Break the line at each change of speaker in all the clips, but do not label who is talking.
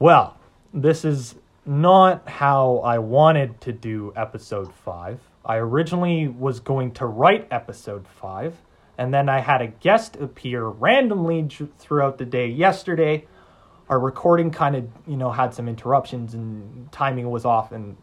Well, this is not how I wanted to do episode 5. I originally was going to write episode 5, and then I had a guest appear randomly throughout the day yesterday. Our recording kind of, you know, had some interruptions and timing was off, and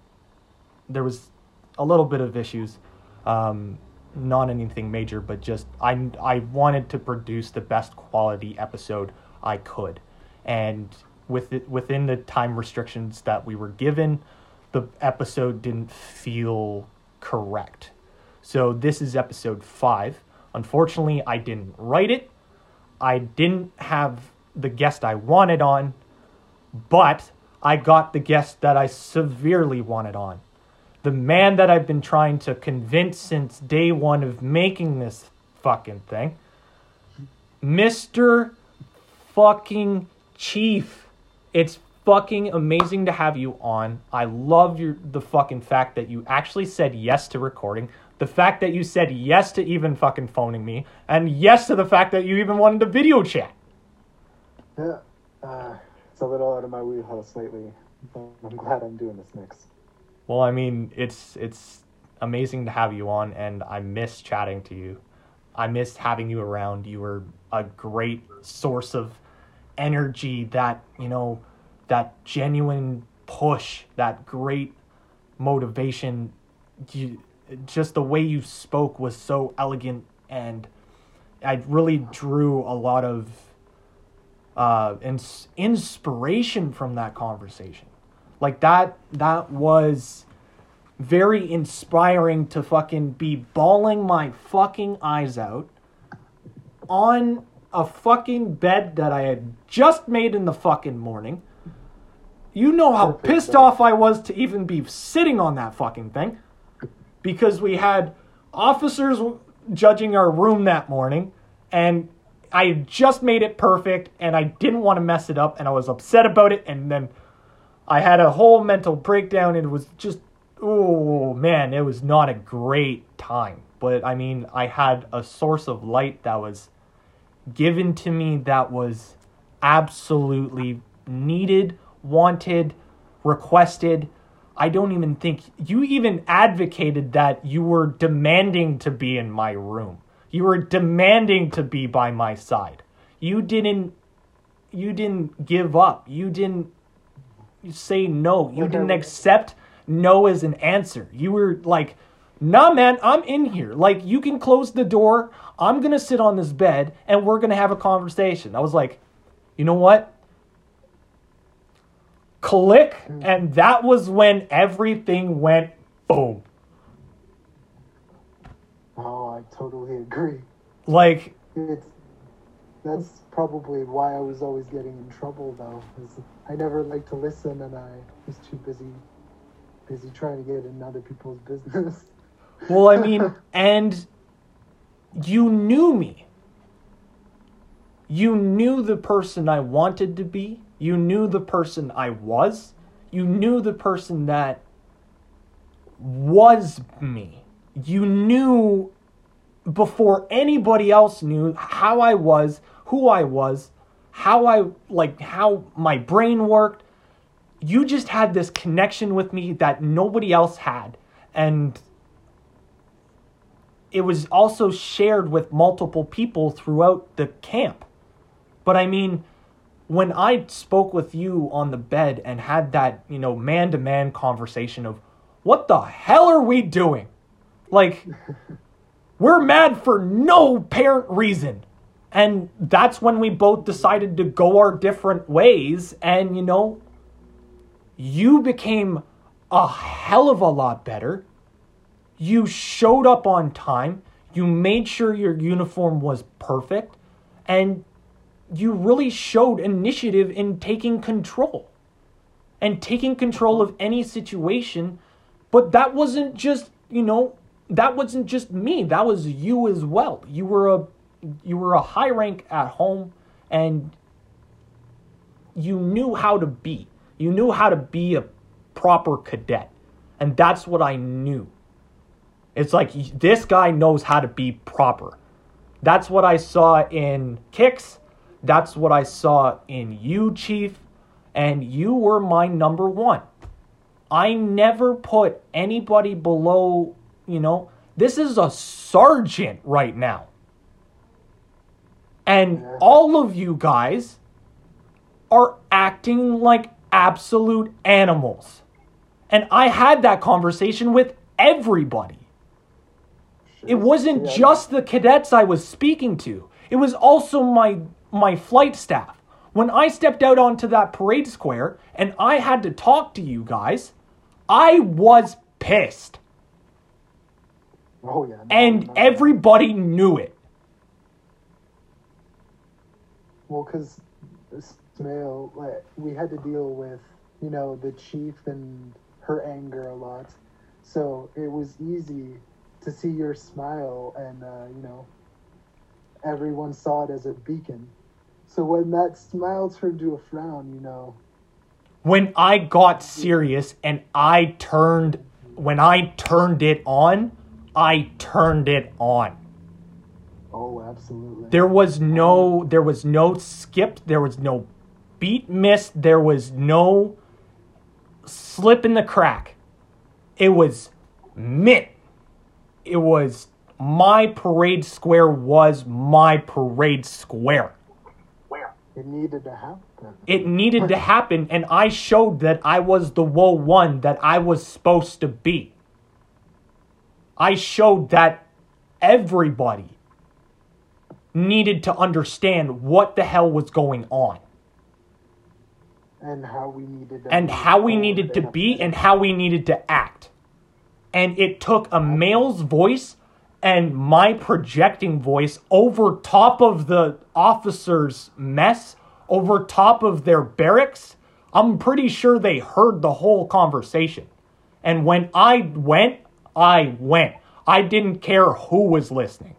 there was a little bit of issues. Um, not anything major, but just I, I wanted to produce the best quality episode I could. And with it, within the time restrictions that we were given, the episode didn't feel correct. So this is episode five. Unfortunately, I didn't write it. I didn't have the guest I wanted on, but I got the guest that I severely wanted on. The man that I've been trying to convince since day one of making this fucking thing. Mr. fucking Chief. It's fucking amazing to have you on. I love your the fucking fact that you actually said yes to recording. The fact that you said yes to even fucking phoning me, and yes to the fact that you even wanted to video chat.
Yeah, uh, it's a little out of my wheelhouse lately. but I'm glad I'm doing this next.
Well, I mean, it's it's amazing to have you on, and I miss chatting to you. I missed having you around. You were a great source of energy. That you know, that genuine push, that great motivation. You, just the way you spoke was so elegant, and I really drew a lot of uh, ins- inspiration from that conversation. Like that that was very inspiring to fucking be bawling my fucking eyes out on a fucking bed that I had just made in the fucking morning. You know how pissed off I was to even be sitting on that fucking thing because we had officers judging our room that morning and I had just made it perfect and I didn't want to mess it up and I was upset about it and then I had a whole mental breakdown and it was just oh man, it was not a great time. But I mean, I had a source of light that was given to me that was absolutely needed, wanted, requested. I don't even think you even advocated that you were demanding to be in my room. You were demanding to be by my side. You didn't you didn't give up. You didn't say no. You didn't accept no as an answer. You were like, nah, man, I'm in here. Like, you can close the door. I'm going to sit on this bed and we're going to have a conversation. I was like, you know what? Click. And that was when everything went boom.
Oh, I totally agree.
Like,
It's that's probably why I was always getting in trouble though. I never liked to listen, and I was too busy busy trying to get in other people's business.
Well, I mean, and you knew me. You knew the person I wanted to be. You knew the person I was. You knew the person that was me. You knew before anybody else knew how I was, who I was, how I like how my brain worked. You just had this connection with me that nobody else had. And it was also shared with multiple people throughout the camp. But I mean, when I spoke with you on the bed and had that, you know, man to man conversation of what the hell are we doing? Like, we're mad for no apparent reason. And that's when we both decided to go our different ways. And, you know, you became a hell of a lot better you showed up on time, you made sure your uniform was perfect, and you really showed initiative in taking control and taking control of any situation. But that wasn't just, you know, that wasn't just me. That was you as well. You were a you were a high rank at home and you knew how to be. You knew how to be a proper cadet. And that's what I knew. It's like this guy knows how to be proper. That's what I saw in Kicks. That's what I saw in you, Chief. and you were my number one. I never put anybody below, you know, this is a sergeant right now. And all of you guys are acting like absolute animals. And I had that conversation with everybody. It wasn't
Yeah.
just the cadets I was speaking to. It was also my my flight staff. When I stepped out onto that parade square and I had to talk to you guys, I was pissed.
Oh yeah. no,
And
no.
everybody knew it.
Well, because Smail, like, we had to deal with, you know, the chief and her anger a lot. So it was easy to see your smile, and, uh, you know, everyone saw it as a beacon. So when that smile turned to a frown, you know,
When I got serious and I turned when I turned it on, I turned it on.
oh, absolutely.
There was no there was no skip, there was no beat missed, there was no slip in the crack. It was mint. It was my parade square was my parade square.
It needed to happen.
It needed to happen and I showed that I was the woe one that I was supposed to be. I showed that everybody needed to understand what the hell was going on.
And how we needed to
and how we needed to be and how we needed to act. And it took a male's voice and my projecting voice over top of the officers' mess, over top of their barracks. I'm pretty sure they heard the whole conversation. And when I went, I went. I didn't care who was listening.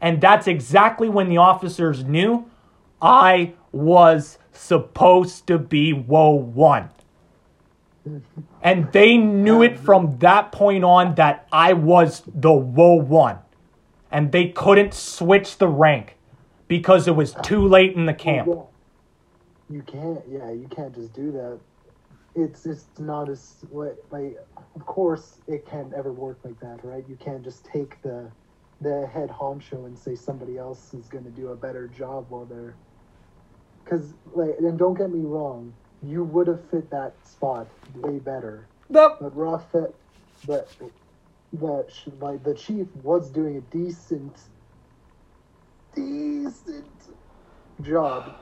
And that's exactly when the officers knew I was supposed to be Woe 1. And they knew it from that point on that I was the Woe 1. And they couldn't switch the rank because it was too late in the camp.
You can't. Yeah, you can't just do that. It's it's not as what like. Of course, it can't ever work like that, right? You can't just take the the head honcho and say somebody else is going to do a better job while they're. Because like, and don't get me wrong, you would have fit that spot way better.
The-
But Raw fit, but the like the chief was doing a decent, decent job.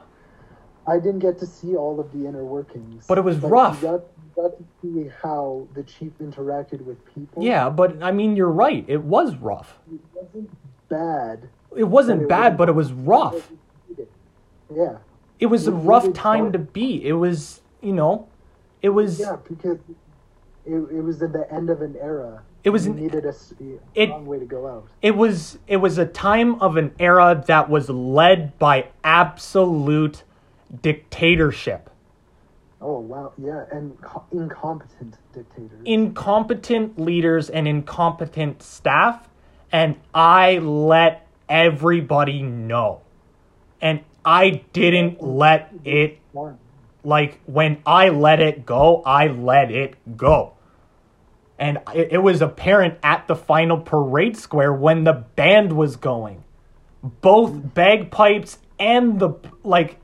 I didn't get to see all of the inner workings,
But it was
you
rough.
Got, you got to see how the chief interacted with people.
yeah, but I mean, you're right. It was rough.
it wasn't bad.
It wasn't
but it
bad,
wasn't-
but it was rough.
Yeah,
It was a rough time to be. It was, you know, it was.
yeah, because it, it was at the end of an era.
It was an-
needed a
it-
long way to go out.
it was it was a time of an era that was led by absolute dictatorship
Oh wow, yeah, and co- incompetent dictators.
incompetent leaders and incompetent staff and i let everybody know and i didn't let it like when i let it go i let it go. And it, it was apparent at the final parade square when the band was going. Both bagpipes and the like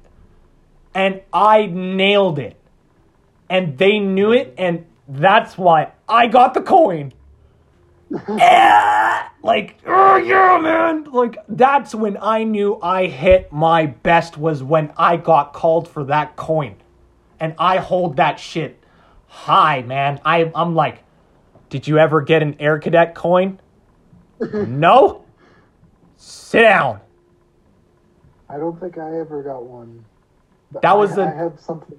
and i nailed it. And they knew it and that's why i got the coin like oh yeah man. Like that's when i knew i hit my best was when i got called for that coin. And i hold that shit high man. I, i'm like did you ever get an air cadet coin? No? Sit down.
I don't think I ever got one. But
That was the-
I have something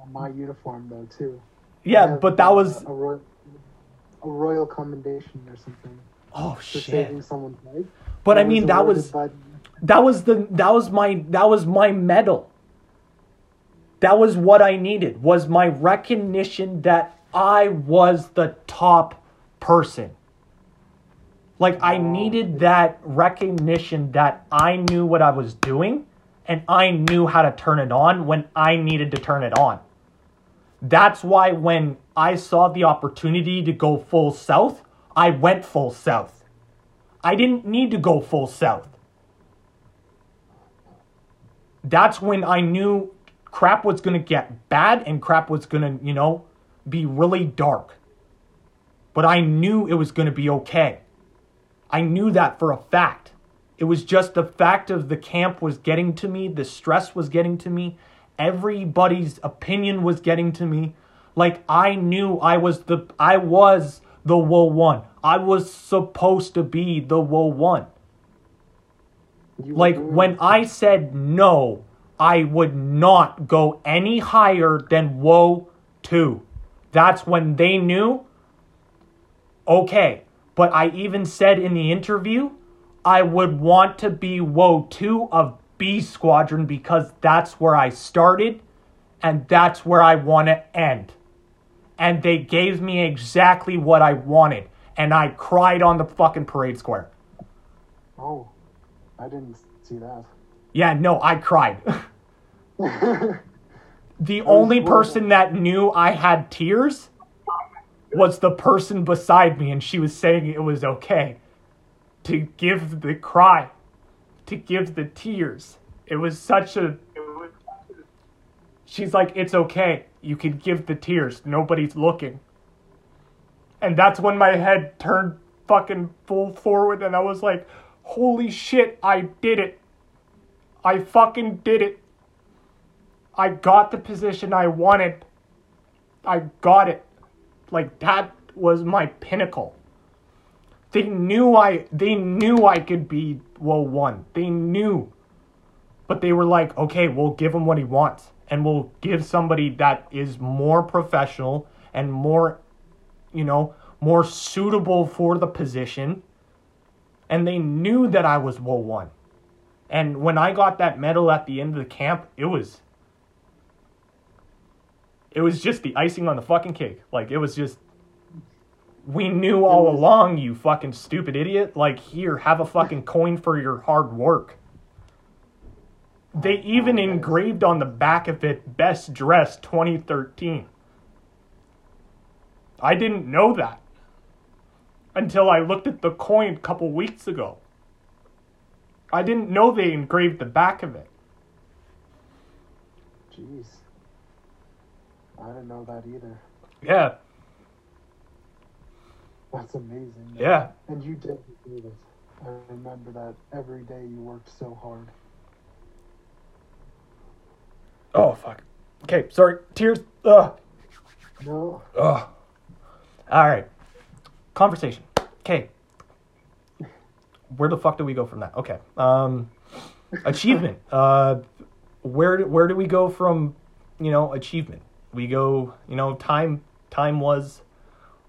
on my uniform though too.
Yeah but that was
a royal, a royal commendation or something
oh
for
shit.
saving someone's life.
but i mean that was
by-
that was the that was my that was my medal. That was what i needed was my recognition that i was the top person. Like i needed that recognition that i knew what i was doing and i knew how to turn it on when i needed to turn it on That's why when I saw the opportunity to go full south, I went full south. I didn't need to go full south. That's when I knew crap was going to get bad and crap was going to, you know, be really dark. But I knew it was going to be okay. I knew that for a fact. It was just the fact of the camp was getting to me, the stress was getting to me, everybody's opinion was getting to me. Like I knew I was the I was the woe one. I was supposed to be the woe one.
You
Like when I said no, I would not go any higher than woe 2. That's when they knew okay. But I even said in the interview I would want to be woe 2 of B squadron because that's where I started and that's where I want to end. And they gave me exactly what I wanted and I cried on the fucking parade square.
Oh, I didn't see that.
Yeah, no, I cried. the only person that knew I had tears was the person beside me, and she was saying it was okay to give the cry, to give the tears. It was such a. She's like, it's okay. You can give the tears. Nobody's looking. And that's when my head turned fucking full forward, and I was like, holy shit, I did it. I fucking did it. I got the position I wanted. I got it. Like that was my pinnacle. They knew I they knew I could be well one. They knew. But they were like, "Okay, we'll give him what he wants and we'll give somebody that is more professional and more you know, more suitable for the position." And they knew that I was well one. And when I got that medal at the end of the camp, it was it was just the icing on the fucking cake. Like it was just we knew all along, you fucking stupid idiot. Like here, have a fucking coin for your hard work. They even oh,
nice.
engraved on the back of it best dress 2013. I didn't know that until I looked at the coin a couple weeks ago. I didn't know they engraved the back of it.
Jeez. I didn't know that either.
Yeah,
That's amazing. man.
yeah.
And you did do this. I remember that every day you worked so hard.
Oh fuck. Okay, sorry. Tears. Ugh.
No,
Ugh. All right. Conversation. Okay. Where the fuck do we go from that? Okay. Um, achievement. Uh, where where do we go from? You know, achievement. We go. You know, time. Time was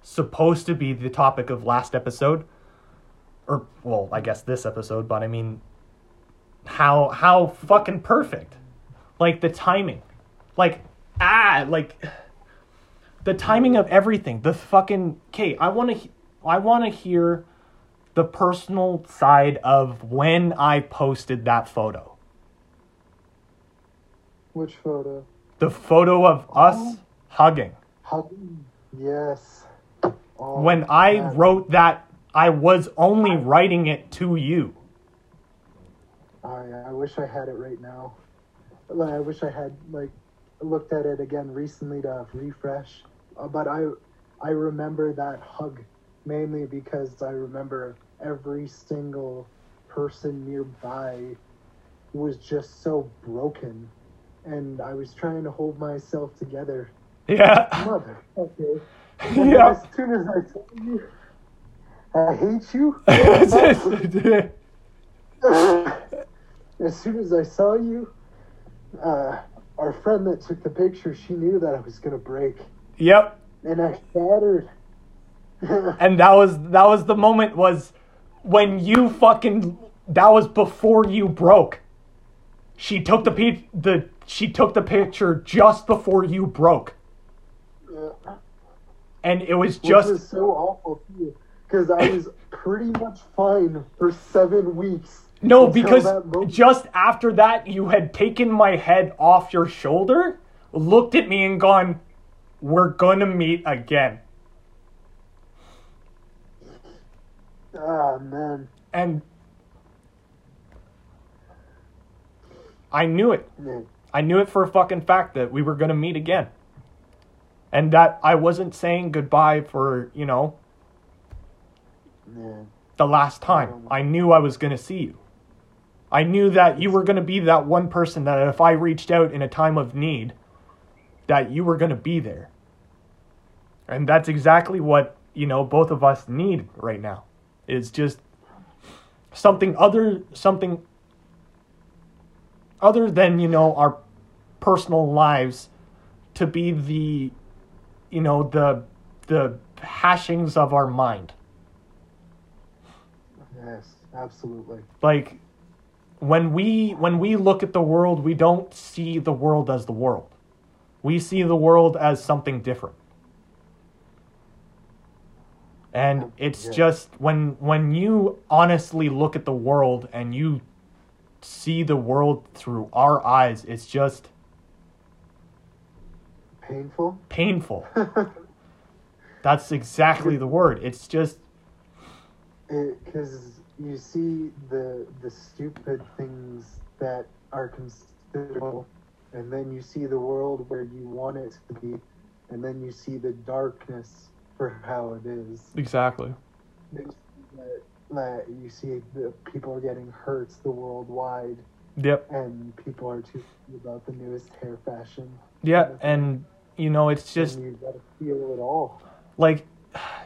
supposed to be the topic of last episode, or well, I guess this episode. But I mean, how how fucking perfect, like the timing, like ah, like the timing of everything. The fucking okay. I want to. I want to hear the personal side of when I posted that photo.
which photo?
The photo of us hugging.
How? Yes. Oh,
When I
man.
wrote that, I was only writing it to you.
I, I wish I had it right now. Like, I wish I had like looked at it again recently to refresh. Uh, but I I remember that hug mainly because I remember every single person nearby was just so broken, and I was trying to hold myself together.
Yeah.
Mother, okay.
Yeah.
As soon as I told you, I hate you. as soon as I saw you, uh, our friend that took the picture, she knew that I was gonna break,
yep.
and I shattered.
And that was that was the moment was when you fucking that was before you broke. She took the pe- the she took the picture just before you broke. And it was just
so awful too, because I was pretty much fine for seven weeks.
No, because just after that, you had taken my head off your shoulder, looked at me, and gone, we're gonna meet again.
Ah man.
And I knew it.
Yeah.
I knew it for a fucking fact that we were gonna meet again. And that I wasn't saying goodbye for, you know,
Yeah.
the last time. I knew I was gonna see you. I knew that you were gonna be that one person that if I reached out in a time of need, that you were gonna be there. And that's exactly what, you know, both of us need right now. Is just something other something other than, you know, our personal lives to be the you know, the the hashings of our mind.
Yes, absolutely.
like when we when we look at the world we don't see the world as the world we see the world as something different and oh, it's
Yeah.
just when when you honestly look at the world and you see the world through our eyes it's just
Painful.
painful that's exactly the word it's just
because you see the the stupid things that are considerable, and then you see the world where you want it to be, and then you see the darkness for how it is.
exactly
That, that you see the people are getting hurt the worldwide,
yep
and people are too about the newest hair fashion.
yeah and you know it's just
and you gotta feel it all.
like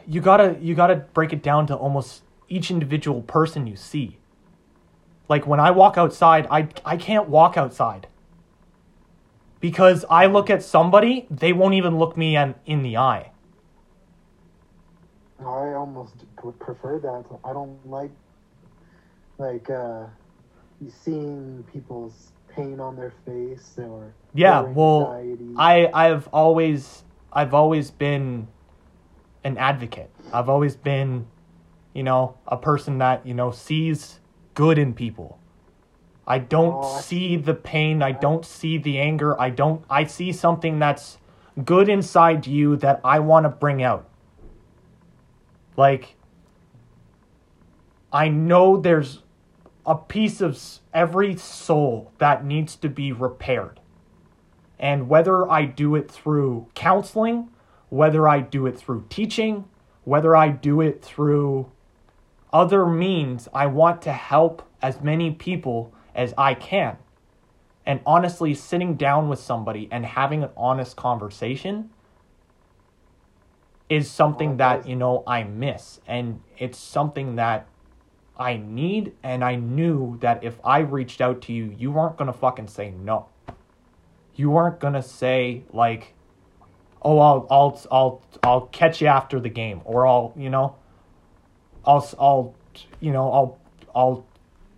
you gotta you gotta break it down to almost each individual person you see like when i walk outside i i can't walk outside because i look at somebody they won't even look me in, in the eye
I almost would prefer that. I don't like like uh seeing people's pain on their face or
yeah well i i've always i've always been an advocate. I've always been you know a person that you know sees good in people. I don't
Oh,
see the pain. I don't see the anger. I don't i see something that's good inside you that i want to bring out. Like i know there's a piece of every soul that needs to be repaired and whether I do it through counseling, whether I do it through teaching, whether I do it through other means, I want to help as many people as I can. And honestly, sitting down with somebody and having an honest conversation is something oh, that, you know, I miss. And it's something that I need. And I knew that if I reached out to you, you weren't to fucking say no you weren't gonna say like, "Oh, I'll I'll I'll I'll catch you after the game," or I'll you know, I'll I'll you know I'll I'll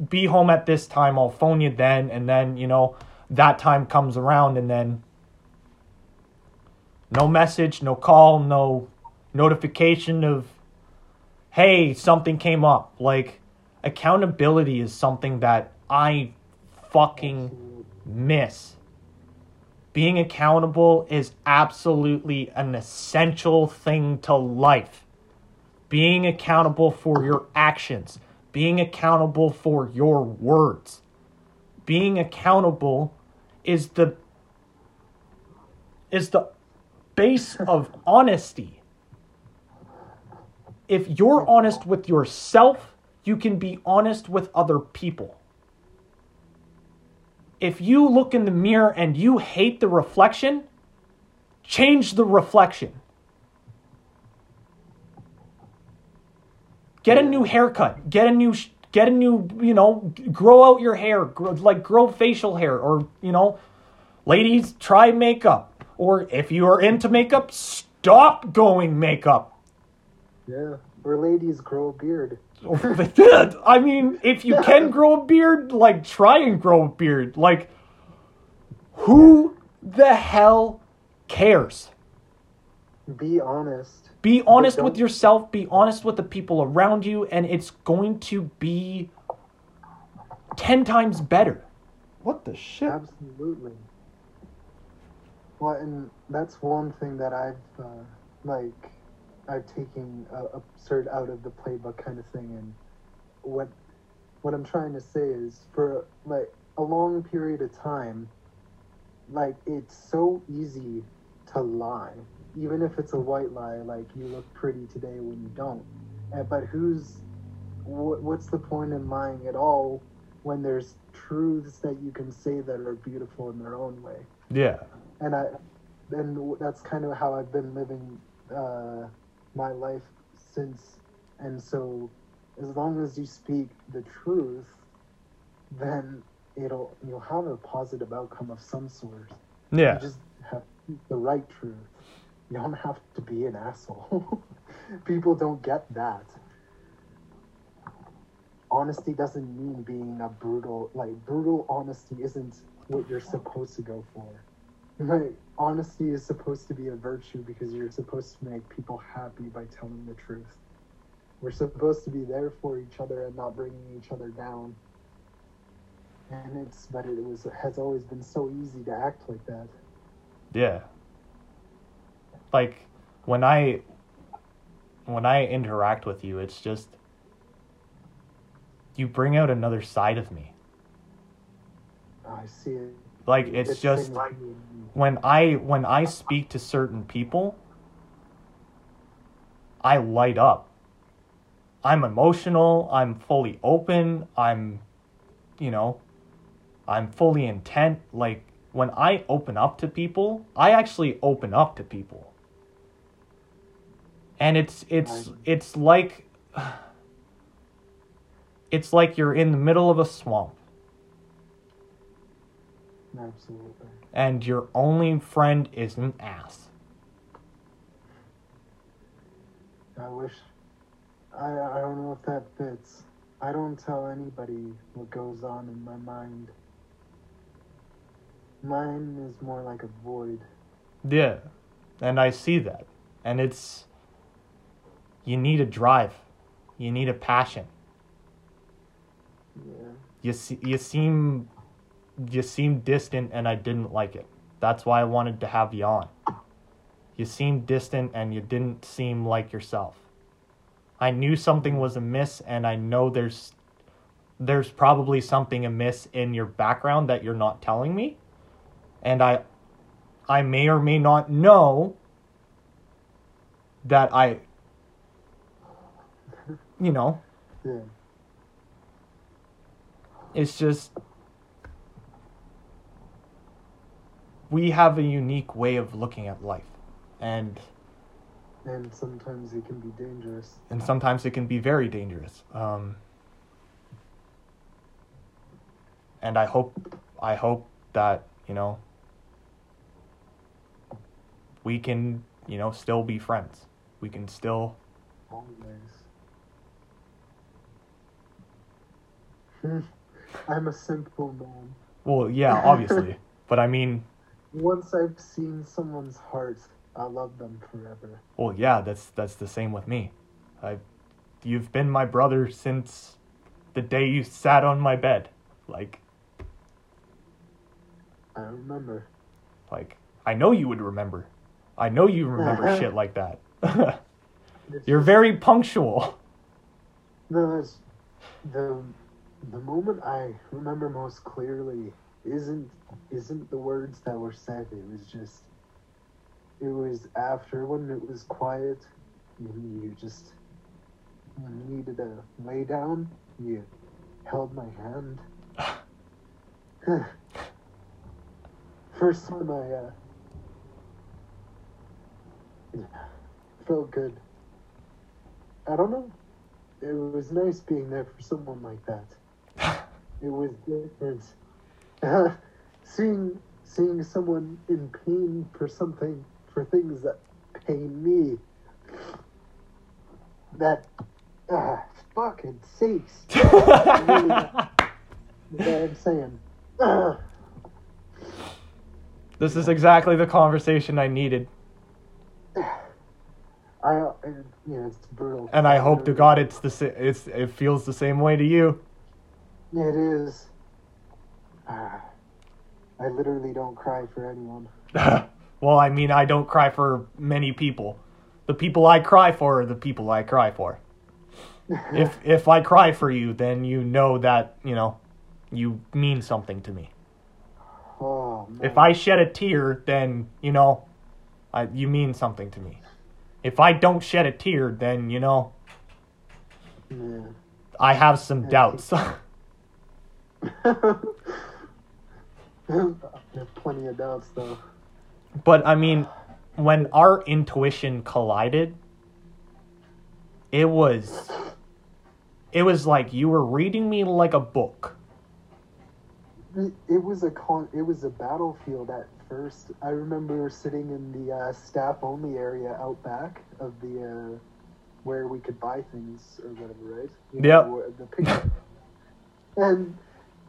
be home at this time. I'll phone you then, and then you know that time comes around, and then no message, no call, no notification of, hey, something came up. Like accountability is something that I fucking miss being accountable is absolutely an essential thing to life. Being accountable for your actions, being accountable for your words. Being accountable is the is the base of honesty. If you're honest with yourself, you can be honest with other people if you look in the mirror and you hate the reflection, change the reflection. Get a new haircut. Get a new get a new, you know, grow out your hair, like grow facial hair or, you know, ladies try makeup or if you are into makeup, stop going makeup.
Yeah. Or ladies grow a beard.
I mean, if you can grow a beard, like try and grow a beard. Like, who the hell cares?
Be honest.
Be honest with yourself, be honest with the people around you, and it's going to be 10 times better. What the shit?
Absolutely. Well, and that's one thing that I've uh, like I've taken a absurd out of the playbook kind of thing, and what what I'm trying to say is for like a long period of time, like it's so easy to lie, even if it's a white lie, like you look pretty today when you don't. And, but who's wh- what's the point in lying at all when there's truths that you can say that are beautiful in their own way?
Yeah.
and I, and that's kind of how I've been living uh, my life since. And so, as long as you speak the truth, then it'll you'll have a positive outcome of some sort.
Yeah.
You just have the right truth. You don't have to be an asshole. People don't get that. Honesty doesn't mean being a brutal like brutal honesty isn't what you're supposed to go for. Like honesty is supposed to be a virtue because you're supposed to make people happy by telling the truth. We're supposed to be there for each other and not bringing each other down. And it's but it was has always been so easy to act like that.
Yeah. Like when I when I interact with you, it's just you bring out another side of me.
I see it.
Like it's just when I when I speak to certain people, I light up. I'm emotional, I'm fully open, I'm you know, I'm fully intent like when I open up to people, I actually open up to people. And it's it's it's like it's like you're in the middle of a swamp
absolutely.
and your only friend is an ass.
I wish. I I don't know if that fits. I don't tell anybody what goes on in my mind. Mine is more like a void.
Yeah. And I see that. And it's you need a drive. You need a passion.
Yeah.
You see, you seem you seemed distant and I didn't like it. That's why I wanted to have you on. You seemed distant and you didn't seem like yourself. I knew something was amiss and I know there's there's probably something amiss in your background that you're not telling me. And I I may or may not know that I you know,
Yeah.
it's just we have a unique way of looking at life and
And sometimes it can be dangerous.
and sometimes it can be very dangerous um, and i hope i hope that you know we can you know still be friends we can still
Always. Hmm. I'm a simple man.
well yeah obviously but i mean
Once I've seen someone's heart, I love them forever.
well yeah that's that's the same with me i you've been my brother since the day you sat on my bed like
I remember.
Like, I know you would remember. I know you remember shit like that. You're very punctual.
No, it's the the moment I remember most clearly isn't isn't the words that were said. It was just it was after when it was quiet. You, you just needed to lay down. You held my hand. First time I uh, felt good. I don't know it was nice being there for someone like that. It was different. seeing seeing someone in pain for something for things that pain me. That ah fucking know what I'm saying?
This is exactly the conversation I needed.
I uh, yeah, it's brutal.
And I hope to God it's the it's it feels the same way to you.
It is. I literally don't cry for anyone.
Well, I mean, I don't cry for many people. The people I cry for are the people I cry for. if if I cry for you, then you know that, you know, you mean something to me.
Oh.
If I shed a tear, then, you know, I, you mean something to me. If I don't shed a tear, then, you know,
Yeah.
I have some doubts.
There's plenty of doubts, though.
but I mean, when our intuition collided, it was it was like you were reading me like a book.
It, it was a con. It was a battlefield at first. I remember sitting in the uh, staff only area out back of the uh, where we could buy things or whatever, right? You
Yep.
the picture. and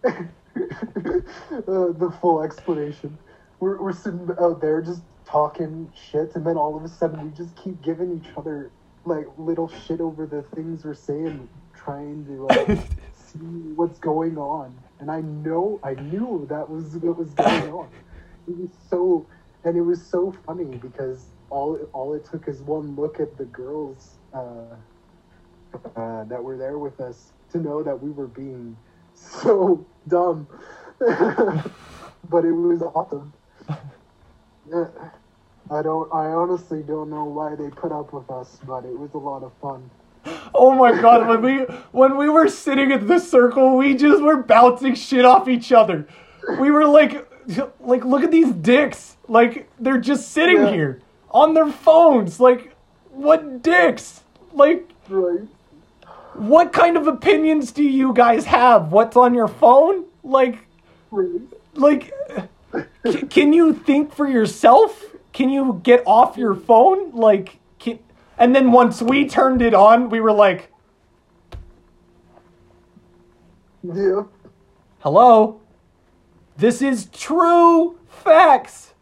uh, the full explanation. We're we're sitting out there just talking shit, and then all of a sudden we just keep giving each other like little shit over the things we're saying, trying to uh, see what's going on. And I know, I knew that was what was going on. It was so, and it was so funny because all all it took is one look at the girls uh, uh, that were there with us to know that we were being so dumb. but it was awesome. I don't. I honestly don't know why they put up with us, but it was a lot of fun.
Oh my god, when we when we were sitting at the circle, we just were bouncing shit off each other. We were like like look at these dicks. Like they're just sitting
Yeah.
here on their phones. Like what dicks? Like
Right.
What kind of opinions do you guys have? What's on your phone? Like like c- can you think for yourself? Can you get off your phone? Like can, and then once we turned it on we were like
Yeah.
hello? This is true facts.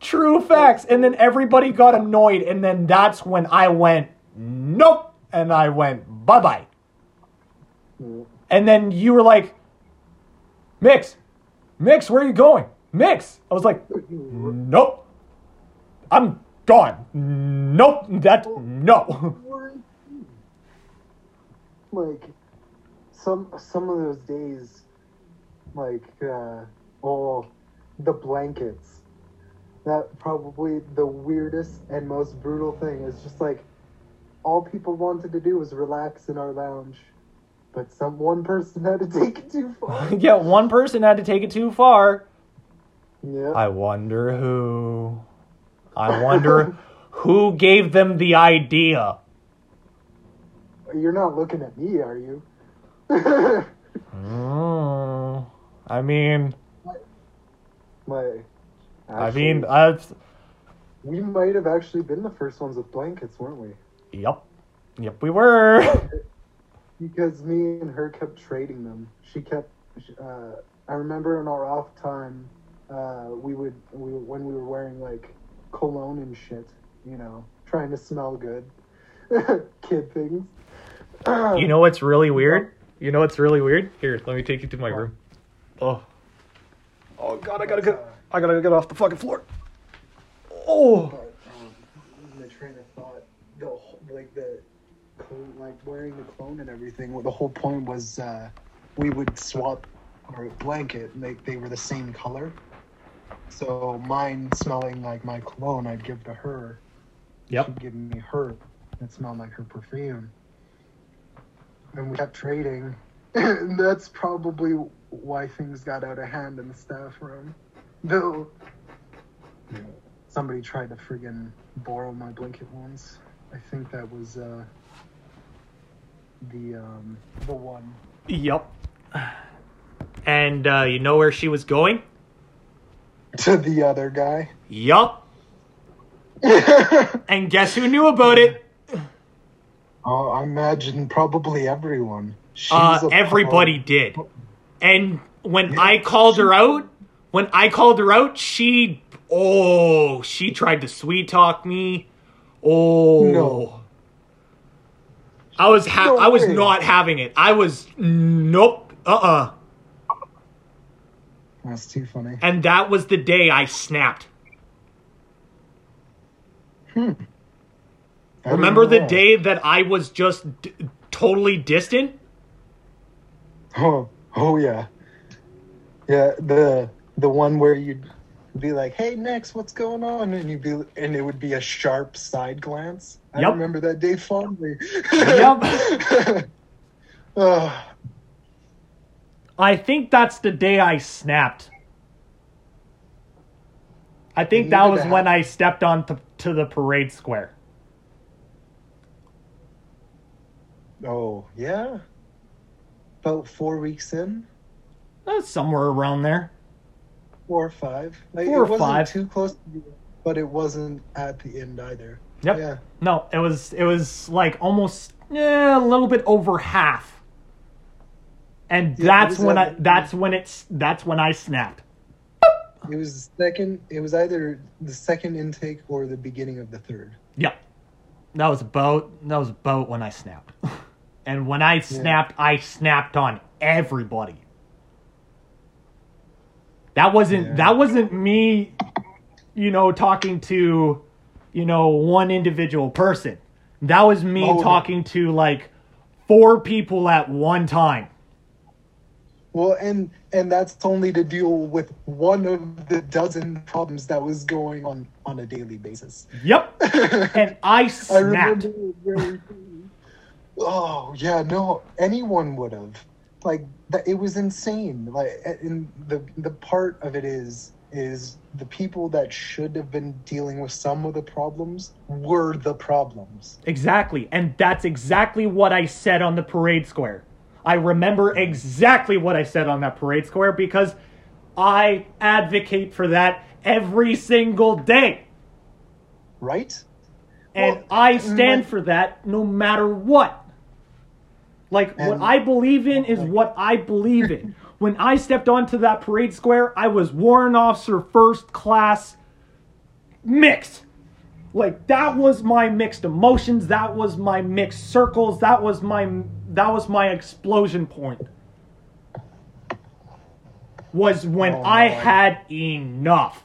True facts. And then everybody got annoyed and then that's when i went nope and i went bye-bye
Yeah.
and then you were like mix mix where are you going mix i was like Nope. I'm gone. Nope. That no.
like some some of those days like uh oh the blankets that probably the weirdest and most brutal thing is just like all people wanted to do was relax in our lounge but some one person had to take it too far
yeah, one person had to take it too far.
yeah
I wonder who. I wonder who gave them the idea.
you're not looking at me are you
Mm, I mean,
like
I mean, I've.
we might have actually been the first ones with blankets weren't we
Yep. Yep, we were.
because me and her kept trading them. She kept. Uh, I remember in our off time, uh, we would we when we were wearing like cologne and shit, you know, trying to smell good, kid things.
You know what's really weird? You know what's really weird? Here, let me take you to my room. Oh. Oh god, I gotta get I gotta get off the fucking floor. Oh.
But, um, the train of thought, the whole- like the clone, like wearing the clone and everything. Well, the whole point was uh, we would swap our blanket. And they they were the same color. So mine smelling like my cologne, I'd give to her.
Yep.
She'd give me her that smelled like her perfume. And we kept trading. and that's probably why things got out of hand in the staff room. Though somebody tried to friggin' borrow my blanket once. I think that was uh the um the one.
Yep. And uh, you know where she was going?
To the other guy.
Yup. And guess who knew about it?
Oh, I imagine probably everyone. She's
Uh, everybody
pro-
did. And when
Yeah.
I called her out, when I called her out, she oh, she tried to sweet talk me. Oh.
No.
I was ha-
No
I was
way.
not having it. I was nope. Uh-uh.
That's too funny.
And that was the day I snapped. Hmm.
I
Remember the day that I was just d- totally distant?
Oh, oh yeah, yeah. The the one where you'd be like, "Hey, next, what's going on?" and you'd be, and it would be a sharp side glance. I
Yup.
remember that day fondly.
Yup.
oh,
I think that's the day I snapped. I think that was when. I stepped on to, to the parade square.
oh, yeah. About four weeks in,
Uh, somewhere around there.
Four or five. Like,
Four
it
or
wasn't
five.
too close, to the, but it wasn't at the end either.
Yep.
Yeah.
No, it was it was like almost eh, a little bit over half. And
Yeah,
that's when I that's when it's that's when I snapped.
It was the second. It was either the second intake or the beginning of the third.
Yep. That was about that was about when I snapped. and when I snapped, I snapped on everybody. That wasn't
Yeah.
that wasn't me, you know, talking to, you know, one individual person. That was me
Oh,
talking to like four people at one time.
Well, and and that's only to deal with one of the dozen problems that was going on on a daily basis.
Yep. and I
I
snapped.
remember very. Oh yeah, no, anyone would have. Like that, it was insane. Like, and the the part of it is is the people that should have been dealing with some of the problems were the problems.
Exactly. And that's exactly what I said on the parade square. I remember exactly what I said on that parade square because I advocate for that every single day.
Right?
And
Well,
I stand
my-
for that no matter what. Like, what I believe in is what I believe in. When I stepped onto that parade square, I was warrant officer first class mixed. Like that was my mixed emotions, that was my mixed circles, that was my that was my explosion point. Was when
Oh,
I had enough.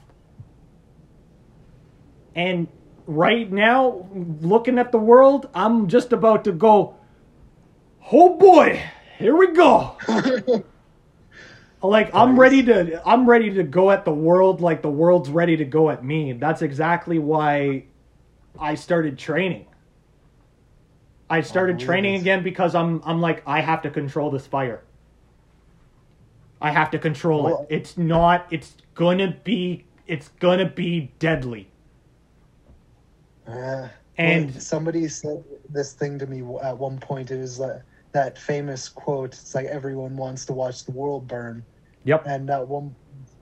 And right now, looking at the world, I'm just about to go, oh boy, here we go. like I'm ready to I'm ready to go at the world like the world's ready to go at me. That's exactly why I started training. I started
believe
training again because I'm I'm like I have to control this fire. I have to control
Well-
it. It's not it's gonna be it's gonna be deadly.
Uh,
And-
well, somebody said this thing to me at one point. It was like that famous quote. It's like everyone wants to watch the world burn,
Yep.
and that one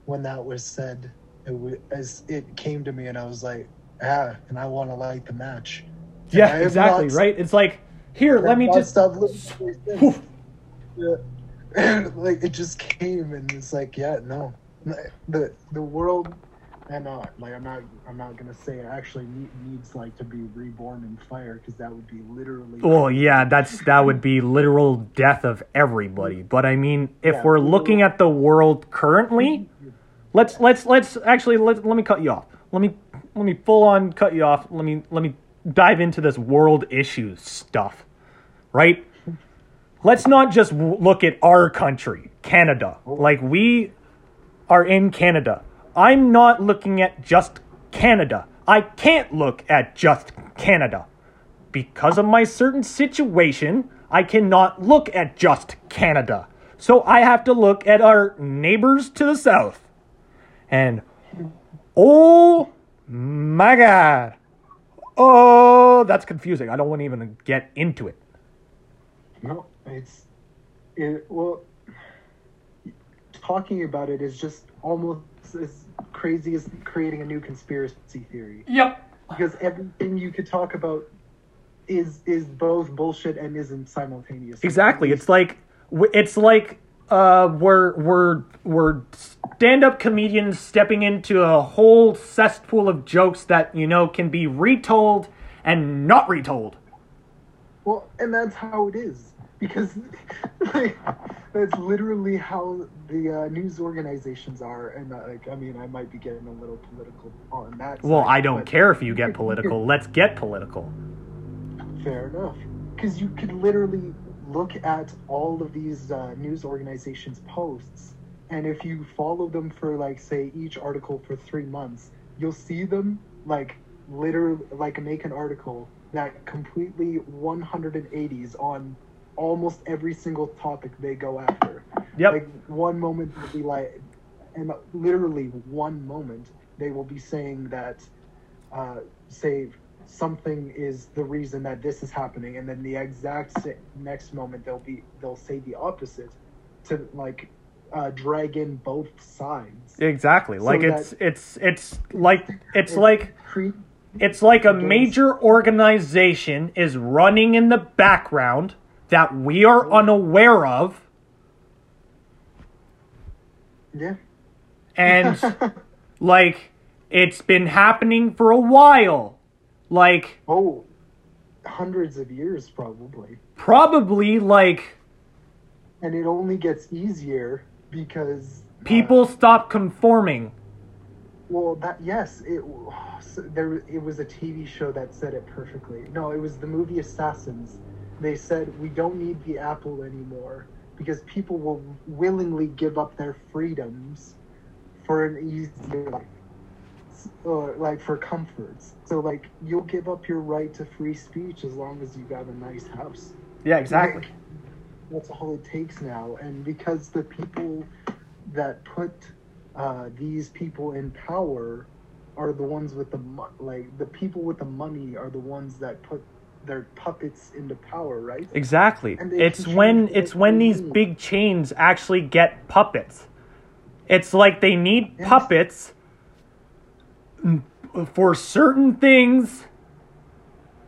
when that was said, it was, as it came to me, and I was like, ah, and I want to light the match. And
Yeah, exactly, right? It's like, here, let me just
stopped listening since.
Whew.
Yeah. Like it just came, and it's like, yeah, no, the the world. And not like I'm not I'm not gonna say it actually ne- needs like to be reborn in fire because that would be literally
Well, yeah, that's that would be literal death of everybody. But I mean, if
Yeah,
we're looking at the world currently, let's let's let's actually let let me cut you off. Let me let me full on cut you off. Let me let me dive into this world issues stuff. Right? Let's not just w- look at our country, Canada. Oh. Like we are in Canada. I'm not looking at just Canada. I can't look at just Canada. Because of my certain situation, I cannot look at just Canada. So I have to look at our neighbors to the south. And oh my god. Oh, that's confusing. I don't want to even get into it.
No, it's it. Well, talking about it is just almost as crazy as creating a new conspiracy theory
Yep.
because everything you could talk about is is both bullshit and isn't simultaneous.
Exactly. It's like it's like uh we're we're we're stand-up comedians stepping into a whole cesspool of jokes that you know can be retold and not retold.
well, and that's how it is. Because like, that's literally how the uh, news organizations are. And uh, like, I mean, I might be getting a little political on that.
Well,
side,
I don't
but
care if you get political. Let's get political.
Fair enough. Because you could literally look at all of these uh, news organizations' posts, and if you follow them for, like, say, each article for three months, you'll see them, like, literally, like, make an article that completely 180s on almost every single topic they go after.
Yep.
Like, one moment will be like, and literally one moment, they will be saying that, uh, say, something is the reason that this is happening and then the exact next moment they'll be they'll say the opposite to like uh, drag in both sides
Exactly.
So
Like it's it's it's like it's
It
like
cre-
it's like a major organization is running in the background that we are unaware of
yeah
and like it's been happening for a while. Like
oh hundreds of years probably
probably like
and it only gets easier because uh,
people stop conforming.
Well, that yes, it there. It was a TV show that said it perfectly. No, it was the movie Assassins. They said we don't need the apple anymore because people will willingly give up their freedoms for an easier life, or like for comforts. So like you'll give up your right to free speech as long as you got a nice house.
Yeah,
Like, that's all it takes now. And because the people that put uh, these people in power are the ones with the mo- like the people with the money are the ones that put their puppets into power, right?
Exactly. It's when it's when these
need.
big chains actually get puppets. It's like they need
Yes.
puppets for certain things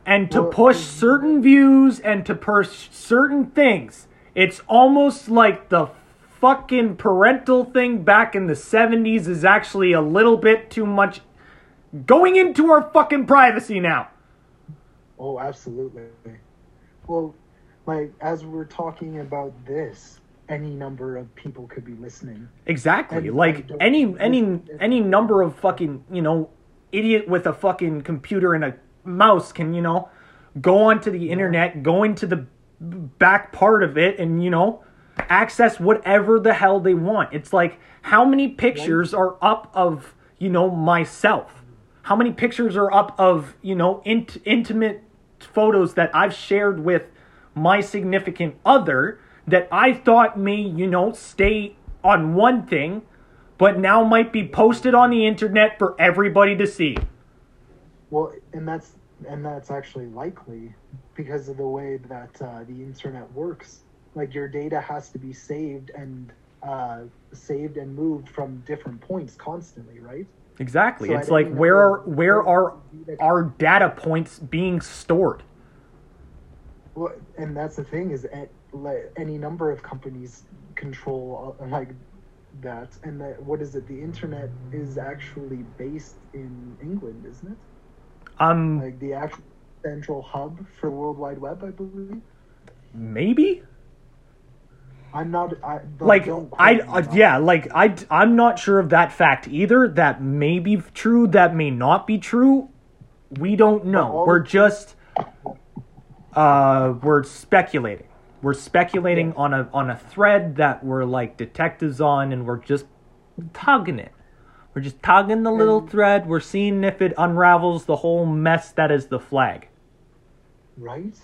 and to
Well,
push certain views and to push certain things. It's almost like the fucking parental thing back in the 70s is actually a little bit too much going into our fucking privacy now.
Oh, absolutely. Well, like as we're talking about this, any number of people could be listening.
Exactly.
And
like any any any number of fucking, you know, idiot with a fucking computer and a mouse can, you know, go onto the internet, go into the back part of it and, you know, access whatever the hell they want. It's like how many pictures are up of, you know, myself? How many pictures are up of, you know, int- intimate photos that I've shared with my significant other that I thought may, you know, stay on one thing, but now might be posted on the internet for everybody to see.
Well, and that's and that's actually likely because of the way that uh, the internet works. Like your data has to be saved and uh, saved and moved from different points constantly, right?
Exactly.
So
it's like where are where are our data points being stored?
Well, and that's the thing is, a- like, any number of companies control uh, like that, and that what is it? The internet is actually based in England, isn't it?
Um
Like the actual central hub for the World Wide Web, I believe.
maybe?
I'm not. I,
like I uh, yeah, like I I'm not sure of that fact either. That may be true, that may not be true. We don't know. We're just uh we're speculating. We're speculating
Yeah.
on a on a thread that we're like detectives on and we're just tugging it. We're just tugging the little
And-
thread. We're seeing if it unravels the whole mess that is the flag.
Right?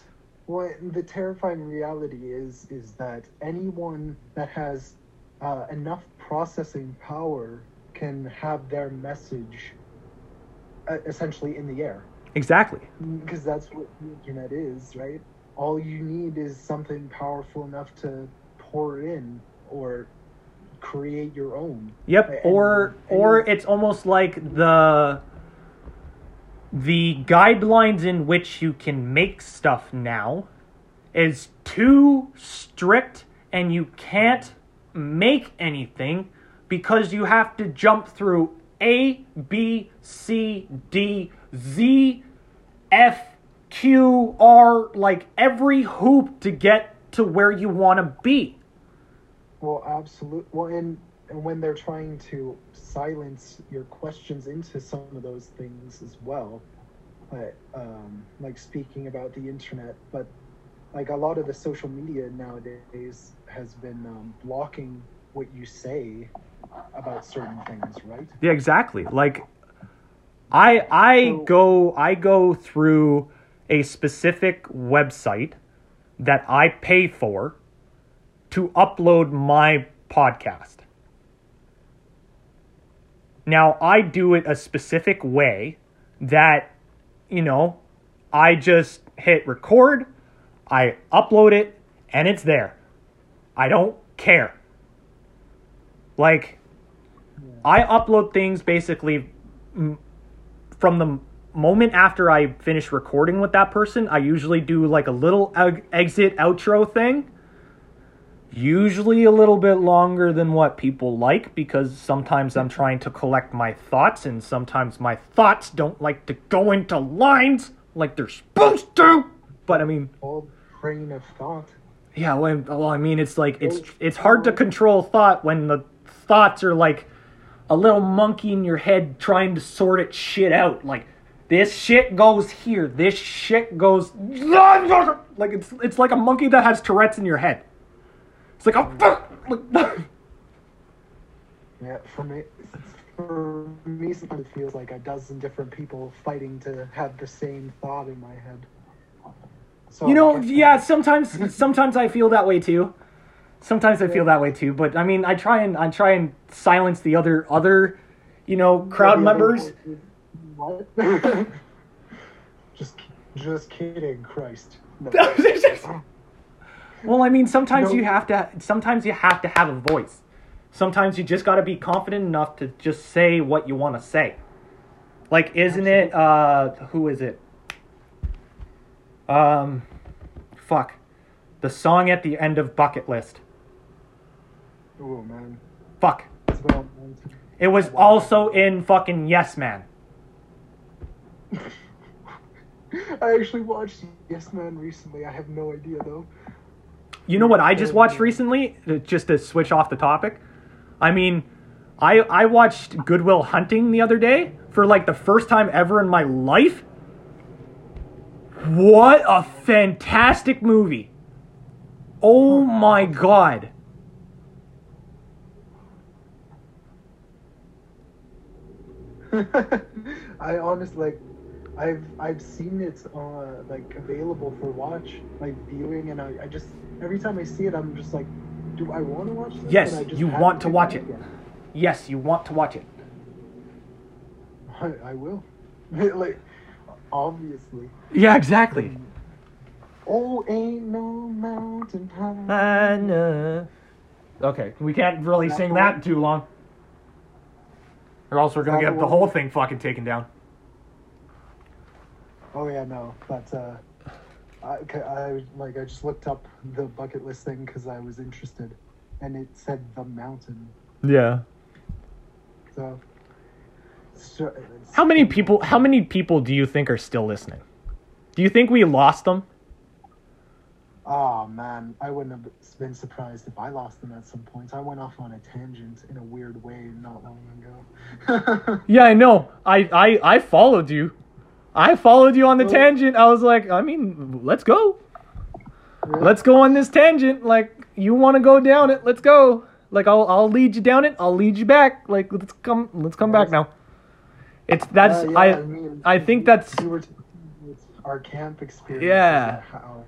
Well, the terrifying reality is is that anyone that has uh, enough processing power can have their message uh, essentially in the air,
Exactly.
because that's what the internet is, right? All you need is something powerful enough to pour in or create your own.
Yep.
And-
Or
and-
or it's almost like the the guidelines in which you can make stuff now is too strict and you can't make anything because you have to jump through A, B, C, D, Z, F, Q, R, like every hoop to get to where you want to be.
Well, absolutely. Well, and, and when they're trying to silence your questions into some of those things as well, like, um, like speaking about the internet, but like a lot of the social media nowadays has been um, blocking what you say about certain things, right?
Yeah, exactly. Like I I
So-
go I go through a specific website that I pay for to upload my podcast. Now, I do it a specific way that you know, I just hit record, I upload it and it's there. I don't care. Like I upload things basically from the moment after I finish recording with that person. I usually do like a little exit outro thing. Usually a little bit longer than what people like because sometimes I'm trying to collect my thoughts and sometimes my thoughts don't like to go into lines like they're supposed to. But I mean,
All train of thought.
yeah, well, I mean, it's like it's it's hard to control thought when the thoughts are like a little monkey in your head trying to sort it shit out. Like this shit goes here, this shit goes like it's it's like a monkey that has Tourette's in your head. It's like oh fuck.
Yeah, for me, for me, sometimes it feels like a dozen different people fighting to have the same thought in my head. So
You know, yeah, sometimes sometimes I feel that way too. Sometimes I feel that way too, but I mean, I try and I try and silence the other other, you know, crowd members.
What? just, just kidding, Christ. No.
Well, I mean, sometimes
No.
you have to. Sometimes you have to have a voice. Sometimes you just got to be confident enough to just say what you want to say. Like, isn't it? Uh, who is it? Um, fuck, the song at the end of Bucket List.
oh man,
Fuck, it was also in fucking Yes Man.
I actually watched Yes Man recently. I have no idea though.
You know what I just watched recently? Uh, Just to switch off the topic. I mean, I I watched Goodwill Hunting the other day for like the first time ever in my life. What a fantastic movie. Oh my god.
I honestly like, I've I've seen it uh, like available for watch, like viewing, and I, I just every time I see it, I'm just like, do I want to watch this?
Yes, you want to watch it.
yet.
Yes, you want to watch it.
I, I will. like, obviously.
Yeah, exactly.
Oh, ain't no mountain high.
Know. Okay, we can't really
That
sing
the
that too long. Or else we're gonna get
the
the whole thing fucking taken down.
Oh yeah, no, but uh, I, I like I just looked up the bucket list thing because I was interested, and it said the mountain.
Yeah.
So, so
How many people? How many people do you think are still listening? Do you think we lost them?
Oh man, I wouldn't have been surprised if I lost them at some point. I went off on a tangent in a weird way not long ago.
Yeah, I know. I I I followed you. I followed you on the tangent. I was like, I mean, let's go. Let's go on this tangent. Like, you want to go down it? Let's go. Like, I'll I'll lead you down it. I'll lead you back. Like, let's come let's come back now. It's that's
Uh, yeah,
I
mean,
I think that's
we were our camp experience.
Yeah.
How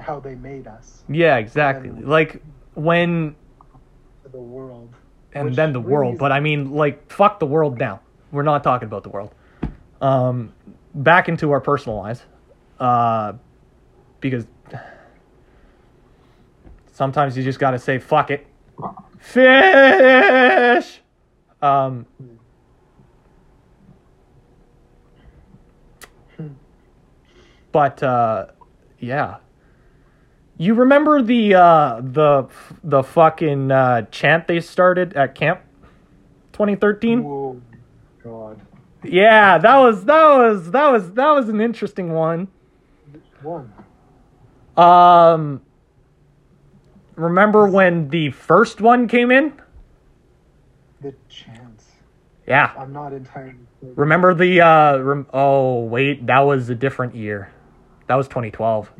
how they made us
yeah exactly like when
the world.
and then the
really
world.
is-
But I mean, like, fuck the world now. We're not talking about the world. Um, back into our personal lives, uh, because sometimes you just gotta say fuck it. Fish. Um. But uh, yeah. You remember the uh, the the fucking uh, chant they started at camp 2013?
Whoa, God.
Yeah, that was that was that was that was an interesting one.
One.
Um remember when the first one came in?
The chance.
Yeah.
I'm not entirely. sure.
Remember the uh rem- oh wait, that was a different year. That was 2012.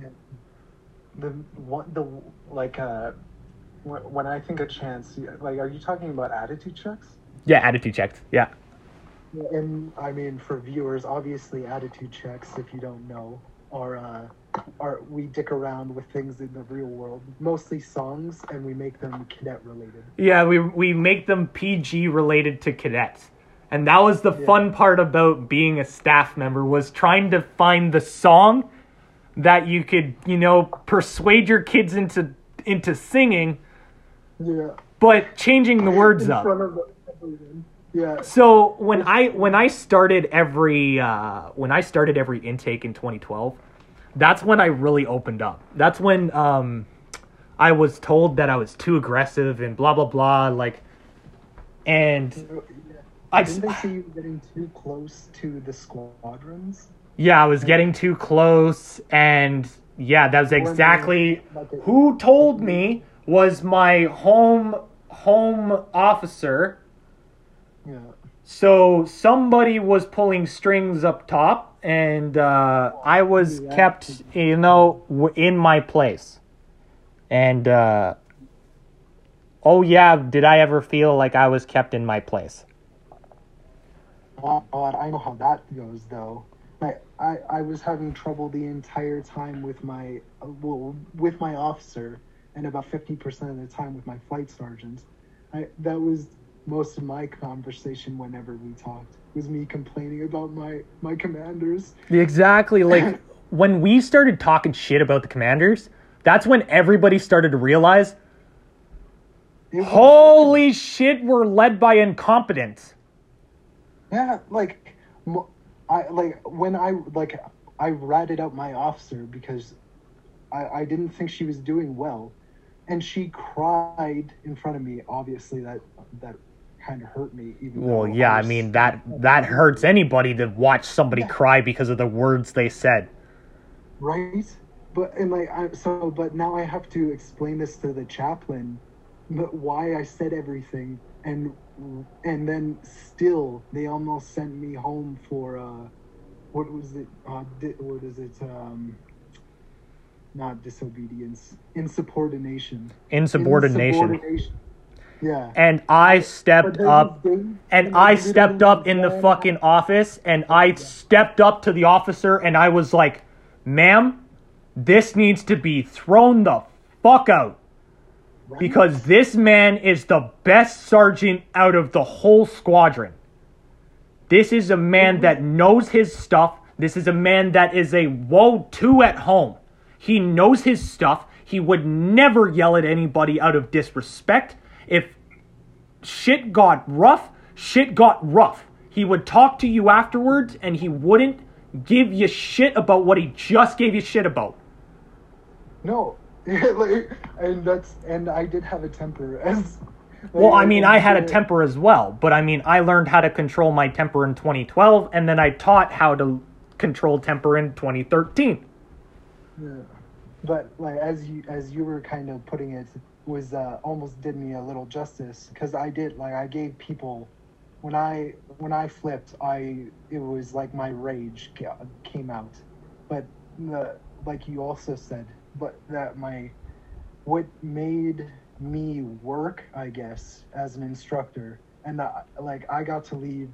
The one the like uh when, when I think of chance, like, are you talking about attitude checks?
Yeah, attitude checks. Yeah.
And I mean, for viewers, obviously, attitude checks, if you don't know, are uh, are we dick around with things in the real world, mostly songs, and we make them cadet related.
Yeah, we we make them PG related to cadets. And that was the
Yeah.
fun part about being a staff member was trying to find the song that you could, you know, persuade your kids into into singing,
Yeah.
but changing the words up.
Front of everyone. Yeah.
So when I when I started every uh, when I started every intake in 2012, that's when I really opened up. That's when um, I was told that I was too aggressive and blah blah blah. Like, and I
Didn't they say you getting too close to the squadrons?
yeah, I was getting too close, and yeah, that was exactly who told me was my home home officer. So somebody was pulling strings up top, and uh, I was kept, you know, in my place. And uh, oh yeah, did I ever feel like I was kept in my place?
God, I know how that goes though. I, I, I was having trouble the entire time with my well with my officer, and about fifty percent of the time with my flight sergeant. I that was most of my conversation whenever we talked was me complaining about my my commanders.
Exactly. Like when we started talking shit about the commanders, that's when everybody started to realize,
was-
holy shit, we're led by incompetence.
Yeah, like, I like when I like I ratted out my officer because I I didn't think she was doing well, and she cried in front of me. Obviously, that that kind of hurt me. Even
Well, yeah, I
was-
mean that that hurts anybody to watch somebody
Yeah.
cry because of the words they said.
right. But and like I so, but now I have to explain this to the chaplain, but why I said everything, and and then still they almost sent me home for uh, what was it? Uh, di- what is it? Um, not disobedience, insubordination.
Insubordination.
Insubordination. Yeah.
And I stepped up and I stepped up in the fucking office and I stepped up to the officer and I was like, "Ma'am, this needs to be thrown the fuck out
Right?
because this man is the best sergeant out of the whole squadron. This is a man that knows his stuff. This is a man that is a WO2 at home. He knows his stuff. He would never yell at anybody out of disrespect. If shit got rough, shit got rough. He would talk to you afterwards and he wouldn't give you shit about what he just gave you shit about.
No, like, and that's and I did have a temper as.
Well, I mean, I had a
temper.
temper as well, but I mean, I learned how to control my temper in 2012, and then I taught how to control temper in 2013.
Yeah. But like as you as you were kind of putting it was uh, almost did me a little justice because I did like I gave people when I when I flipped I it was like my rage came out, but the like you also said, but that my what made me work I guess as an instructor and like I got to leave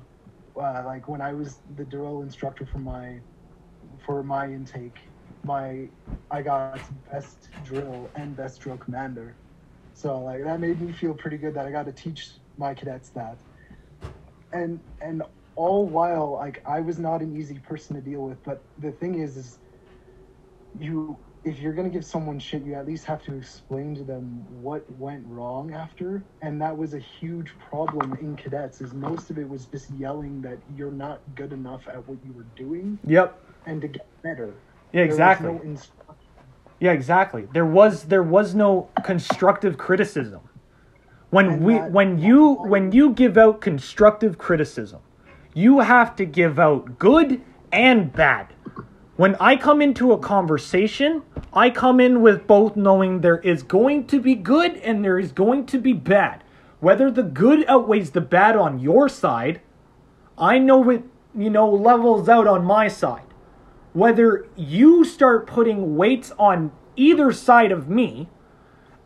uh, like when I was the drill instructor for my for my intake my I got best drill and best drill commander. So like that made me feel pretty good that I got to teach my cadets that. And and all while like I was not an easy person to deal with, but the thing is is you if you're gonna give someone shit, you at least have to explain to them what went wrong after. And that was a huge problem in cadets. Is most of it was just yelling that you're not good enough at what you were doing
Yep.
and to get better.
Yeah,
There
exactly.
no instruction.
Yeah, exactly. There was there was no constructive criticism. When we when you when you give out constructive criticism, you have to give out good and bad. When I come into a conversation, I come in with both knowing there is going to be good and there is going to be bad. Whether the good outweighs the bad on your side, I know it, you know, levels out on my side. Whether you start putting weights on either side of me,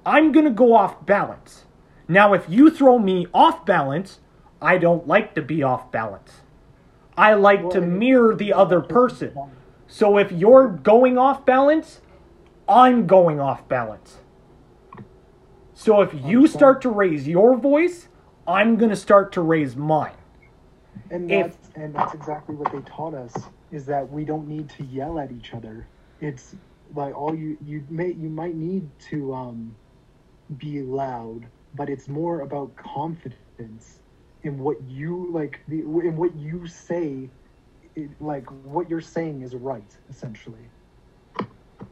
I'm going to go off balance. Now, if you throw me off balance, I don't like to be off balance. I like to mirror the other person. So if you're going off balance, I'm going off balance. So if you start to raise your voice, I'm going to start to raise mine.
And
If-
and that's exactly what they taught us is that we don't need to yell at each other. It's like all you you may you might need to um be loud, but it's more about confidence in what you like the in what you say it, like what you're saying is right essentially.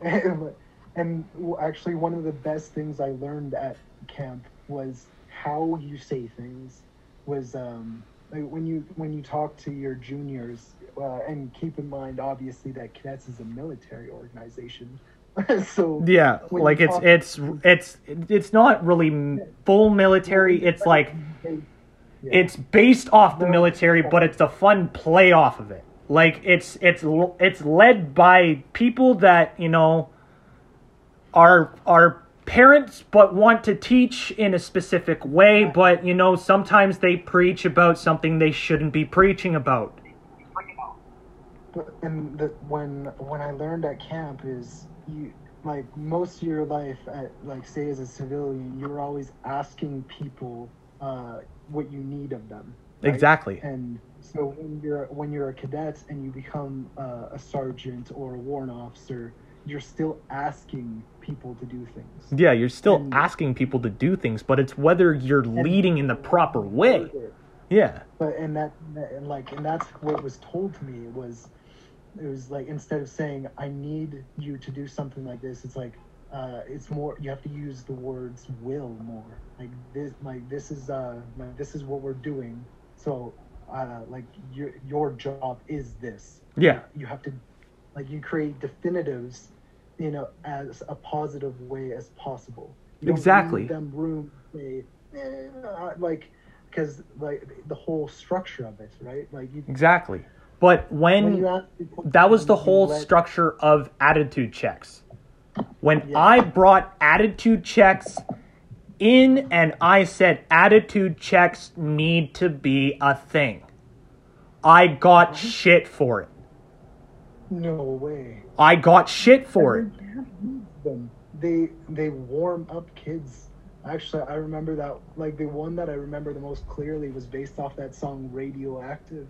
And, and actually one of the best things I learned at camp was how you say things was um like when you when you talk to your juniors uh, and keep in mind obviously that cadets is a military organization so
Yeah, like it's it's it's it's not really full military. It's like it's based off the military, but it's a fun play off of it. Like it's it's it's led by people that you know are are parents, but want to teach in a specific way. But you know sometimes they preach about something they shouldn't be preaching about.
But- and the, when when I learned at camp is you like most of your life at like say as a civilian you're always asking people uh, what you need of them right?
Exactly.
and so when you're when you're a cadet and you become uh, a sergeant or a warrant officer you're still asking people to do things
Yeah, you're still
And-
asking people to do things, but it's whether you're leading in the proper way. Yeah.
but and that, that and like and that's what was told to me was it was like instead of saying i need you to do something like this it's like uh it's more you have to use the words will more like this like this is uh like, this is what we're doing so uh like your your job is this
Yeah.
you have to like you create definitives you know as a positive way as possible you
Exactly.
them room say eh, like because like the whole structure of it right like you
Exactly. But
when
when that was the whole structure of attitude checks. When
Yeah.
I brought attitude checks in and I said attitude checks need to be a thing, I got shit for it.
no way
I got shit for it.
And they can't use them. they they warm up kids actually i remember that like the one that i remember the most clearly was based off that song radioactive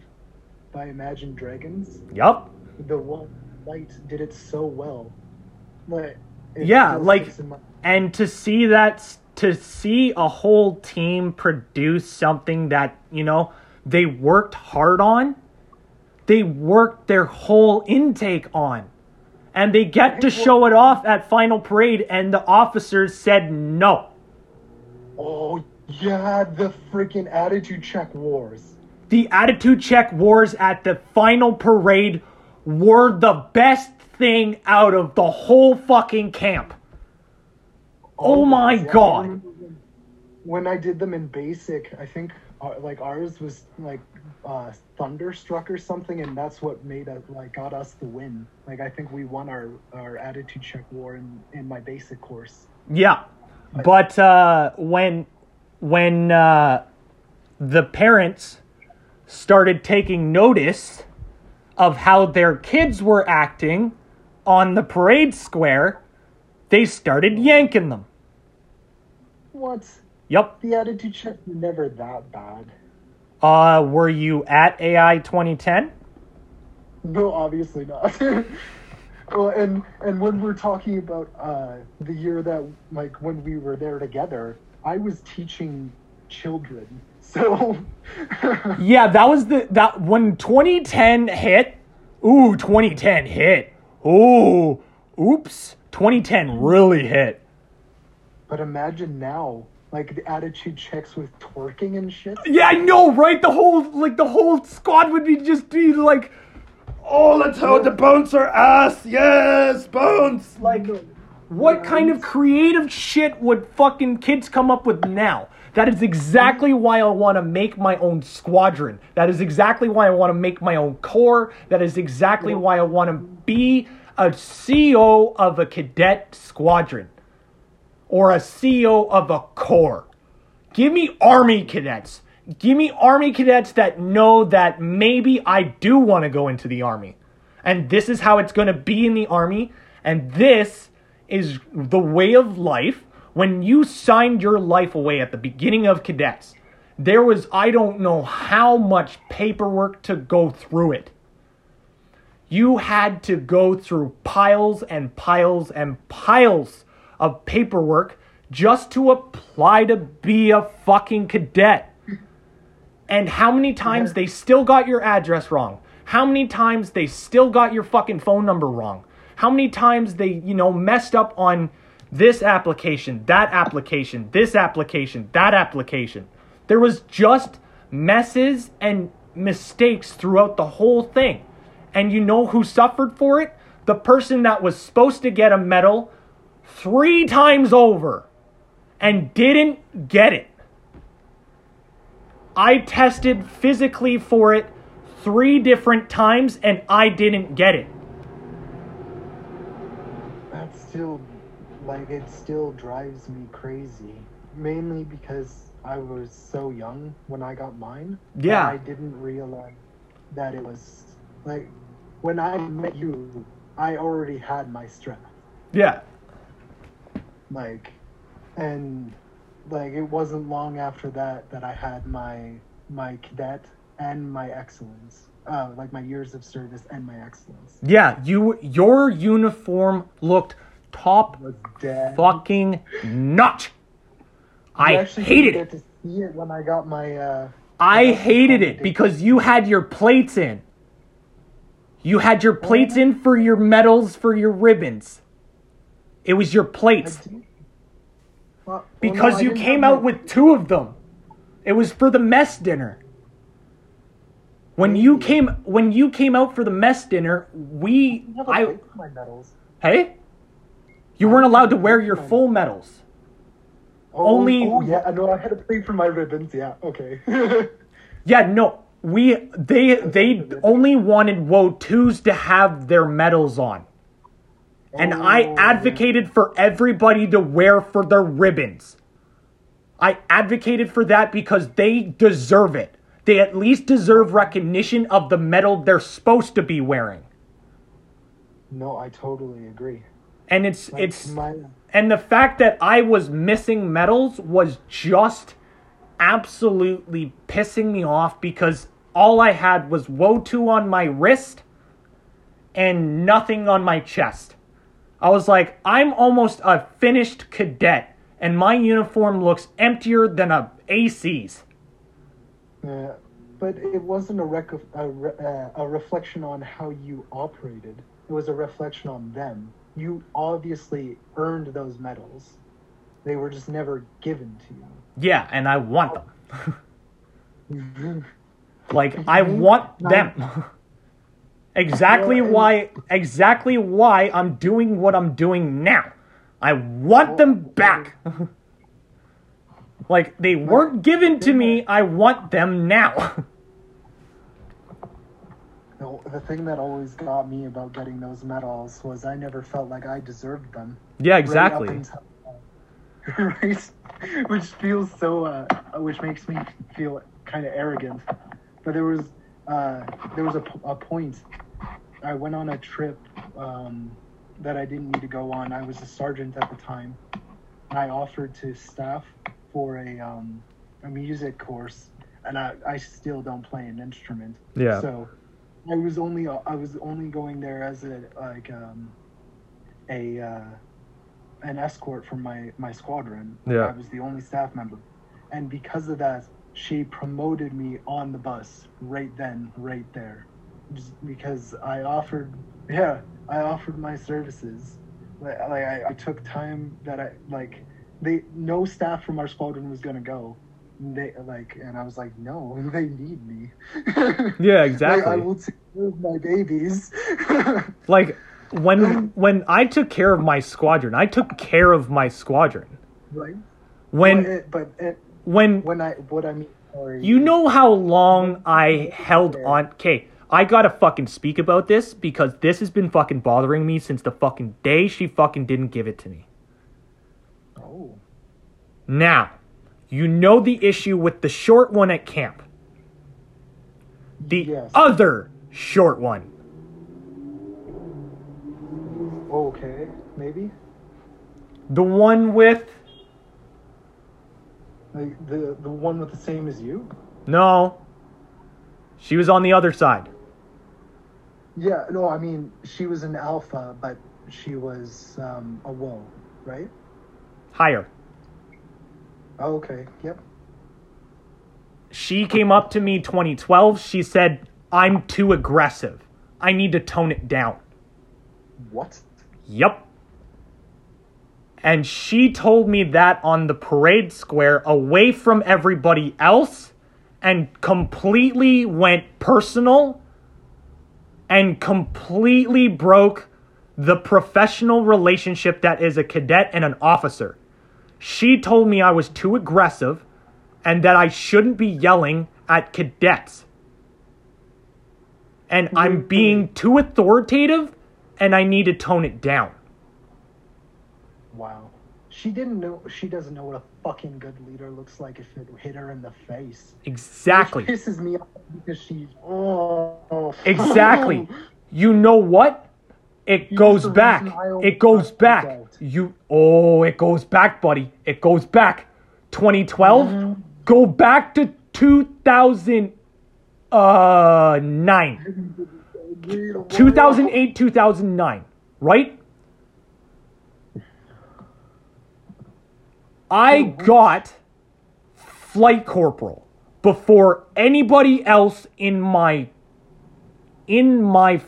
by imagine dragons
Yup.
the one light did it so well. Like it
Yeah, like-
my-
And to see that, to see a whole team produce something that, you know, they worked hard on, they worked their whole intake on. And they get to show it off at final parade, and the officers said no.
oh yeah, the freaking attitude check wars.
The attitude check wars at the final parade were the best thing out of the whole fucking camp. Oh my God.
When, when I did them in basic, I think uh, like ours was like uh, thunderstruck or something, and that's what made us like got us the win. Like I think we won our our attitude check war in in my basic course.
Yeah, but uh, when when uh, the parents started taking notice of how their kids were acting on the parade square, they started yanking them.
What?
Yep.
The attitude check never that bad.
Uh, were you at AI 2010?
No, obviously not. well, and and when we're talking about uh, the year that like when we were there together, I was teaching children. So
Yeah, that was the that when 2010 hit. Ooh, 2010 hit. Ooh, oops. 2010 really hit.
but imagine now, like the attitude checks with twerking and shit.
Yeah, I know, right? The whole like the whole squad would be just be like,
Oh, let's hold the bouncer ass. Yes, bounce.
Like, what kind of creative shit would fucking kids come up with now? That is exactly why I want to make my own squadron. That is exactly why I want to make my own corps. That is exactly why I want to be a CEO of a cadet squadron or a CEO of a corps. Give me army cadets. Give me army cadets that know that maybe I do want to go into the army. And this is how it's going to be in the army. And this is the way of life. When you signed your life away at the beginning of cadets, there was, I don't know how much paperwork to go through it. You had to go through piles and piles and piles of paperwork just to apply to be a fucking cadet. And how many times they still got your address wrong? How many times they still got your fucking phone number wrong? How many times they, you know, messed up on this application, that application, this application, that application? There was just messes and mistakes throughout the whole thing. And you know who suffered for it? The person that was supposed to get a medal three times over and didn't get it. I tested physically for it three different times and I didn't get it.
That's still, like, it still drives me crazy. Mainly because I was so young when I got mine.
Yeah.
I didn't realize that it was, like, when I met you, I already had my strap.
Yeah.
Like, and, like, it wasn't long after that that I had my, my cadet and my excellence. Uh, like, my years of service and my excellence.
Yeah, you your uniform looked top fucking notch.
I
hated it.
to see it when I got my, uh,
I hated it because you had your plates in. You had your plates in for your medals, for your ribbons. It was your plates
did- Well, well,
because
no,
you came out with two of them. It was for the mess dinner. When you came when you came out for the mess dinner, we
I
I
plate for my medals.
hey, you weren't allowed to wear your full medals.
Oh,
Only-
Oh yeah, I know. I had a plate for my ribbons. Yeah. Okay.
Yeah, no. We they they only wanted WO2s to have their medals on. And I
Oh,
advocated for everybody to wear for their ribbons. I advocated for that because they deserve it. They at least deserve recognition of the medal they're supposed to be wearing.
No, I totally agree.
And it's
Like,
it's
my
and the fact that I was missing medals was just absolutely pissing me off because all I had was WO2 on my wrist and nothing on my chest. I was like, I'm almost a finished cadet, and my uniform looks emptier than a AC's.
Yeah, but it wasn't a, rec- a, re- uh, a reflection on how you operated. It was a reflection on them. You obviously earned those medals. They were just never given to you.
Yeah, and I want them. Like I want them. exactly why exactly why I'm doing what I'm doing now. I want them oh, back. like they weren't given to me, I want them now.
No, the thing that always got me about getting those medals was I never felt like I deserved them.
yeah,
Right
exactly.
until- right? Which feels so, uh, which makes me feel kind of arrogant. But there was, uh, there was a, a point. I went on a trip um, that I didn't need to go on. I was a sergeant at the time, and I offered to staff for a um, a music course, and I, I still don't play an instrument.
Yeah.
So I was only I was only going there as a like um, a uh, an escort from my my squadron.
Yeah.
I was the only staff member, and because of that, she promoted me on the bus right then, right there, just because I offered. Yeah, I offered my services. Like, like I, I took time that I like. They no staff from our squadron was gonna go, they like, and I was like, no, they need me.
Yeah,
Like, I will take care of my babies.
Like when when I took care of my squadron, I took care of my squadron.
right?
When
but, it, but it,
when
when I what I mean, sorry,
you know how long I held on. Okay, I gotta fucking speak about this because this has been fucking bothering me since the fucking day she fucking didn't give it to me.
Oh,
Now, you know the issue with the short one at camp. The
Yes.
other short one.
okay, maybe
The one with
like the the one with the same as you.
no. She was on the other side.
Yeah, no, I mean she was an alpha, but she was um, a WO, right?
Higher.
Oh, okay, yep.
She came up to me 2012. She said, "I'm too aggressive. I need to tone it down."
What?
Yep. And she told me that on the parade square away from everybody else and completely went personal and completely broke the professional relationship that is a cadet and an officer. She told me I was too aggressive and that I shouldn't be yelling at cadets. And I'm being too authoritative and I need to tone it down.
Wow. She didn't know. She doesn't know what a fucking good leader looks like if it hit her in the face.
Exactly.
Which pisses me off because she's. Oh.
Exactly. You know what? It goes back.
reason I always
It goes back. You oh, it goes back, buddy. It goes back. 2012.
Mm-hmm.
Go back to 2009. Uh, 2008, 2009, right? I got flight corporal before anybody else in my in my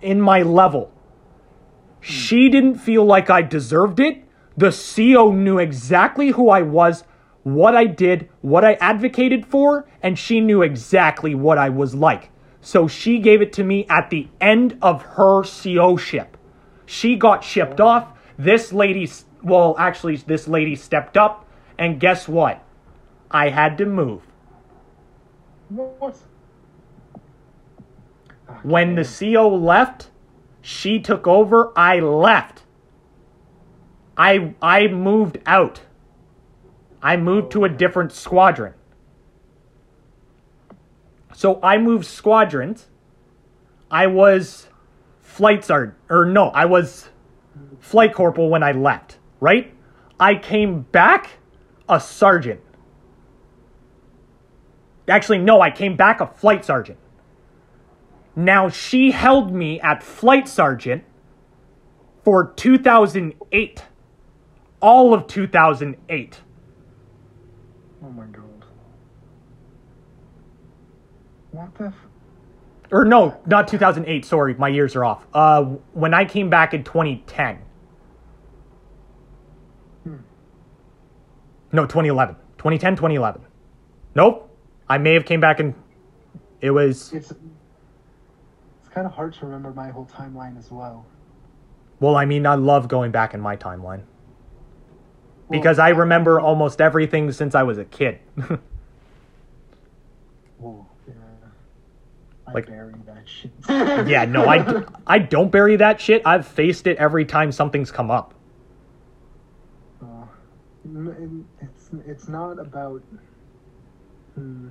in my level. She didn't feel like I deserved it. The CO knew exactly who I was, what I did, what I advocated for, and she knew exactly what I was like. So she gave it to me at the end of her CO ship. She got shipped off. This lady, well, actually, this lady stepped up, and guess what? I had to move.
What?
When the CO left, she took over, I left. I I moved out. I moved to a different squadron. So I moved squadrons. I was flight sergeant or no, I was flight corporal when I left, right? I came back a sergeant. Actually, no, I came back a flight sergeant. Now she held me at flight sergeant for 2008. All of 2008.
Oh my god. What the? F-
Or no, not 2008, sorry, my years are off. Uh when I came back in 2010. No, 2011. 2010, 2011. Nope. I may have came back in it was
it's. It's kind of hard to remember my whole timeline as well.
well, I mean, I love going back in my timeline. Because I remember almost everything since I was a kid.
Oh, yeah. I
Like-
buried that shit.
Yeah, no, I, I don't bury that shit. I've faced it every time something's come up.
Uh, it's it's not about. Hmm.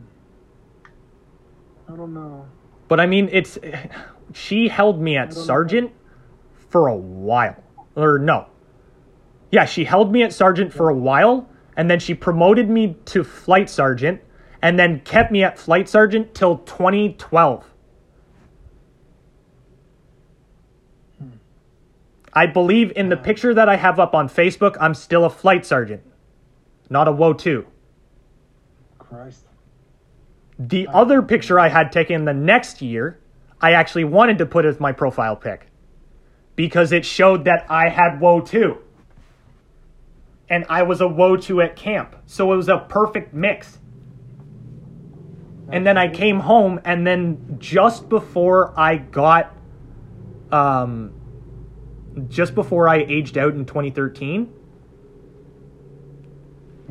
I don't know.
But I mean, it's she held me at sergeant for a while. Or no. Yeah, she held me at sergeant for a while and then she promoted me to flight sergeant and then kept me at flight sergeant till 2012. Hmm. I believe in the picture that I have up on Facebook, I'm still a flight sergeant, not a WO 2.
Christ.
The other picture I had taken the next year, I actually wanted to put as my profile pic because it showed that I had WO2. and I was a WO2 at camp. So it was a perfect mix. And then I came home, and then just before I got, um, just before I aged out in 2013,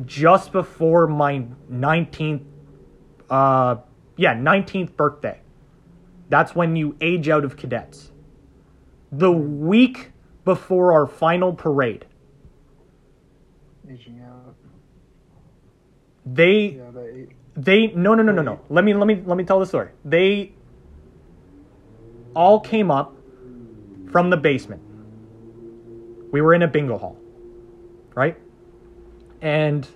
just before my 19th, uh, yeah, 19th birthday, that's when you age out of cadets. The week before our final parade,
Aging out.
they
Yeah, that
they no no no no no. let me let me let me tell the story. They all came up from the basement. We were in a bingo hall right? And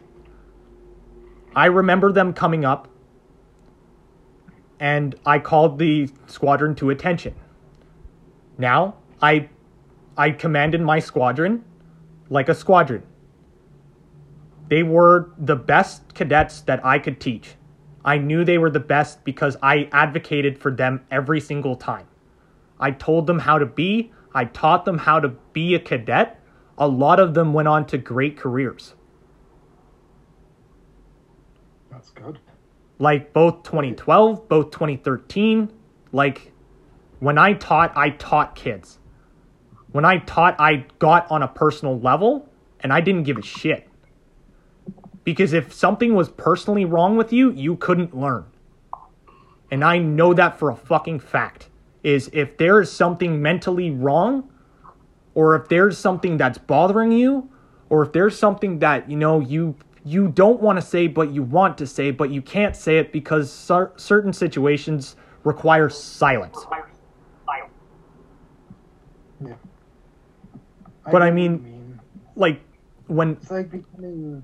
i remember them coming up and i called the squadron to attention now i i commanded my squadron like a squadron they were the best cadets that I could teach. I knew they were the best because I advocated for them every single time. I told them how to be, I taught them how to be a cadet. A lot of them went on to great careers.
That's good.
Like both 2012, both 2013. Like when I taught, I taught kids. When I taught, I got on a personal level and I didn't give a shit. Because if something was personally wrong with you, you couldn't learn. And I know that for a fucking fact. Is if there is something mentally wrong, or if there's something that's bothering you, or if there's something that, you know, you you don't want to say but you want to say but you can't say it because cer- certain situations require silence.
Yeah.
But I
what
mean- Like when
it's like becoming.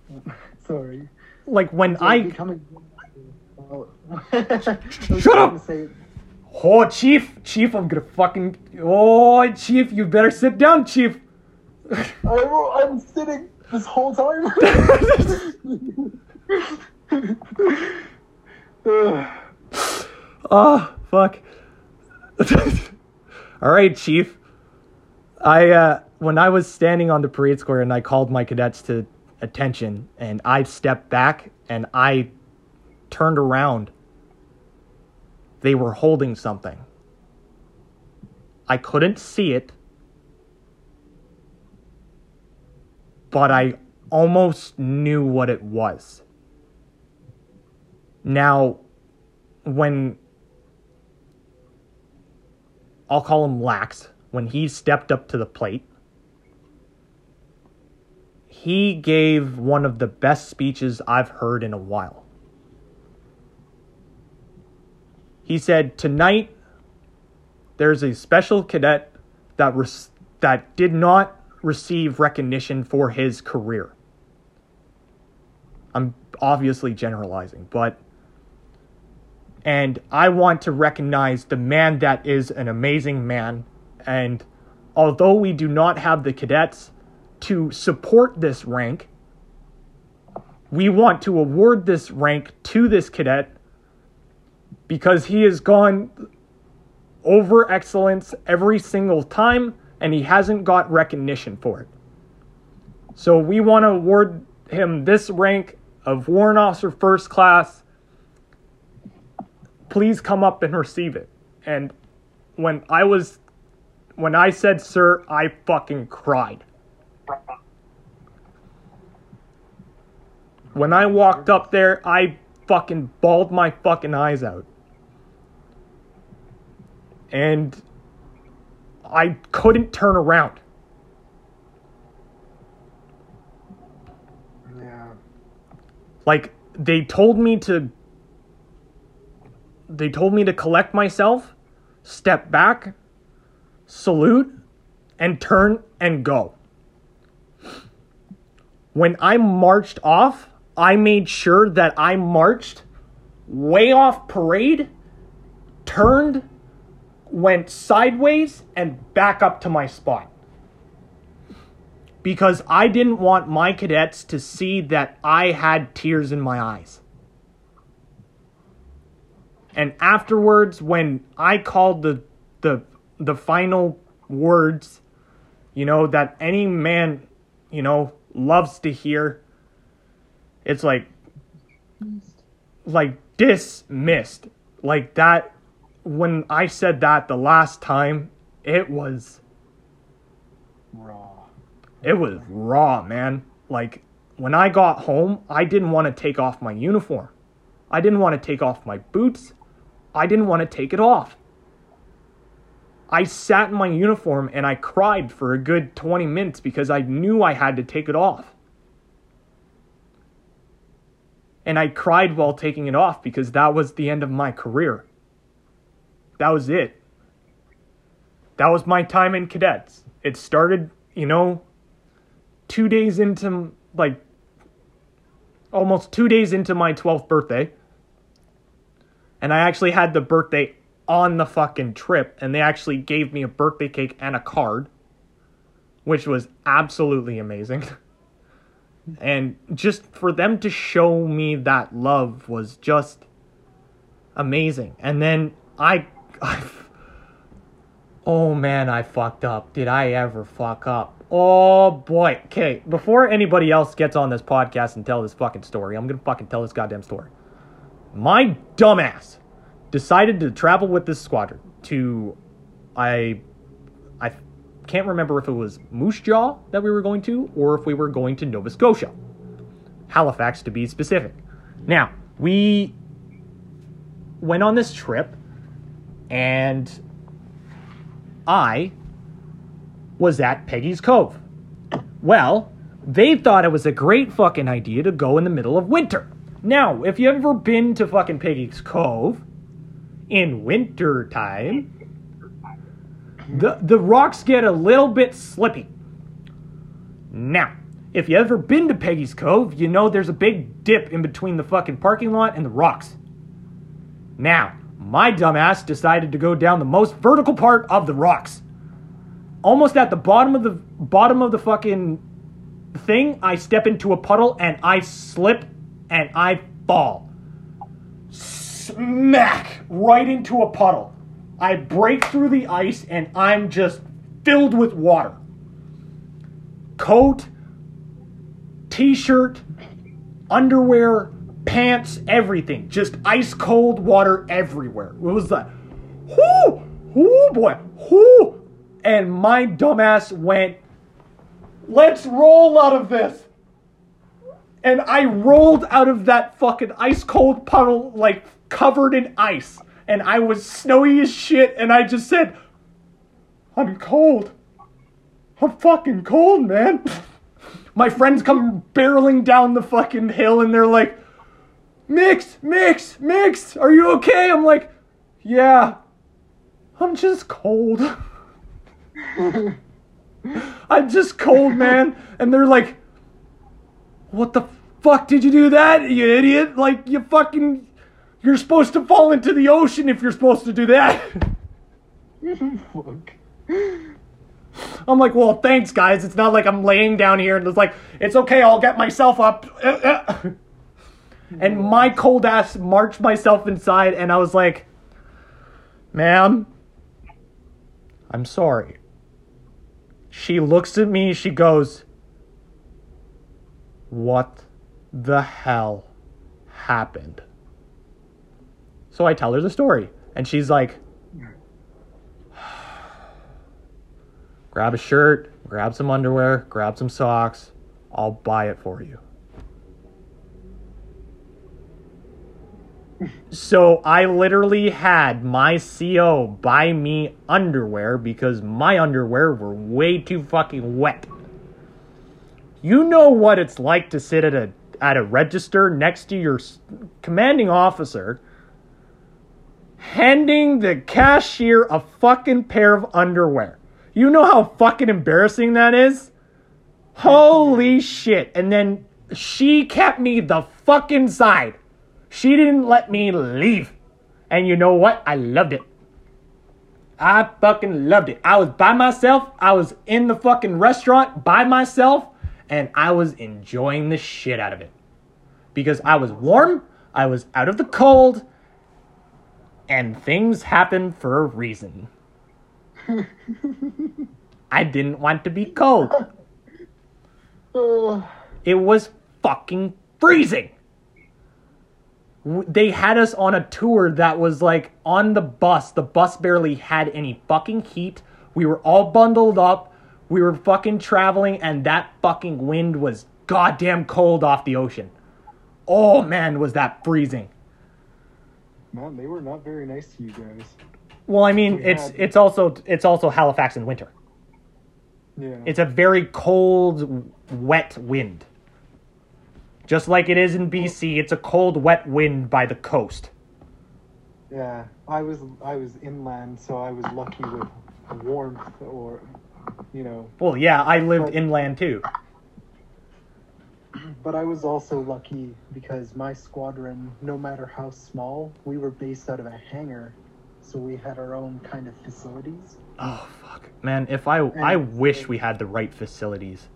Sorry.
like when
like
I
becoming. Oh. Shut
up!
Say,
Oh, Chief, Chief, I'm gonna fucking. Oh, Chief, you better sit down, Chief.
I, I'm sitting this whole time.
Oh, fuck. All right, Chief. I uh, when I was standing on the parade square and I called my cadets to attention, and I stepped back and I turned around. They were holding something. I couldn't see it, but I almost knew what it was. Now, when I'll call him Lax, when he stepped up to the plate, he gave one of the best speeches I've heard in a while. He said, Tonight, there's a special cadet that, res- that did not receive recognition for his career. I'm obviously generalizing, but and I want to recognize the man that is an amazing man. And although we do not have the cadets to support this rank, we want to award this rank to this cadet because he has gone over excellence every single time and he hasn't got recognition for it. So we want to award him this rank of Warrant Officer First Class please come up and receive it. And when I was, when I said, sir, I fucking cried. When I walked up there, I fucking bawled my fucking eyes out. And I couldn't turn around.
yeah.
Like, they told me to they told me to collect myself, step back, salute, and turn and go. When I marched off, I made sure that I marched way off parade, turned, went sideways, and back up to my spot. Because I didn't want my cadets to see that I had tears in my eyes. And afterwards, when I called the the the final words, you know, that any man, you know, loves to hear. It's like like dismissed. Like that when I said that the last time, it was
Raw.
it was raw, man. Like when I got home, I didn't want to take off my uniform. I didn't want to take off my boots. I didn't want to take it off. I sat in my uniform and I cried for a good 20 minutes because I knew I had to take it off. And I cried while taking it off because that was the end of my career. That was it. That was my time in cadets. It started, you know, two days into, like, almost two days into my 12th birthday. And I actually had the birthday on the fucking trip, and they actually gave me a birthday cake and a card, which was absolutely amazing. and just for them to show me that love was just amazing. And then I, I oh man, I fucked up. Did I ever fuck up? Oh boy. Okay, before anybody else gets on this podcast and tell this fucking story, I'm gonna fucking tell this goddamn story. My dumbass decided to travel with this squadron to I I can't remember if it was Moose Jaw that we were going to or if we were going to Nova Scotia. Halifax to be specific. Now, we went on this trip and I was at Peggy's Cove. Well, they thought it was a great fucking idea to go in the middle of winter. Now, if you've ever been to fucking Peggy's Cove in winter time, the the rocks get a little bit slippy. Now, if you ever been to Peggy's Cove, you know there's a big dip in between the fucking parking lot and the rocks. Now, my dumbass decided to go down the most vertical part of the rocks. Almost at the bottom of the bottom of the fucking thing, I step into a puddle and I slip and I fall. Smack right into a puddle. I break through the ice and I'm just filled with water. Coat, t shirt, underwear, pants, everything. Just ice cold water everywhere. It was like, whoo, whoo, boy, whoo. And my dumbass went, let's roll out of this. And I rolled out of that fucking ice cold puddle, like covered in ice. And I was snowy as shit. And I just said, I'm cold. I'm fucking cold, man. My friends come barreling down the fucking hill and they're like, Mix, Mix, Mix, are you okay? I'm like, yeah, I'm just cold. I'm just cold, man. And they're like, what the fuck did you do that, you idiot? Like, you fucking, you're supposed to fall into the ocean if you're supposed to do that.
Fuck.
I'm like, well, thanks, guys. It's not like I'm laying down here and it's like, it's okay, I'll get myself up. Uh, uh. And my cold ass marched myself inside, and I was like, ma'am, I'm sorry. She looks at me, she goes, what the hell happened? So I tell her the story, and she's like, grab a shirt, grab some underwear, grab some socks. I'll buy it for you. So I literally had my CO buy me underwear because my underwear were way too fucking wet. You know what it's like to sit at a at a register next to your commanding officer handing the cashier a fucking pair of underwear. You know how fucking embarrassing that is? Holy shit. And then she kept me the fucking side. She didn't let me leave. And you know what? I loved it. I fucking loved it. I was by myself. I was in the fucking restaurant by myself. And I was enjoying the shit out of it. Because I was warm. I was out of the cold. And things happen for a reason. I didn't want to be cold. It was fucking freezing. They had us on a tour that was like on the bus. The bus barely had any fucking heat. We were all bundled up. We were fucking traveling, and that fucking wind was goddamn cold off the ocean. Oh man, was that freezing.
man, they were not very nice to you guys.
Well, I mean,
We
it's
had-
it's also it's also Halifax in winter.
Yeah.
It's a very cold, wet wind. Just like it is in BC, it's a cold, wet wind by the coast.
Yeah, I was I was inland, so I was lucky with warmth or, you know.
Well, yeah, I lived
But-
inland too.
But I was also lucky because my squadron, no matter how small, we were based out of a hangar, so we had our own kind of facilities,
Oh fuck, man! If I I wish we had the right facilities.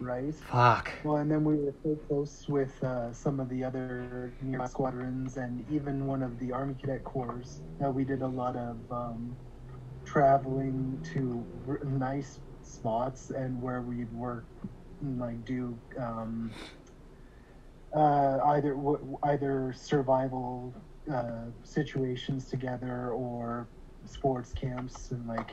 Right?
Fuck.
Well, and then we were so close with uh, some of the other nearby squadrons, and even one of the Army Cadet Corps. Uh, we did a lot of um, traveling to r- nice spots and where we'd work, and, like do um, uh, either w- either survival uh, situations together or sports camps and like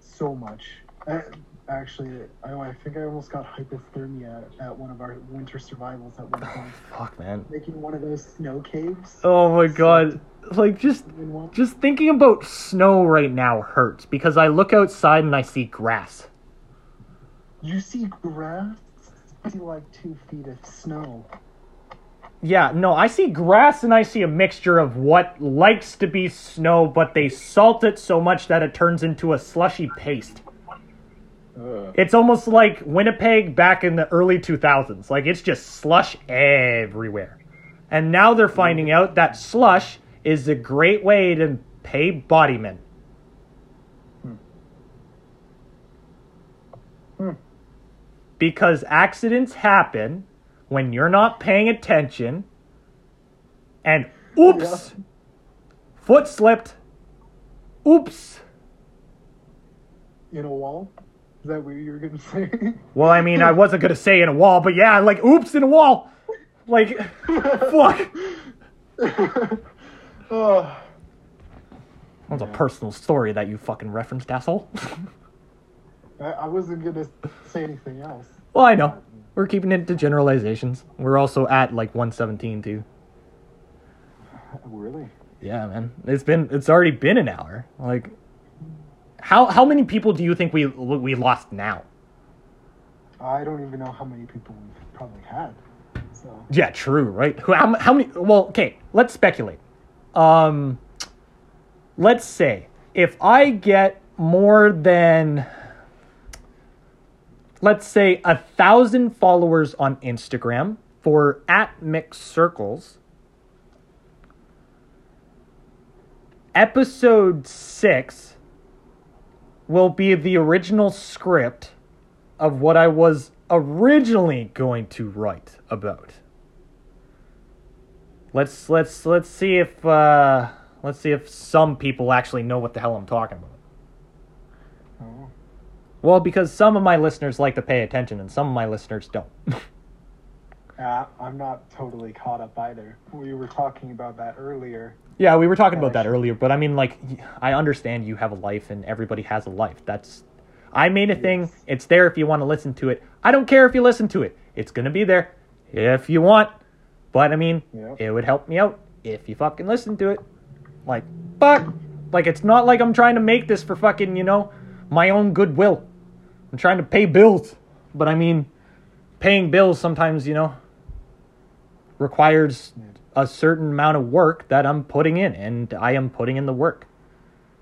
so much. Uh, actually, I, I think I almost got hypothermia at one of our winter survivals at one point.
Fuck, man.
Making one of those snow caves.
Oh my god. Like just just thinking about snow right now hurts because I look outside and I see grass.
You see grass? I see like two feet of snow.
Yeah, no, I see grass and I see a mixture of what likes to be snow, but they salt it so much that it turns into a slushy paste. It's almost like Winnipeg back in the early 2000s. Like, it's just slush everywhere. And now they're hmm. finding out that slush is a great way to pay bodymen. Hmm. Hmm. Because accidents happen when you're not paying attention, and oops, foot slipped. Oops.
In a wall? Is that what you were gonna say?
Well, I mean, I wasn't gonna say in a wall, but yeah, like oops in a wall. Like, fuck.
oh,
That was a personal story that you fucking referenced, asshole.
I, I wasn't gonna say anything else.
well, I know. We're keeping it to generalizations. We're also at like 117 too.
Really?
Yeah, man. It's been it's already been an hour. Like how how many people do you think we we lost now?
I don't even know how many people we've probably had. So
Yeah, true, right? How, how many well, okay, let's speculate. Um let's say if I get more than let's say a thousand followers on Instagram for at mixed circles episode six will be the original script of what I was originally going to write about. Let's let's let's see if uh let's see if some people actually know what the hell I'm talking about.
oh.
Well, because some of my listeners like to pay attention and some of my listeners don't.
Uh, I'm not totally caught up either. We were talking about that earlier.
Yeah, we were talking about that earlier, but I mean like I understand you have a life and everybody has a life. That's I made a thing.
Yes.
It's there if you want to listen to it. I don't care if you listen to it. It's going to be there if you want. But I mean,
Yep.
it would help me out if you fucking listen to it. Like, fuck. Like, it's not like I'm trying to make this for fucking, you know, my own goodwill. I'm trying to pay bills. But I mean, paying bills sometimes, you know, requires a certain amount of work that I'm putting in, and I am putting in the work.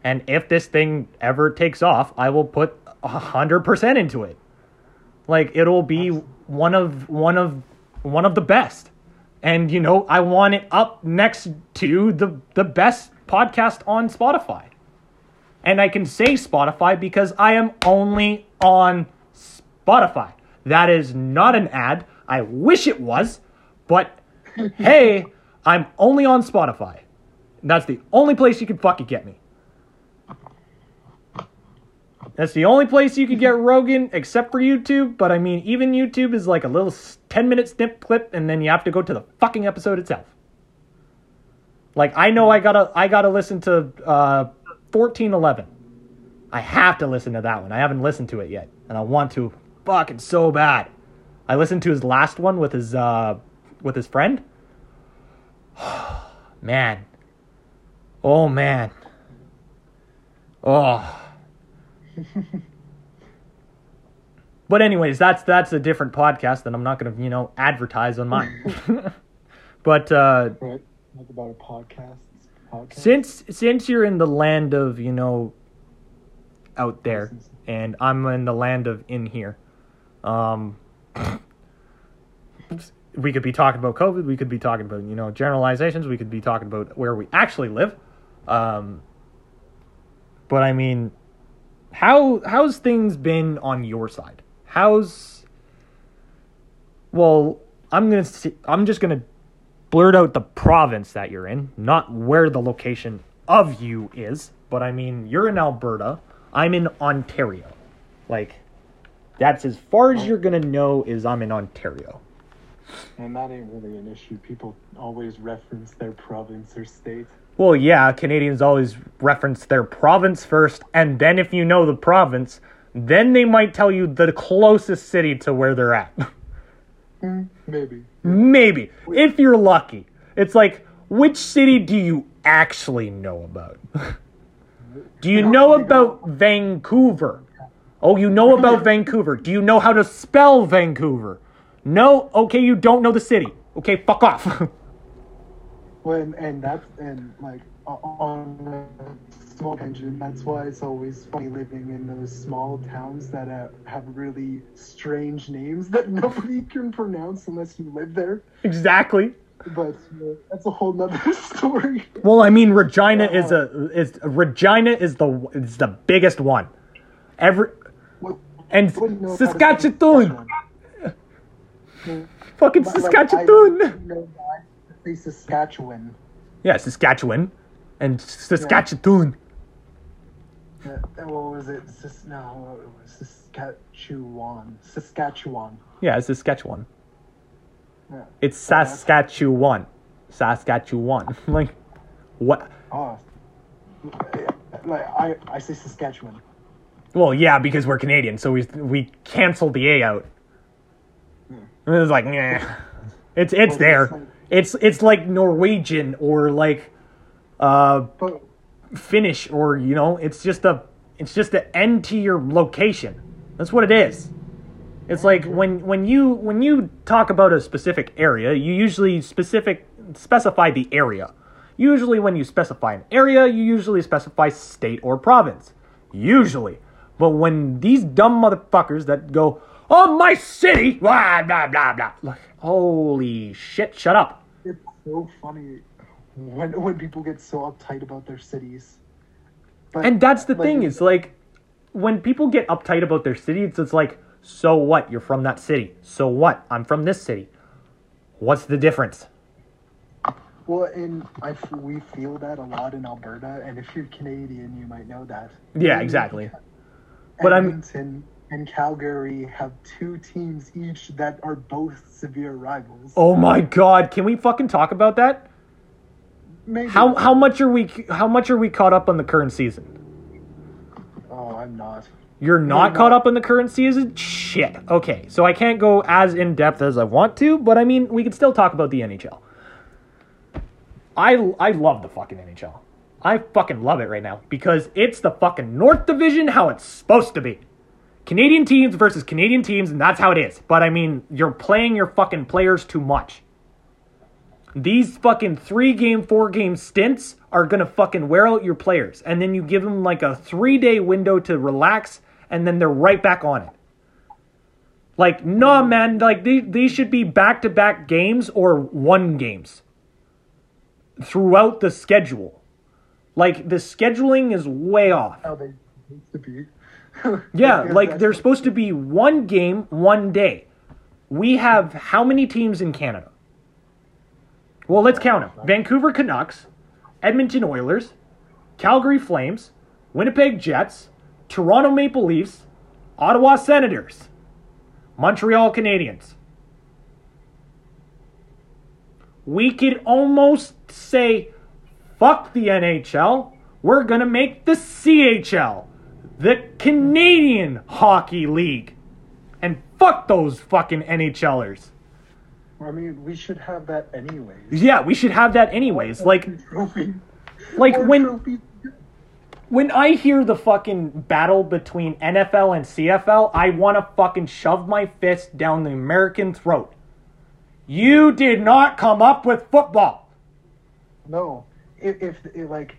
And if this thing ever takes off, I will put a hundred percent into it. Like it'll be one of one of one of the best. And you know, I want it up next to the the best podcast on Spotify. And I can say Spotify because I am only on Spotify. That is not an ad. I wish it was, but hey, I'm only on Spotify. That's the only place you can fucking get me. That's the only place you could get Rogan except for YouTube. But I mean, even YouTube is like a little 10 minute snip clip, and then you have to go to the fucking episode itself. Like I know I gotta I gotta listen to uh, 1411. I have to listen to that one. I haven't listened to it yet, and I want to fucking so bad. I listened to his last one with his uh, with his friend. man. Oh man. Oh. but anyways, that's that's a different podcast, and I'm not gonna you know advertise on mine. but uh,
Right. Talk about a podcast. podcast.
since since you're in the land of you know out there, and I'm in the land of in here, um, we could be talking about COVID. We could be talking about you know generalizations. We could be talking about where we actually live. Um, but I mean, how how's things been on your side? How's well, I'm gonna see, I'm just gonna blurt out the province that you're in, not where the location of you is. But I mean, you're in Alberta. I'm in Ontario. Like, that's as far as you're gonna know is I'm in Ontario.
And that ain't really an issue. People always reference their province or state.
Well, yeah, Canadians always reference their province first, and then if you know the province, then they might tell you the closest city to where they're at.
Mm, maybe.
Maybe, if you're lucky. It's like, which city do you actually know about? do you know about Vancouver? Oh, you know about Vancouver. Do you know how to spell Vancouver? No? Okay, you don't know the city. Okay, fuck off.
When and that's and like on a small tangent. That's why it's always funny living in those small towns that uh, have really strange names that nobody can pronounce unless you live there.
exactly.
But uh, that's a whole nother story.
Well, I mean, Regina is a is Regina is the is the biggest one. Every and
what do you know about the
Saskatchewan,
Saskatchewan?
fucking
But, like,
Saskatchewan.
I know that. Say Saskatchewan.
Yeah, Saskatchewan and Saskatchewan.
Uh, what was it? Sis, no, it was Saskatchewan. Saskatchewan.
Yeah, it's Saskatchewan.
Yeah.
It's Saskatchewan. Saskatchewan. like what?
Oh. Like I, I say Saskatchewan.
Well, yeah, because we're Canadian, so we we canceled the A out. It was like, nah. It's it's there.
it's like-
It's like Norwegian or like uh Finnish or you know, it's just a it's just an end to your location. That's what it is. It's like when when you when you talk about a specific area, you usually specific specify the area. Usually when you specify an area, you usually specify state or province. Usually. But when these dumb motherfuckers that go, "Oh, my city," blah blah blah blah. Like, holy shit, shut up.
it's so funny when when people get so uptight about their cities. But,
And that's the
like,
thing is like when people get uptight about their city, it's, it's like, so what? You're from that city. So what? I'm from this city. What's the difference?
Well, and I f- we feel that a lot in Alberta, and if you're Canadian, you might know that.
Yeah, exactly. But I'm-
Edmonton and Calgary have two teams each that are both severe rivals.
Oh my god, can we fucking talk about that?
Maybe.
How how much are we how much are we caught up on the current season?
Oh, I'm not.
You're not
No,
caught
no.
up in the current season? Shit. Okay, so I can't go as in depth as I want to, but I mean, we can still talk about the NHL. I I love the fucking NHL. I fucking love it right now because it's the fucking North Division how it's supposed to be. Canadian teams versus Canadian teams, and that's how it is. But I mean, you're playing your fucking players too much. These fucking three game, four game stints are gonna fucking wear out your players, and then you give them like a three day window to relax, and then they're right back on it. Like, nah, man, like they, these should be back to back games or one games throughout the schedule. Like, the scheduling is way off.
How they used to be.
Yeah, like there's supposed to be one game, one day. We have how many teams in Canada? Well, let's count them Vancouver Canucks, Edmonton Oilers, Calgary Flames, Winnipeg Jets, Toronto Maple Leafs, Ottawa Senators, Montreal Canadiens. We could almost say, fuck the NHL. We're going to make the CHL, the Canadian Hockey League. And fuck those fucking NHLers.
I mean, we should have that anyways.
Yeah, we should have that anyways. Like, like
More
when when I hear the fucking battle between NFL and CFL, I want to fucking shove my fist down the American throat. You did not come up with football.
No, if, if, if like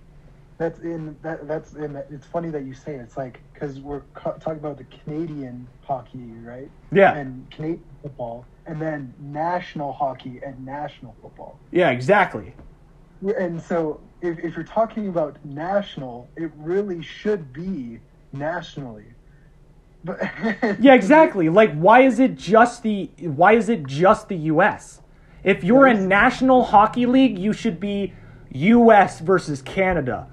that's in that that's in it's funny that you say it. it's like because we're ca- talking about the Canadian hockey, right?
Yeah.
And Canadian football, and then national hockey and national football.
Yeah, exactly.
And so, if, if you're talking about national, it really should be nationally. But
Yeah, exactly. Like why is it just the why is it just the US? If you're a national hockey league, you should be US versus Canada.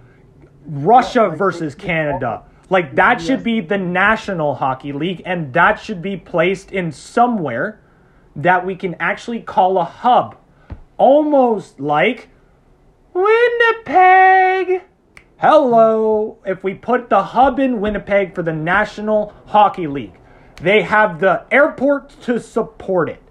Russia versus Canada. Like that should be the national hockey league and that should be placed in somewhere that we can actually call a hub. Almost like Winnipeg. Hello. If we put the hub in Winnipeg for the National Hockey League, they have the airport to support it.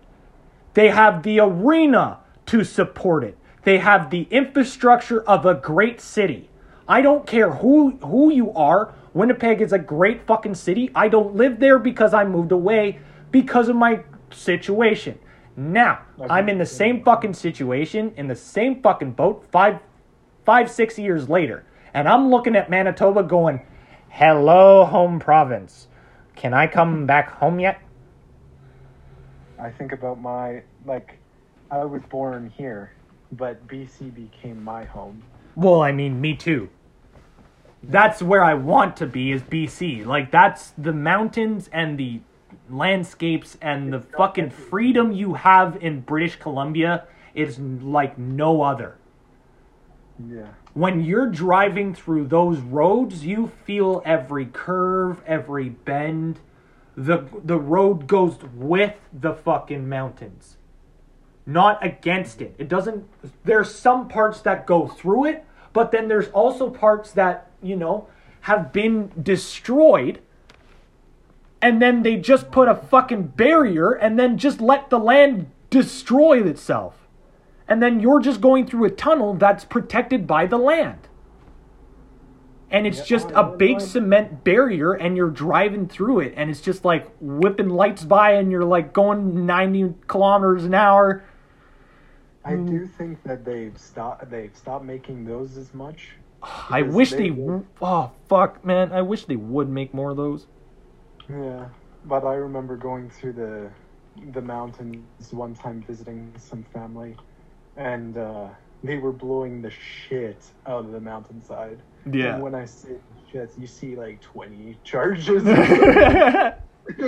They have the arena to support it. They have the infrastructure of a great city. I don't care who who you are. Winnipeg is a great fucking city. I don't live there because I moved away because of my situation. Now, I'm in the same fucking situation, in the same fucking boat, five, five, six years later. And I'm looking at Manitoba going, hello, home province. Can I come back home yet?
I think about my like, I was born here, but BC became my home.
Well, I mean, me too. That's where I want to be is BC. Like that's the mountains and the landscapes and the fucking freedom you have in British Columbia is like no other.
Yeah.
When you're driving through those roads, you feel every curve, every bend. The the road goes with the fucking mountains. Not against it. It doesn't there's some parts that go through it, but then there's also parts that, you know, have been destroyed and then they just put a fucking barrier and then just let the land destroy itself. And then you're just going through a tunnel that's protected by the land. And it's just a big cement barrier and you're driving through it and it's just like whipping lights by and you're like going 90 kilometers an hour.
I
Mm.
do think that they've stopped. They've stopped making those as much.
I wish
they
oh fuck man, I wish they would make more of those.
Yeah, but I remember going through the the mountains one time visiting some family, and uh, they were blowing the shit out of the mountainside. And when I say shit, you see like twenty charges.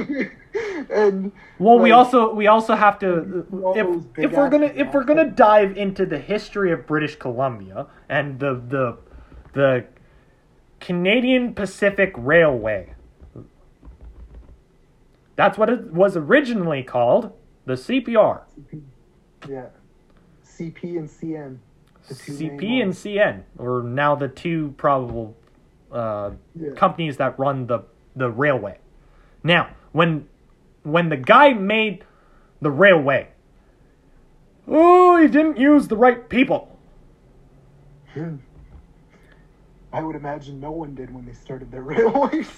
and
Well, we also we also have to if if we're gonna if we're gonna dive into the history of British Columbia and the the the Canadian Pacific Railway. That's what it was originally called, the CPR. CP.
yeah, CP and CN. the two main
CP and. CN are now the two probable uh,
Yeah.
companies that run the the railway. Now, when when the guy made the railway, oh, he didn't use the right people.
I would imagine no one did when they started their railways.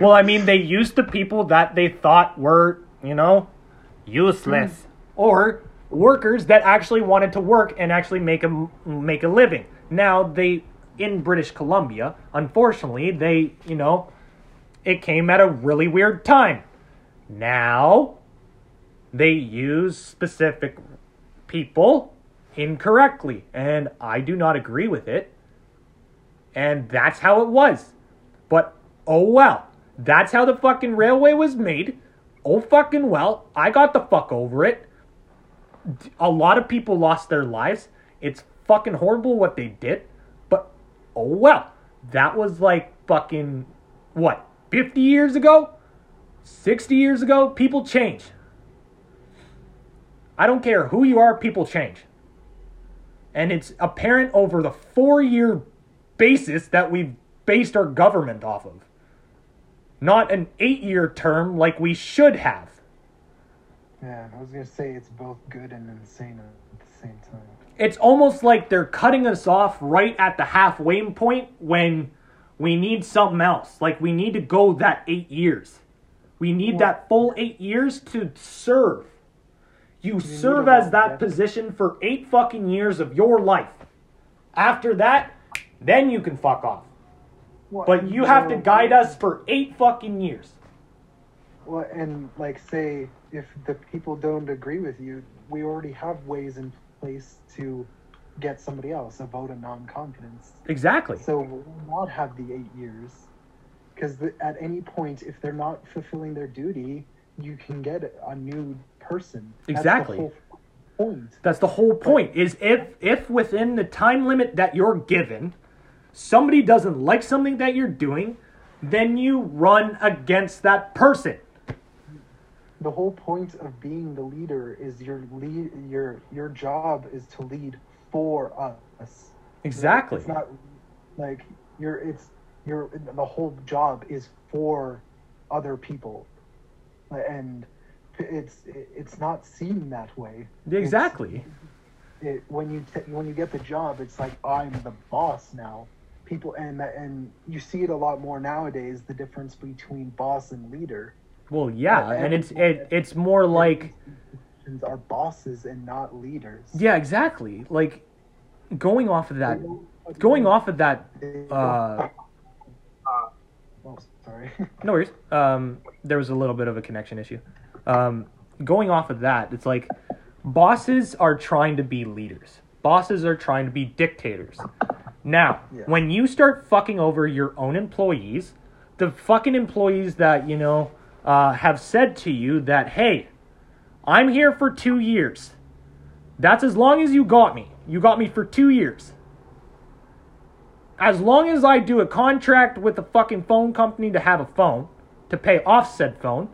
Well, I mean, they used the people that they thought were, you know, useless hmm. or workers that actually wanted to work and actually make a make a living. Now they in British Columbia, unfortunately, they, you know, it came at a really weird time. Now they use specific people incorrectly, and I do not agree with it. And that's how it was. But oh well. That's how the fucking railway was made. Oh fucking well. I got the fuck over it. A lot of people lost their lives. It's fucking horrible what they did. But oh well. That was like fucking what, 50 years ago? 60 years ago? People change. I don't care who you are, people change. And it's apparent over the four year basis that we've based our government off of. Not an eight year term like we should have.
Yeah, I was gonna say it's both good and insane at the same time.
It's almost like they're cutting us off right at the halfway point when we need something else. Like we need to go that eight years. We need that full eight years to serve. You serve as that position for eight fucking years of your life. After that, then you can fuck off.
Well,
But you have to guide us for eight fucking years.
Well, and like say if the people don't agree with you, we already have ways in place to get somebody else a vote of non-confidence.
Exactly.
So we'll not have the eight years, because at any point, if they're not fulfilling their duty, you can get a new person. Exactly. That's the whole point.
That's the whole point. Is if if within the time limit that you're given, somebody doesn't like something that you're doing, then you run against that person.
The whole point of being the leader is your lead. Your your job is to lead for us.
Exactly.
It's not like you're. It's your. The whole job is for other people, and it's it's not seen that way.
Exactly.
it, when you t- when you get the job, it's like I'm the boss now. People and and you see it a lot more nowadays. The difference between boss and leader.
Well, yeah, and it's it, it's more like
Are bosses and not leaders.
yeah, exactly. Like going off of that, going off of that. Uh,
oh, sorry.
no worries. Um, there was a little bit of a connection issue. Um, going off of that, it's like bosses are trying to be leaders. Bosses are trying to be dictators. Now,
Yeah.
when you start fucking over your own employees, the fucking employees that you know uh, have said to you that, hey, I'm here for two years. That's as long as you got me. You got me for two years. As long as I do a contract with the fucking phone company to have a phone, to pay off said phone,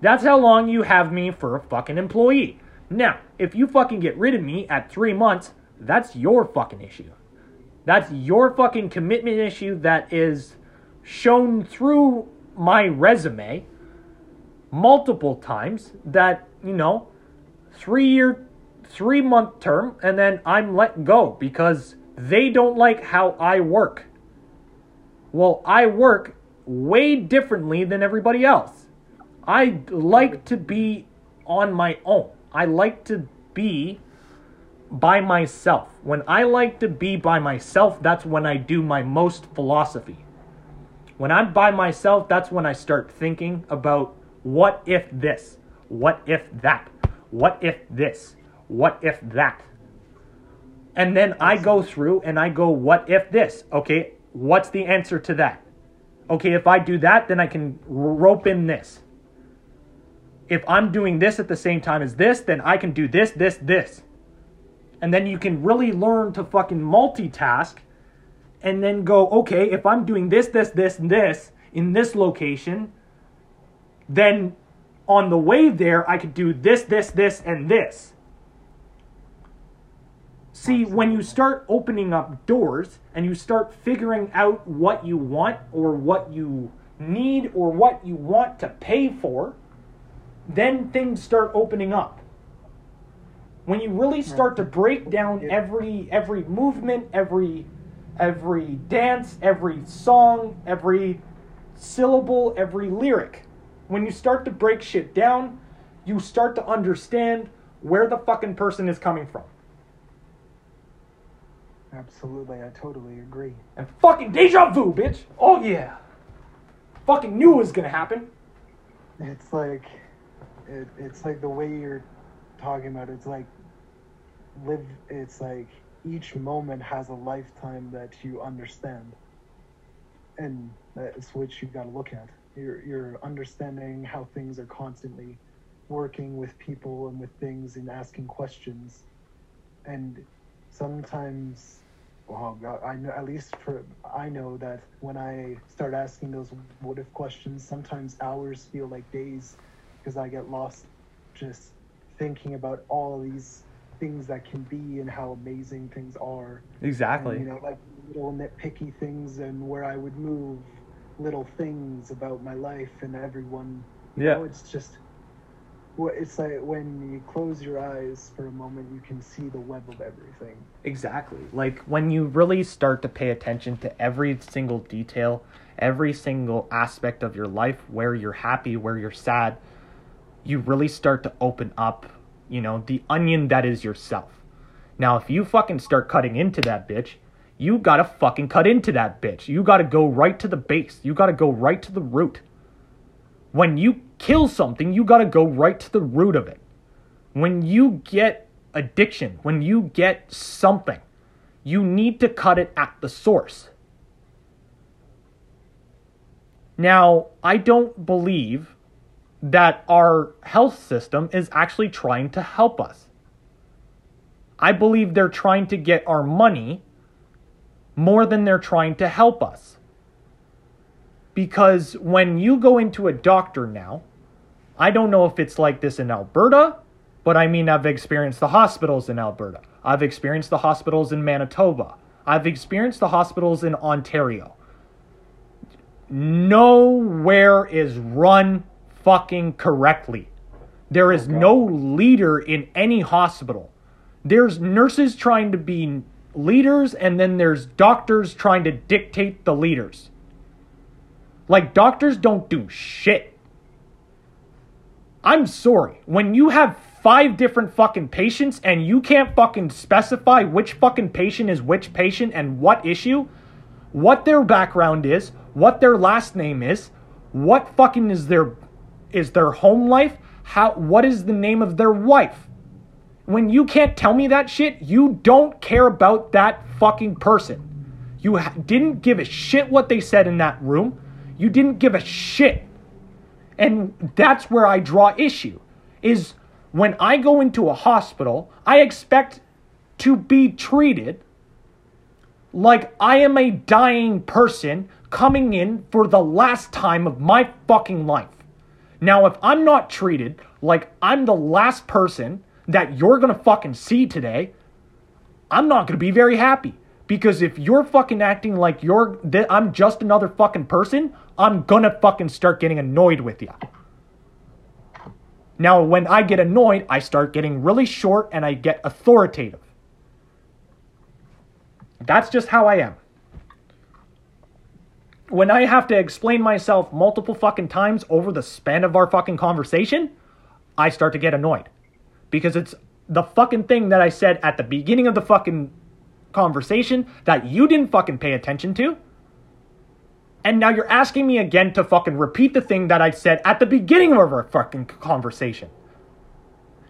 that's how long you have me for a fucking employee. Now, if you fucking get rid of me at three months, that's your fucking issue. That's your fucking commitment issue that is shown through my resume multiple times that, you know, three year, three month term, and then I'm let go because they don't like how I work. Well, I work way differently than everybody else. I like to be on my own. I like to be by myself. When I like to be by myself, that's when I do my most philosophy. When I'm by myself, that's when I start thinking about what if this? What if that? What if this? What if that? And then I go through and I go, what if this? Okay, what's the answer to that? Okay, if I do that, then I can rope in this. If I'm doing this at the same time as this, then I can do this, this, this. And then you can really learn to fucking multitask and then go, okay, if I'm doing this, this, this, and this in this location, then on the way there, I could do this, this, this, and this. See, when you start opening up doors and you start figuring out what you want or what you need or what you want to pay for, then things start opening up. When you really start to break down
Yeah.
every every movement, every every dance, every song, every syllable, every lyric, when you start to break shit down, you start to understand where the fucking person is coming from.
Absolutely, I totally agree.
And fucking deja vu, bitch. Oh yeah. Fucking knew it was gonna happen.
It's like, it, it's like the way you're talking about. It's like live. It's like each moment has a lifetime that you understand, and that's what you got to look at. You're you're understanding how things are constantly working with people and with things and asking questions, and sometimes oh well, I know at least for I know that when I start asking those what if questions, sometimes hours feel like days because I get lost just thinking about all of these things that can be and how amazing things are.
Exactly.
And, you know, like little nitpicky things and where I would move little things about my life and everyone. You
Yeah.
know, it's just it's like when you close your eyes for a moment, you can see the web of everything.
Exactly. Like when you really start to pay attention to every single detail, every single aspect of your life, where you're happy, where you're sad, you really start to open up, you know, the onion that is yourself. Now, if you fucking start cutting into that bitch, you gotta fucking cut into that bitch. You gotta go right to the base. You gotta go right to the root. When you kill something, you gotta go right to the root of it. When you get addiction, when you get something, you need to cut it at the source. Now, I don't believe that our health system is actually trying to help us. I believe they're trying to get our money more than they're trying to help us. Because when you go into a doctor now, I don't know if it's like this in Alberta, but I mean, I've experienced the hospitals in Alberta. I've experienced the hospitals in Manitoba. I've experienced the hospitals in Ontario. Nowhere is run fucking correctly. There is no leader in any hospital. There's nurses trying to be leaders, and then there's doctors trying to dictate the leaders. Like, doctors don't do shit. I'm sorry. When you have five different fucking patients and you can't fucking specify which fucking patient is which patient and what issue, what their background is, what their last name is, what fucking is their is their home life, how what is the name of their wife? When you can't tell me that shit, you don't care about that fucking person. You ha- didn't give a shit what they said in that room. You didn't give a shit. And that's where I draw issue is when I go into a hospital, I expect to be treated like I am a dying person coming in for the last time of my fucking life. Now, if I'm not treated like I'm the last person that you're gonna fucking see today, I'm not gonna be very happy. Because if you're fucking acting like you're I'm just another fucking person, I'm gonna fucking start getting annoyed with you. Now, when I get annoyed, I start getting really short and I get authoritative. That's just how I am. When I have to explain myself multiple fucking times over the span of our fucking conversation, I start to get annoyed. Because it's the fucking thing that I said at the beginning of the fucking conversation that you didn't fucking pay attention to. And now you're asking me again to fucking repeat the thing that I said at the beginning of our fucking conversation.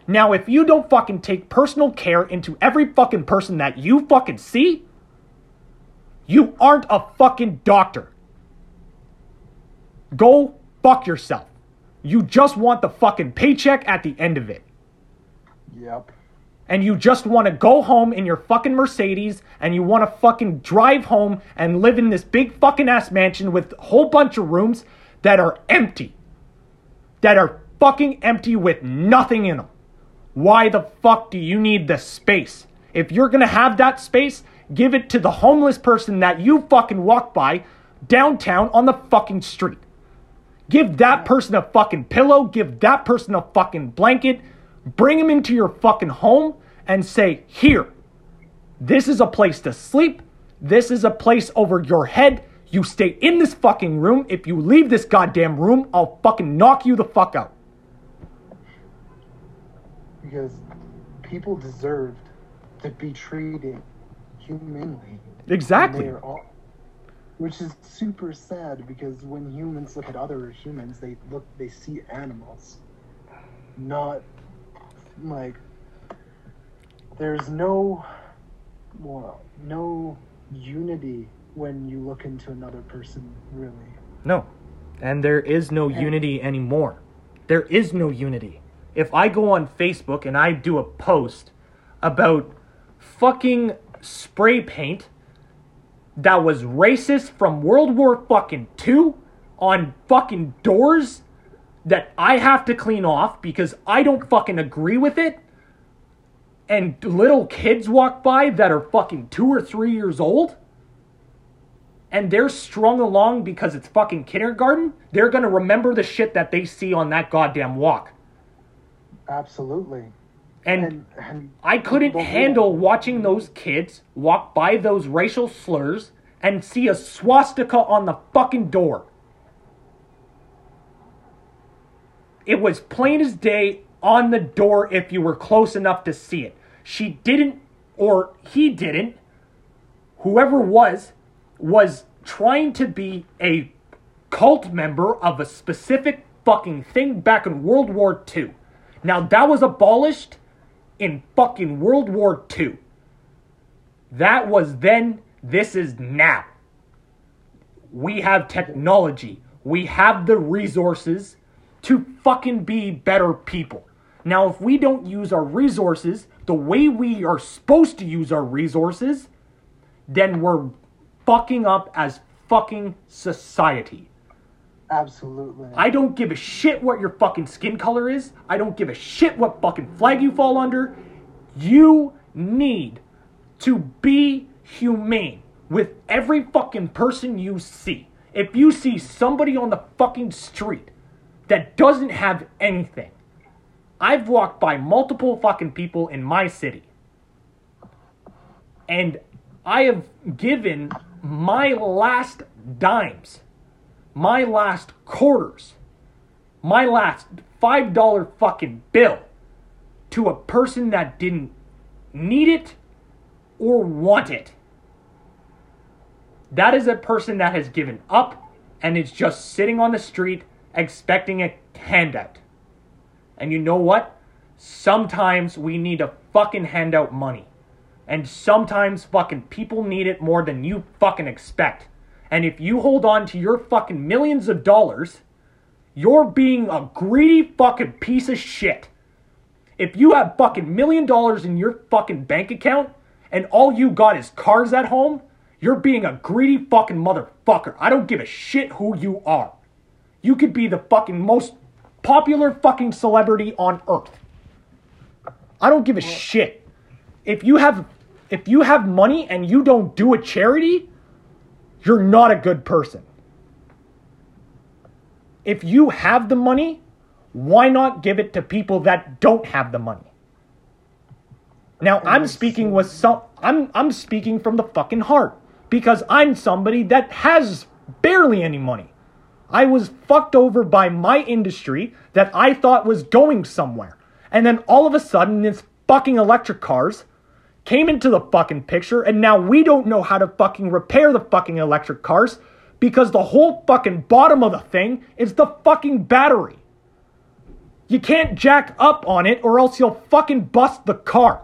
Now, if you don't fucking take personal care into every fucking person that you fucking see, you aren't a fucking doctor. Go fuck yourself. You just want the fucking paycheck at the end of it
Yep.
and you just want to go home in your fucking Mercedes and you want to fucking drive home and live in this big fucking ass mansion with a whole bunch of rooms that are empty. That are fucking empty with nothing in them. Why the fuck do you need the space? If you're gonna have that space, give it to the homeless person that you fucking walk by downtown on the fucking street. Give that person a fucking pillow, give that person a fucking blanket, bring him into your fucking home and say, Here, this is a place to sleep. This is a place over your head. You stay in this fucking room. If you leave this goddamn room, I'll fucking knock you the fuck out.
Because people deserved to be treated humanly.
Exactly.
All, which is super sad because when humans look at other humans, they look they see animals, not like there's no well no unity when you look into another person really.
No. And there is no unity anymore. There is no unity. If I go on Facebook and I do a post about fucking spray paint that was racist from World War fucking 2 on fucking doors that I have to clean off because I don't fucking agree with it. And little kids walk by that are fucking 2 or 3 years old and they're strung along because it's fucking kindergarten, they're gonna remember the shit that they see on that goddamn walk.
Absolutely.
And,
And,
I couldn't handle watching those kids walk by those racial slurs and see a swastika on the fucking door. It was plain as day on the door if you were close enough to see it. She didn't, or he didn't, whoever was, was trying to be a cult member of a specific fucking thing back in World War II. Now, that was abolished in fucking World War II. That was then, this is now. We have technology, we have the resources to fucking be better people. Now, if we don't use our resources the way we are supposed to use our resources, then we're fucking up as fucking society.
Absolutely.
I don't give a shit what your fucking skin color is. I don't give a shit what fucking flag you fall under. You need to be humane with every fucking person you see. If you see somebody on the fucking street that doesn't have anything, I've walked by multiple fucking people in my city. And I have given my last dimes, my last quarters, my last $5 fucking bill to a person that didn't need it or want it. That is a person that has given up and is just sitting on the street expecting a handout. And you know what? Sometimes we need to fucking hand out money. And sometimes fucking people need it more than you fucking expect. And if you hold on to your fucking millions of dollars, you're being a greedy fucking piece of shit. If you have fucking million dollars in your fucking bank account and all you got is cars at home, you're being a greedy fucking motherfucker. I don't give a shit who you are. You could be the fucking most popular fucking celebrity on earth. I don't give a shit. If you have if you have money and you don't do a charity, you're not a good person. If you have the money, why not give it to people that don't have the money? Now I'm speaking with some I'm I'm speaking from the fucking heart because I'm somebody that has barely any money. I was fucked over by my industry that I thought was going somewhere. And then all of a sudden this fucking electric cars came into the fucking picture and now we don't know how to fucking repair the fucking electric cars because the whole fucking bottom of the thing is the fucking battery. You can't jack up on it or else you'll fucking bust the car.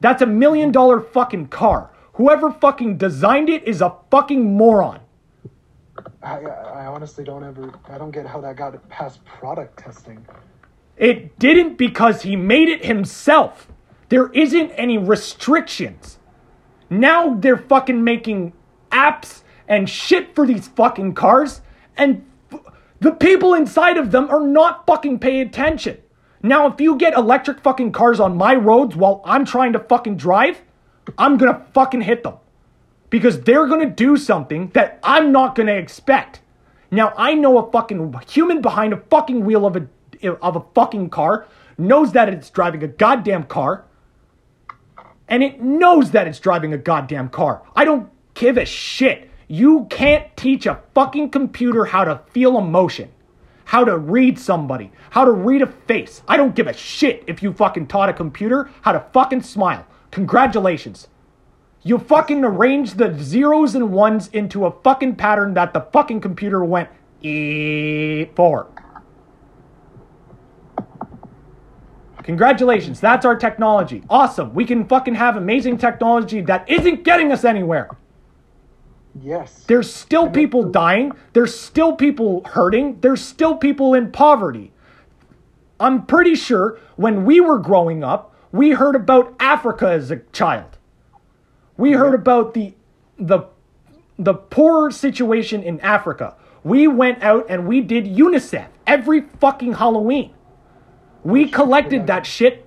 That's a million dollar fucking car. Whoever fucking designed it is a fucking moron.
I, I honestly don't ever. I don't get how that got past product testing.
It didn't because he made it himself. There isn't any restrictions. Now they're fucking making apps and shit for these fucking cars, and f- the people inside of them are not fucking paying attention. Now, if you get electric fucking cars on my roads while I'm trying to fucking drive, I'm gonna fucking hit them. Because they're gonna do something that I'm not gonna expect. Now, I know a fucking human behind a fucking wheel of a of a fucking car knows that it's driving a goddamn car. And it knows that it's driving a goddamn car. I don't give a shit. You can't teach a fucking computer how to feel emotion, how to read somebody, how to read a face. I don't give a shit if you fucking taught a computer how to fucking smile. Congratulations. You fucking arranged the zeros and ones into a fucking pattern that the fucking computer went e for. Congratulations, that's our technology. Awesome. We can fucking have amazing technology that isn't getting us anywhere.
Yes.
There's still people dying. There's still people hurting. There's still people in poverty. I'm pretty sure when we were growing up, we heard about Africa as a child. We heard about the the the poor situation in Africa. We went out and we did UNICEF every fucking Halloween. We collected that shit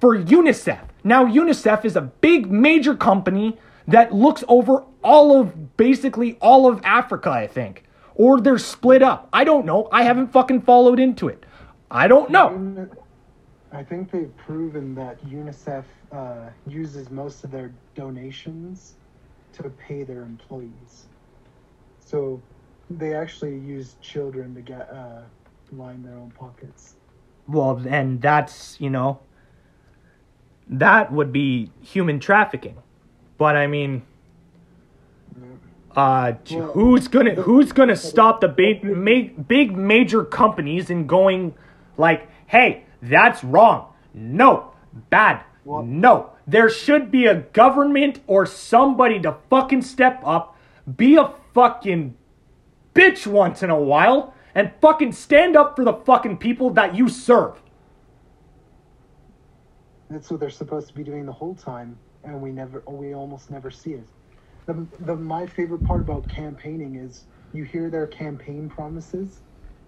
for UNICEF. Now UNICEF is a big major company that looks over all of basically all of Africa, I think. Or they're split up. I don't know. I haven't fucking followed into it. I don't know.
I think they've proven that UNICEF uh, uses most of their donations to pay their employees. So they actually use children to get uh, line their own pockets.
Well, then that's, you know, that would be human trafficking. But I mean, uh,
Well,
who's gonna who's gonna stop the big ma- big major companies in going like, hey, that's wrong. No, bad.
Well-
No, there should be a government or somebody to fucking step up, be a fucking bitch once in a while, and fucking stand up for the fucking people that you serve.
That's what they're supposed to be doing the whole time, and we never, we almost never see it. The, the my favorite part about campaigning is you hear their campaign promises,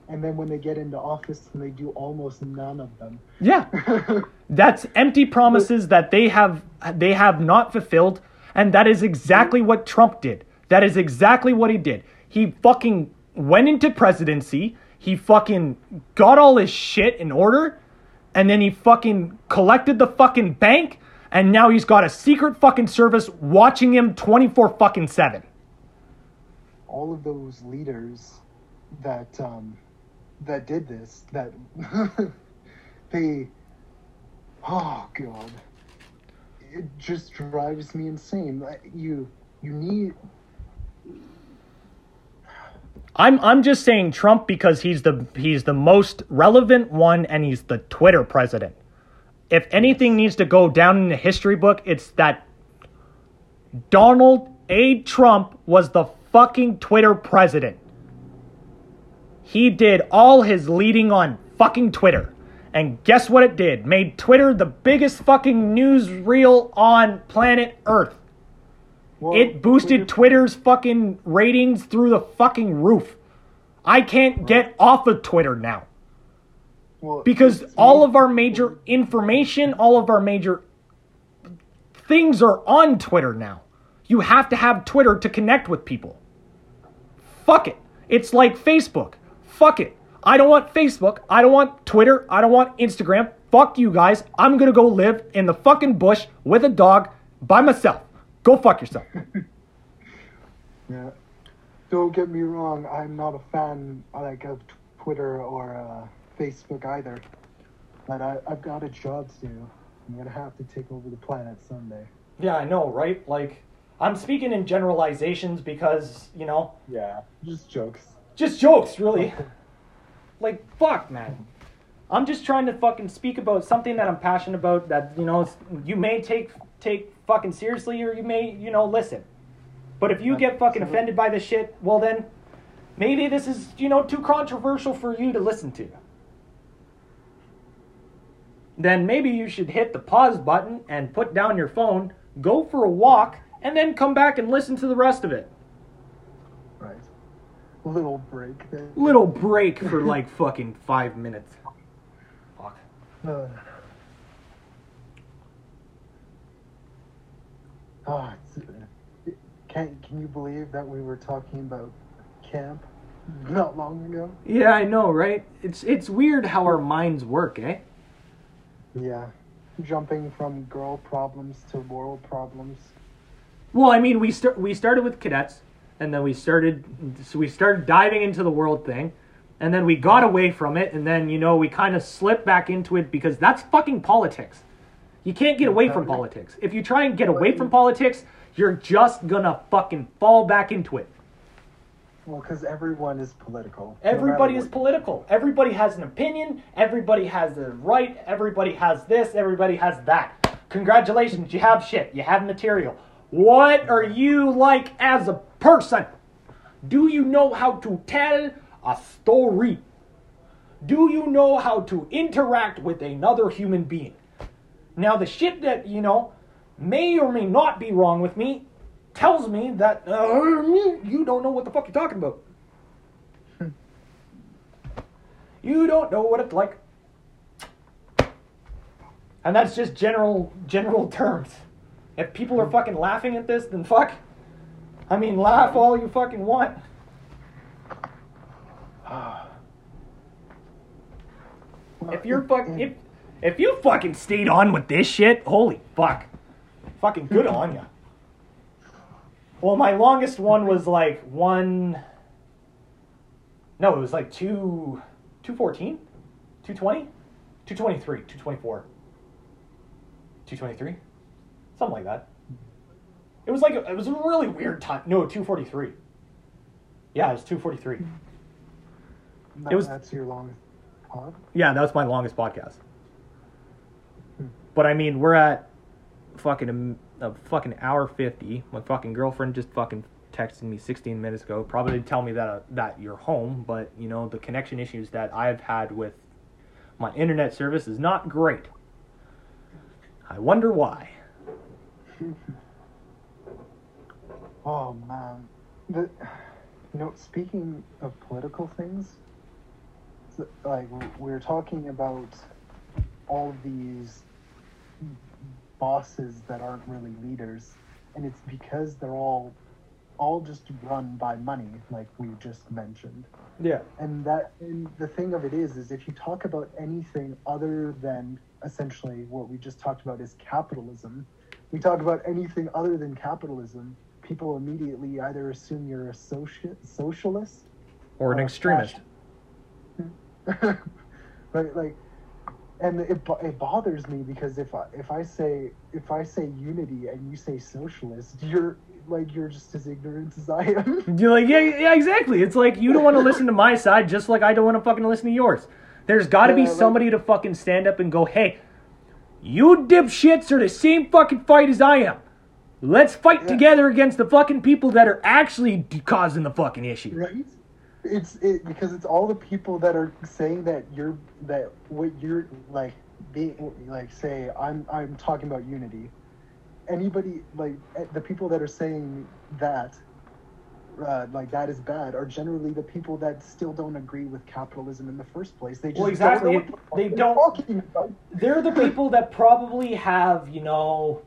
and then when they get into office, and they do almost none of them.
Yeah. That's empty promises that they have they have not fulfilled and that is exactly what Trump did. That is exactly what he did. He fucking went into presidency, he fucking got all his shit in order and then he fucking collected the fucking bank and now he's got a secret fucking service watching him 24 fucking 7.
all of those leaders that um, that did this that they oh god it just drives me insane you you need
I'm I'm just saying Trump because he's the he's the most relevant one and he's the Twitter president. If anything needs to go down in the history book, it's that Donald A. Trump was the fucking Twitter president. He did all his leading on fucking Twitter. And guess what it did? Made Twitter the biggest fucking news reel on planet Earth.
Well,
It boosted Twitter's fucking ratings through the fucking roof. I can't get off of Twitter now
well,
because all of our major information, all of our major things are on Twitter now. You have to have Twitter to connect with people. Fuck it. It's like Facebook. Fuck it. I don't want Facebook. I don't want Twitter. I don't want Instagram. Fuck you guys. I'm gonna go live in the fucking bush with a dog by myself. Go fuck yourself.
yeah don't get me wrong i'm not a fan like of twitter or uh, facebook either but I, i've got a job to do i'm gonna have to take over the planet someday
Yeah, I know, right? Like, I'm speaking in generalizations because, you know,
yeah just jokes
just jokes, really. like, fuck, man. I'm just trying to fucking speak about something that I'm passionate about that, you know, you may take take fucking seriously or you may, you know, listen. But if you get fucking offended by this shit, well then maybe this is, you know, too controversial for you to listen to. Then maybe you should hit the pause button and put down your phone, go for a walk, and then come back and listen to the rest of it.
right little break
Little break for like fucking five minutes. Fuck.
Uh, oh, it's, can can you believe that we were talking about camp not long ago?
Yeah, I know, right? It's it's weird how our minds work, eh?
Yeah, jumping from girl problems to world problems.
Well, I mean, we start we started with cadets, and then we started so we started diving into the world thing, and then we got away from it, and then you know we kind of slipped back into it because that's fucking politics. You can't get away from politics. If you try and get away from politics, you're just gonna fucking fall back into it.
Well, because everyone is political.
Everybody
matter
is political. Everybody has an opinion. Everybody has a right. Everybody has this. Everybody has that. Congratulations, you have shit. You have material. What are you like as a person? Do you know how to tell a story? Do you know how to interact with another human being? Now, the shit that, you know, may or may not be wrong with me, tells me that uh, you don't know what the fuck you're talking about. you don't know what it's like. And that's just general general terms. If people are fucking laughing at this, then fuck. I mean, laugh all you fucking want. If you're fuck if if you fucking stayed on with this shit, holy fuck. Fucking good on ya. Well, my longest one was like one No, it was like 2 214? 220? 223, 224. 223? Something like that. It was like a, it was a really weird time. No, 243. Yeah, it was 243.
That,
It was-
that's your longest pod.
Yeah, that was my longest podcast. But I mean, we're at fucking a, a fucking hour fifty. My fucking girlfriend just fucking texted me 16 minutes ago. Probably didn't tell me that uh, that you're home, but you know the connection issues that I've had with my internet service is not great. I wonder why.
Oh man, the, you know, speaking of political things, like we're talking about all these bosses that aren't really leaders, and it's because they're all all just run by money, like we just mentioned.
Yeah.
And that and the thing of it is is if you talk about anything other than essentially what we just talked about is capitalism, we talk about anything other than capitalism, people immediately either assume you're a soci- socialist
Or an
Uh,
extremist.
right like and it, it bothers me because if I, if I say if I say unity and you say socialist, you're like you're just as ignorant as I am.
You're like, yeah, yeah, exactly. It's like you don't want to listen to my side, just like I don't want to fucking listen to yours. There's got to be
like-
somebody to fucking stand up and go, hey, you dipshits are the same fucking fight as I am. Let's fight
Yeah.
together against the fucking people that are actually causing the fucking issue.
right it's it because it's all the people that are saying that you're that what you're like being like say i'm i'm talking about unity anybody like eh, the people that are saying that uh, like that is bad are generally the people that still don't agree with capitalism in the first place they just
Well, exactly.
don't know what the
They
they're
don't-
talking about.
They're the people that probably have, you know,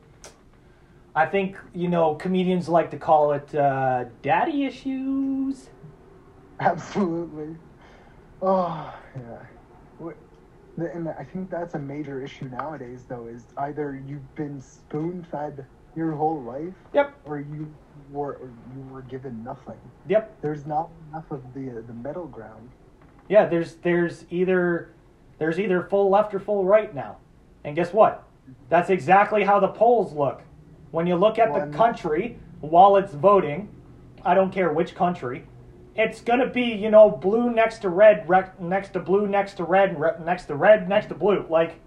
I think, you know, comedians like to call it uh, daddy issues.
Absolutely. Oh, yeah. And I think that's a major issue nowadays, though, is either you've been spoon fed your whole life,
Yep,
or you were or you were given nothing.
yep.
There's not enough of the uh, the middle ground.
Yeah, there's there's either there's either full left or full right now. And guess what? That's exactly how the polls look. When you look at
One-
the country while it's voting, I don't care which country, it's gonna be you know blue next to red, rec- next to blue, next to red, re- next to red, next to blue. Like,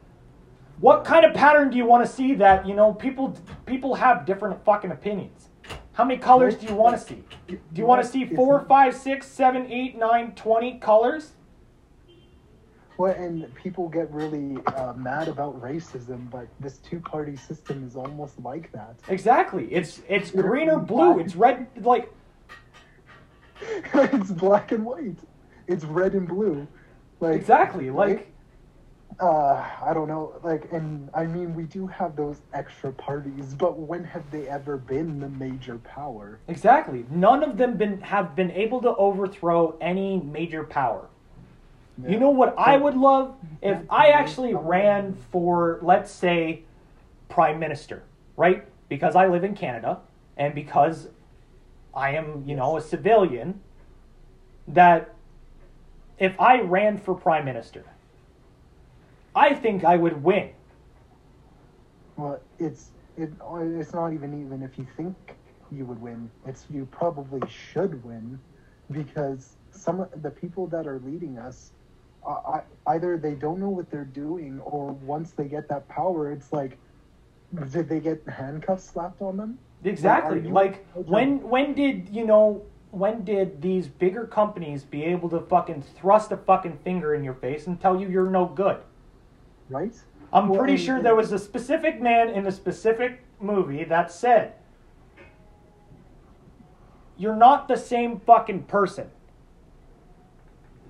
what kind of pattern do you want to see that you know people people have different fucking opinions? How many colors do you want to see? Do you want to see four, five, six, seven, eight, nine, twenty colors?
Well, and people get really uh, mad about racism, but this two-party system is almost like that.
Exactly. It's it's green or blue. It's red. Like
it's black and white. It's red and blue. Like
exactly. Like
uh i don't know like and i mean we do have those extra parties but when have they ever been the major power
exactly. None of them been have been able to overthrow any major power. You know what I would love if I actually ran for, let's say, prime minister, right? Because I live in Canada and because I am, you know, a civilian. That if I ran for prime minister, I think I would win.
well it's it, it's not even even if you think you would win it's you probably should win because some of the people that are leading us I, either they don't know what they're doing or once they get that power it's like did they get handcuffs slapped on them
Exactly.
Like, are you-
Like when when did you know when did these bigger companies be able to fucking thrust a fucking finger in your face and tell you you're no good?
right
I'm
Well,
pretty sure there was a specific man in a specific movie that said, you're not the same fucking person.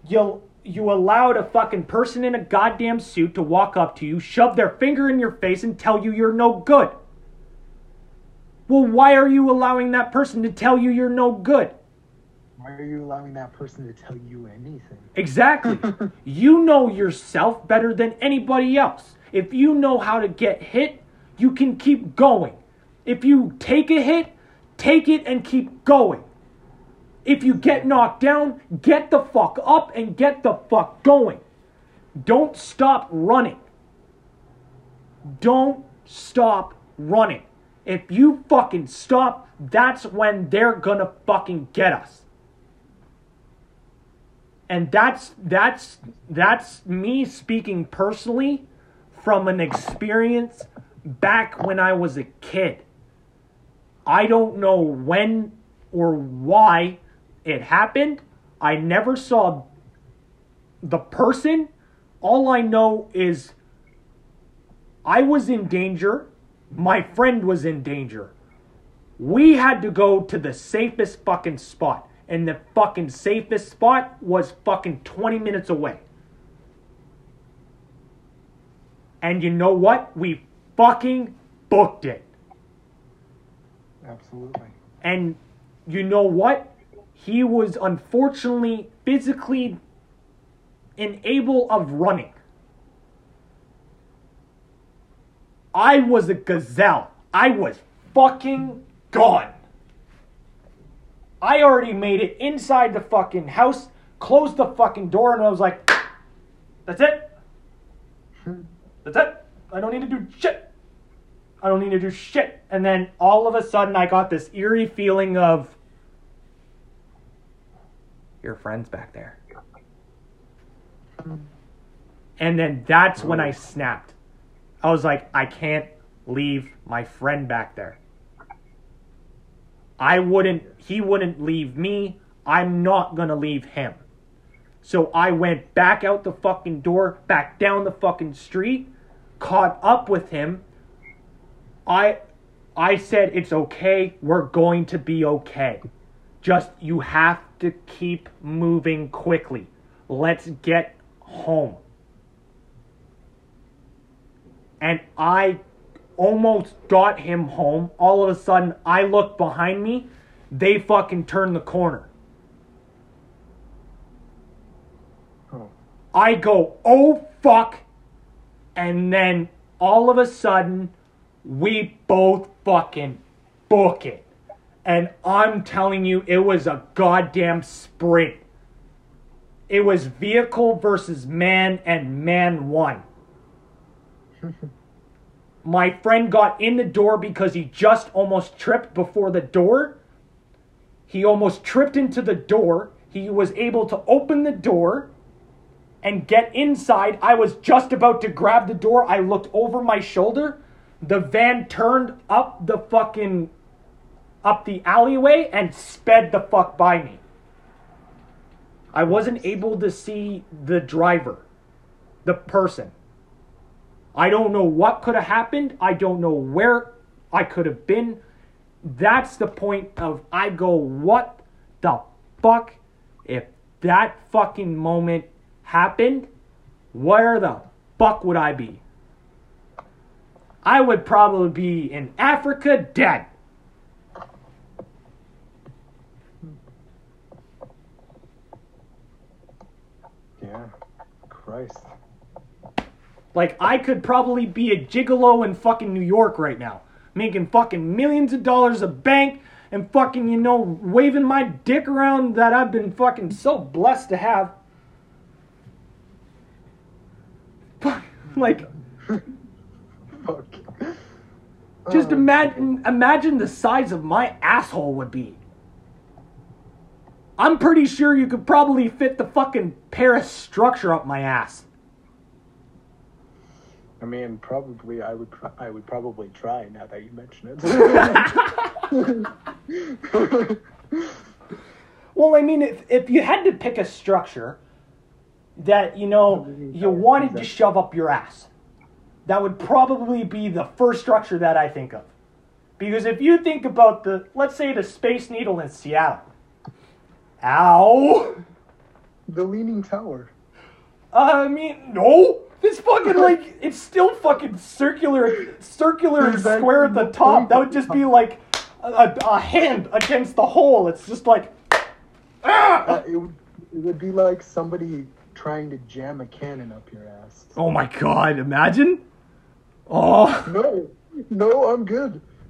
You you allowed a fucking person in a goddamn suit to walk up to you, shove their finger in your face, and tell you you're no good. Well, why are you allowing that person to tell you you're no good?
Why are you allowing that person to tell you anything?
Exactly. you know yourself better than anybody else. If you know how to get hit, you can keep going. If you take a hit, take it and keep going. If you get knocked down, get the fuck up and get the fuck going. Don't stop running. Don't stop running. If you fucking stop, that's when they're gonna fucking get us. And that's that's that's me speaking personally from an experience back when I was a kid. I don't know when or why it happened. I never saw the person. All I know is I was in danger. My friend was in danger. We had to go to the safest fucking spot. And the fucking safest spot was fucking 20 minutes away. And you know what? We fucking booked it.
Absolutely.
And you know what? He was unfortunately physically unable of running. I was a gazelle. I was fucking gone. I already made it inside the fucking house, closed the fucking door, and I was like, that's it. That's it. I don't need to do shit. I don't need to do shit. And then all of a sudden, I got this eerie feeling of your friend's back there. And then that's when I snapped. I was like, I can't leave my friend back there. I wouldn't, he wouldn't leave me. I'm not gonna leave him. So I went back out the fucking door, back down the fucking street, caught up with him. I I said it's okay. We're going to be okay. Just you have to keep moving quickly. Let's get home. And I almost got him home. All of a sudden, I look behind me. They fucking turn the corner.
Oh.
I go, oh fuck. And then all of a sudden, we both fucking book it. And I'm telling you, it was a goddamn sprint. It was vehicle versus man, and man won. My friend got in the door because he just almost tripped before the door. He almost tripped into the door. He was able to open the door and get inside. I was just about to grab the door. I looked over my shoulder. The van turned up the fucking up the alleyway and sped the fuck by me. I wasn't able to see the driver, the person. I don't know what could have happened. I don't know where I could have been. That's the point of I go, what the fuck? If that fucking moment happened, where the fuck would I be? I would probably be in Africa dead.
Yeah. Christ.
Like I could probably be a gigolo in fucking New York right now, making fucking millions of dollars a bank and fucking you know waving my dick around that I've been fucking so blessed to have. like
Fuck.
just
Oh,
imagine imagine the size of my asshole would be. I'm pretty sure you could probably fit the fucking Paris structure up my ass.
I mean, probably I would. pr- I would probably try now that you mention it.
Well, I mean, if, if you had to pick a structure that, you know, you wanted to shove up your ass, that would probably be the first structure that I think of. Because if you think about the, let's say the Space Needle in Seattle. Ow!
The Leaning Tower.
I mean, no. This fucking like it's still fucking circular, circular and square at the top. That would just be like a, a, a hand against the hole. It's just like, ah!
Uh, it, would, it would be like somebody trying to jam a cannon up your ass.
Oh my god! Imagine. Oh,
No, no, I'm good.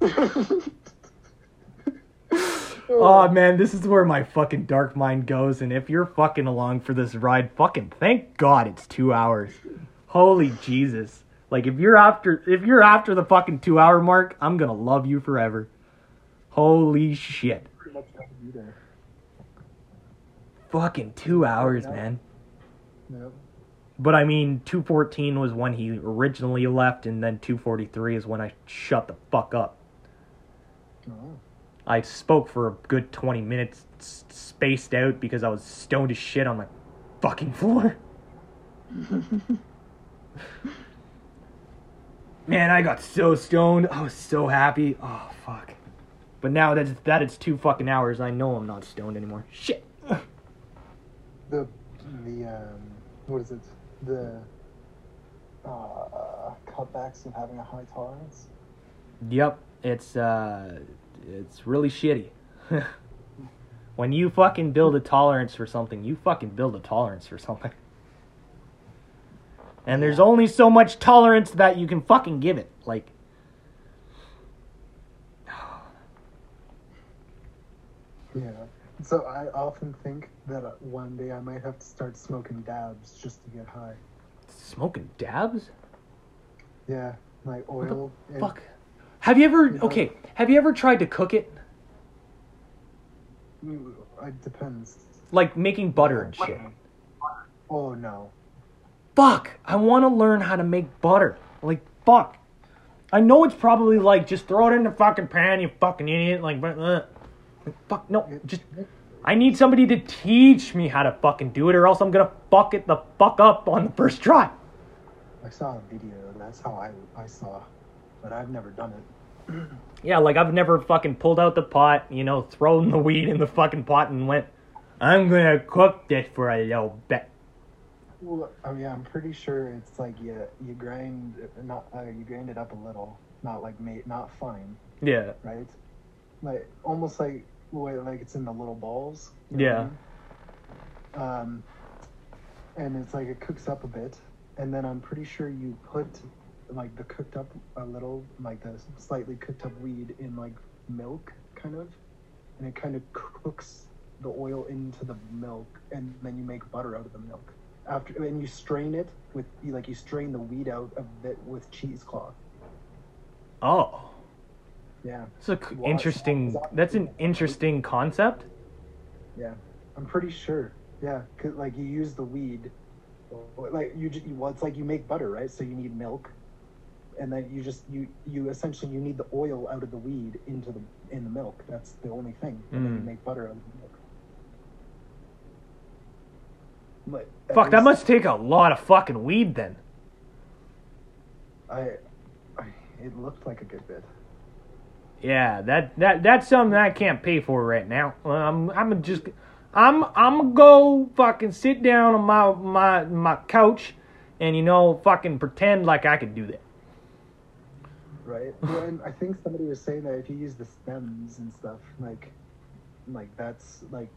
oh man, this is where my fucking dark mind goes. And if you're fucking along for this ride, fucking thank God it's two hours. Holy Jesus! Like if you're after if you're after the fucking two hour mark, I'm gonna love you forever. Holy shit!
Pretty much gotta be there.
Fucking two hours, man.
Yep.
But I mean, 214 was when he originally left, and then 243 is when I shut the fuck up.
Oh.
I spoke for a good 20 minutes, spaced out because I was stoned as shit on my fucking floor. Man, I got so stoned. I was so happy. Oh, fuck. But now that it's, that it's two fucking hours, I know I'm not stoned anymore. Shit.
The the um what is it? The uh cutbacks of having a high tolerance.
Yep, it's uh it's really shitty. when you fucking build a tolerance for something, you fucking build a tolerance for something. And there's only so much tolerance that you can fucking give it. Like
Yeah. So I often think that uh, one day I might have to start smoking dabs just to get high.
smoking dabs?
Yeah, like oil.
Fuck. Have you ever okay, have you ever tried to cook it?
It depends.
Like making butter and shit.
Oh no.
Fuck, I want to learn how to make butter. Like, fuck. I know it's probably like, just throw it in the fucking pan, you fucking idiot. Like, but, uh, like, fuck, no, just, I need somebody to teach me how to fucking do it, or else I'm gonna fuck it the fuck up on the first try.
I saw a video. And that's how I I saw, but I've never done it.
Yeah, like, I've never fucking pulled out the pot, you know, thrown the weed in the fucking pot and went, I'm gonna cook this for a little bit.
Well, I mean, I'm pretty sure it's like you you grind not uh, you grind it up a little, not like made not fine,
Yeah.
right? Like almost like way like it's in the little balls.
Yeah.
I mean? Um, and it's like it cooks up a bit, and then I'm pretty sure you put like the cooked up a little like the slightly cooked up weed in like milk, kind of, and it kind of cooks the oil into the milk, and then you make butter out of the milk. After and you strain it with you like you strain the weed out of it with cheesecloth.
Oh.
Yeah.
It's a c-
Well,
interesting,
it's-
that's an interesting concept.
Yeah, I'm pretty sure. Yeah, 'cause, like you use the weed, like you, ju- well, it's like you make butter, right? So you need milk, and then you just you you essentially you need the oil out of the weed into the in the milk. That's the only thing. And then you
Mm.
make butter out of the milk. But
Fuck, that must take a lot of fucking weed then.
I, I, it looked like a good bit.
Yeah, that that that's something I can't pay for right now. I'm I'm just I'm I'm gonna go fucking sit down on my my my couch and you know fucking pretend like I could do that.
right? Well, and I think somebody was saying that if you use the stems and stuff, like, like that's like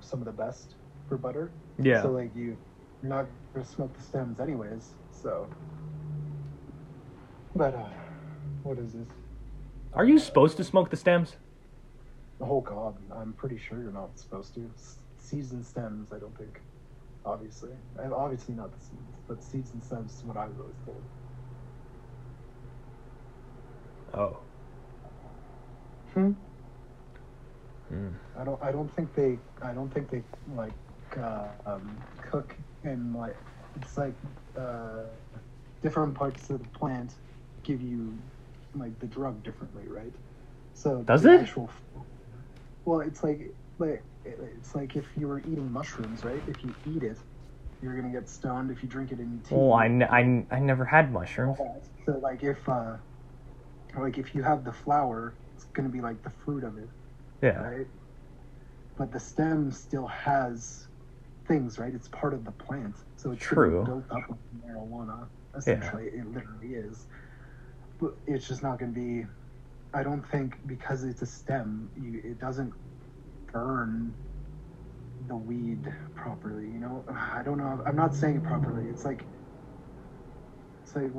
some of the best for butter.
Yeah.
So like you, you're not gonna smoke the stems anyways. So. But uh, what is this?
Are you supposed to smoke the stems?
Oh God, I'm pretty sure you're not supposed to. S- Seeds and stems, I don't think. Obviously, and obviously not the seeds, but seeds and stems is what I was always told.
Oh.
Hmm.
Hmm.
I don't. I don't think they. I don't think they like uh, um, cook and like it's like uh, different parts of the plant give you like the drug differently, right? So
Does it?
Actual, well, it's like like it's like if you were eating mushrooms, right? If you eat it, you're gonna get stoned. If you drink it in tea,
Oh, I, n- I, n- I never had mushrooms.
so like if uh like if you have the flower it's gonna be like the fruit of it,
Yeah.
right? But the stem still has things, right? It's part of the plant, so it's
True.
built up with marijuana. Essentially, it literally is. But it's just not gonna be. I don't think because it's a stem, you, it doesn't burn the weed properly. You know, I don't know. I'm not saying it properly. It's like it's like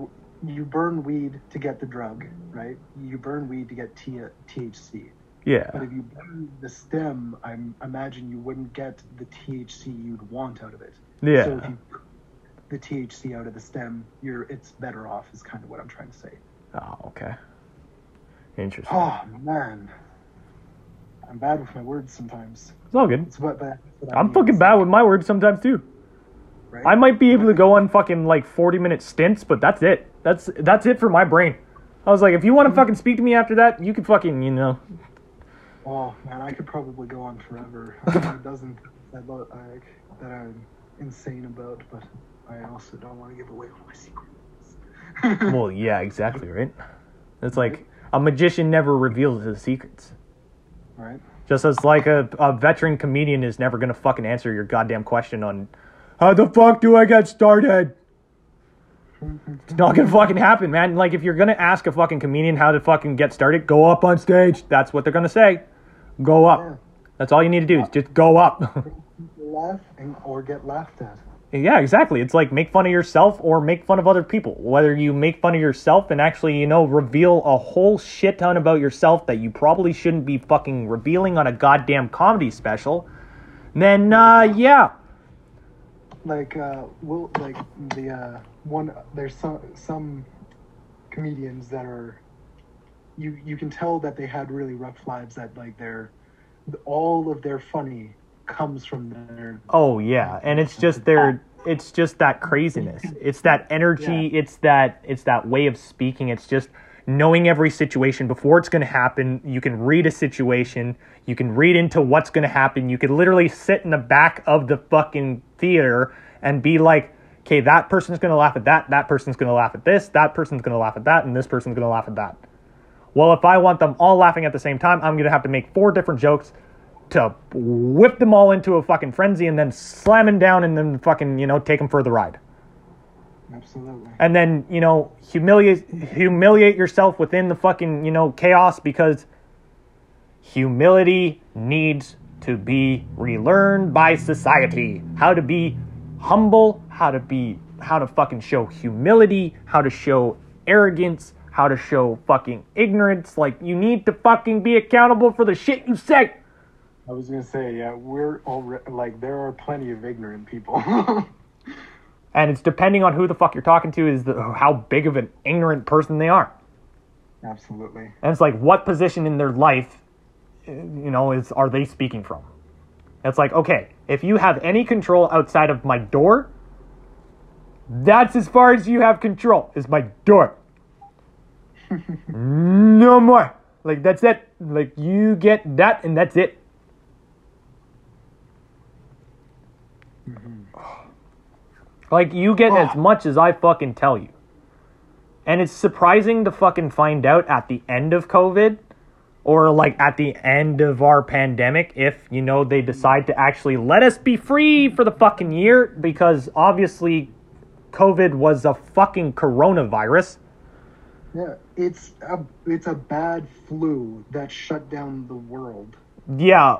you burn weed to get the drug, right? You burn weed to get T- THC. But if you burn the stem, I imagine you wouldn't get the THC you'd want out of it. Yeah. So if you the THC out of the stem, you're it's better off. Is kind of what I'm trying to say.
Oh, okay. Interesting.
Oh man, I'm bad with my words sometimes.
It's all good.
It's what, but what
I'm fucking bad with my words sometimes too.
Right?
I might be able to go on fucking like 40 minute stints, but that's it. That's that's it for my brain. I was like, if you want to mm-hmm. fucking speak to me after that, you can fucking, you know.
Oh man, I could probably go on forever. I doesn't that lo- I, that I'm insane about, but I also don't want to give away all my secrets.
Well, yeah, exactly, right? It's like a magician never reveals his secrets.
right?
Just as like a, a veteran comedian is never gonna fucking answer your goddamn question on how the fuck do I get started? It's not gonna fucking happen, man. Like if you're gonna ask a fucking comedian how to fucking get started, go up on stage. That's what they're gonna say. Go up.
Yeah.
That's all you need to do is just go up.
Laugh and, or get laughed at.
yeah, exactly. It's like make fun of yourself or make fun of other people. Whether you make fun of yourself and actually, you know, reveal a whole shit ton about yourself that you probably shouldn't be fucking revealing on a goddamn comedy special, then uh yeah.
like uh will like the uh one there's some some comedians that are you you can tell that they had really rough lives that like their all of their funny comes from their
Oh yeah, and it's just their it's just that craziness. It's that energy, it's that it's that way of speaking. It's just knowing every situation before it's going to happen. You can read a situation, you can read into what's going to happen. You can literally sit in the back of the fucking theater and be like, "Okay, that person's going to laugh at that, that person's going to laugh at this, that person's going to laugh at that, and this person's going to laugh at that." Well, if I want them all laughing at the same time, I'm going to have to make four different jokes to whip them all into a fucking frenzy and then slam them down and then fucking, you know, take them for the ride.
absolutely
And then, you know, humiliate humiliate yourself within the fucking, you know, chaos because humility needs to be relearned by society. How to be humble, how to be how to fucking show humility, how to show arrogance, how to show fucking ignorance. Like you need to fucking be accountable for the shit you say.
i was gonna say yeah we're already like there are plenty of ignorant people
And it's depending on who the fuck you're talking to is the, how big of an ignorant person they are.
absolutely
And it's like, what position in their life, you know, is are they speaking from? It's like, okay, if you have any control outside of my door, that's as far as you have control is my door. No more. Like that's it. Like you get that, and that's it. Mm-hmm. Like you get oh. as much as I fucking tell you. And it's surprising to fucking find out at the end of COVID or like at the end of our pandemic if, you know, they decide to actually let us be free for the fucking year because obviously COVID was a fucking coronavirus.
yeah it's a it's a bad flu that shut down the world
Yeah,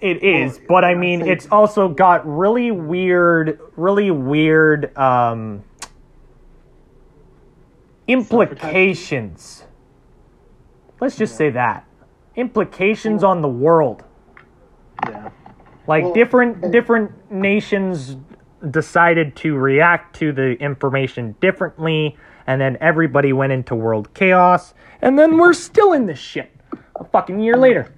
it is, but I mean,
say-
it's also got really weird, really weird um, implications. Let's just say that implications on the world.
yeah
Like
Well,
different
and-
different nations decided to react to the information differently, and then everybody went into world chaos, and then we're still in this shit a fucking year later.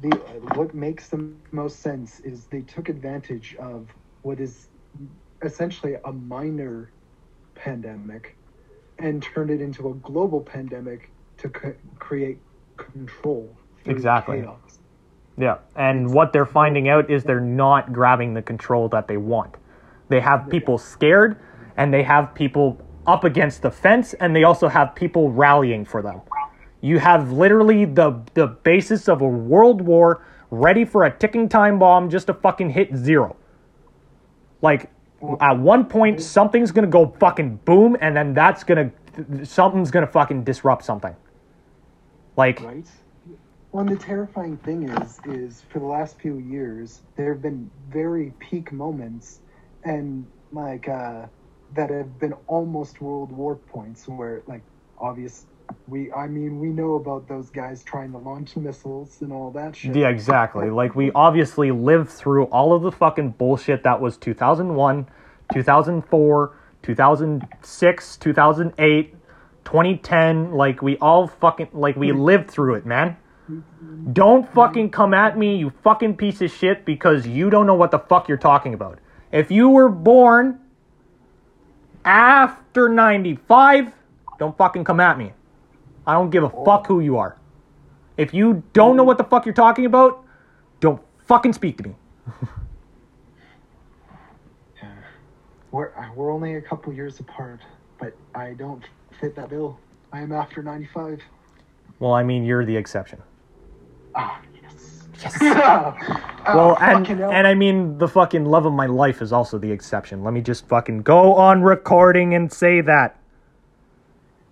the uh, what makes the most sense is they took advantage of what is essentially a minor pandemic and turned it into a global pandemic to c- create control
Exactly.
chaos.
Yeah, and what they're finding out is they're not grabbing the control that they want. They have people scared, and they have people up against the fence, and they also have people rallying for them. You have literally the the basis of a world war ready for a ticking time bomb just to fucking hit zero. Like at one point something's gonna go fucking boom and then that's gonna something's gonna fucking disrupt something. Like
right? Well, the terrifying thing is, is for the last few years, there have been very peak moments, and like uh, that have been almost World War points, where like obvious, we, I mean, we know about those guys trying to launch missiles and all that shit.
Yeah, exactly. Like we obviously lived through all of the fucking bullshit that was 2001, 2004, 2006, 2008, 2010. Like we all fucking like we lived through it, man. Don't fucking come at me, you fucking piece of shit, because you don't know what the fuck you're talking about. If you were born after 95, don't fucking come at me. I don't give a fuck who you are. If you don't know what the fuck you're talking about, don't fucking speak to me.
We're we're only a couple years apart, but I don't fit that bill. I am after ninety five.
Well, I mean, you're the exception.
Ah, yes.
Yes.
Ah,
Well, and and I mean, the fucking love of my life is also the exception. Let me just fucking go on recording and say that.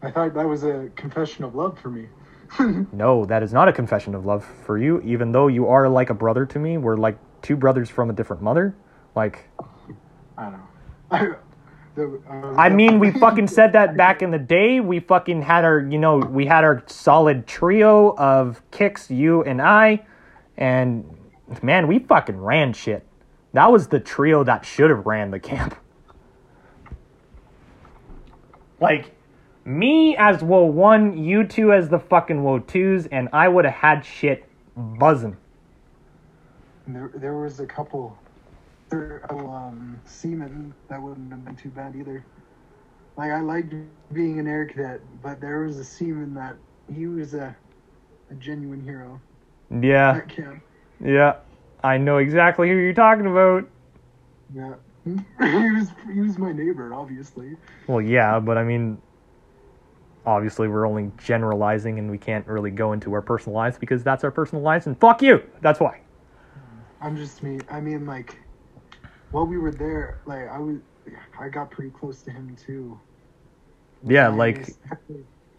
I thought that was a confession of love for me.
No, that is not a confession of love for you, even though you are like a brother to me. We're like two brothers from a different mother. Like,
I don't know. I, uh,
I mean, we fucking said that back in the day. We fucking had our, you know, we had our solid trio of kicks, you and I, and man, we fucking ran shit. That was the trio that should have ran the camp. Like, me as WO1, you two as the fucking WO2s, and I would have had shit buzzing.
There, there was a couple there, oh, um, seamen that wouldn't have been too bad either. Like I liked being an air cadet, but there was a seaman that he was a a genuine hero
Yeah, yeah. I know exactly who you're talking about.
Yeah, he was he was my neighbor, obviously.
Well, yeah, but I mean, obviously we're only generalizing and we can't really go into our personal lives because that's our personal lives and fuck you. That's why.
I'm just me. I mean, like while we were there, like I was, I got pretty close to him too.
Yeah, like,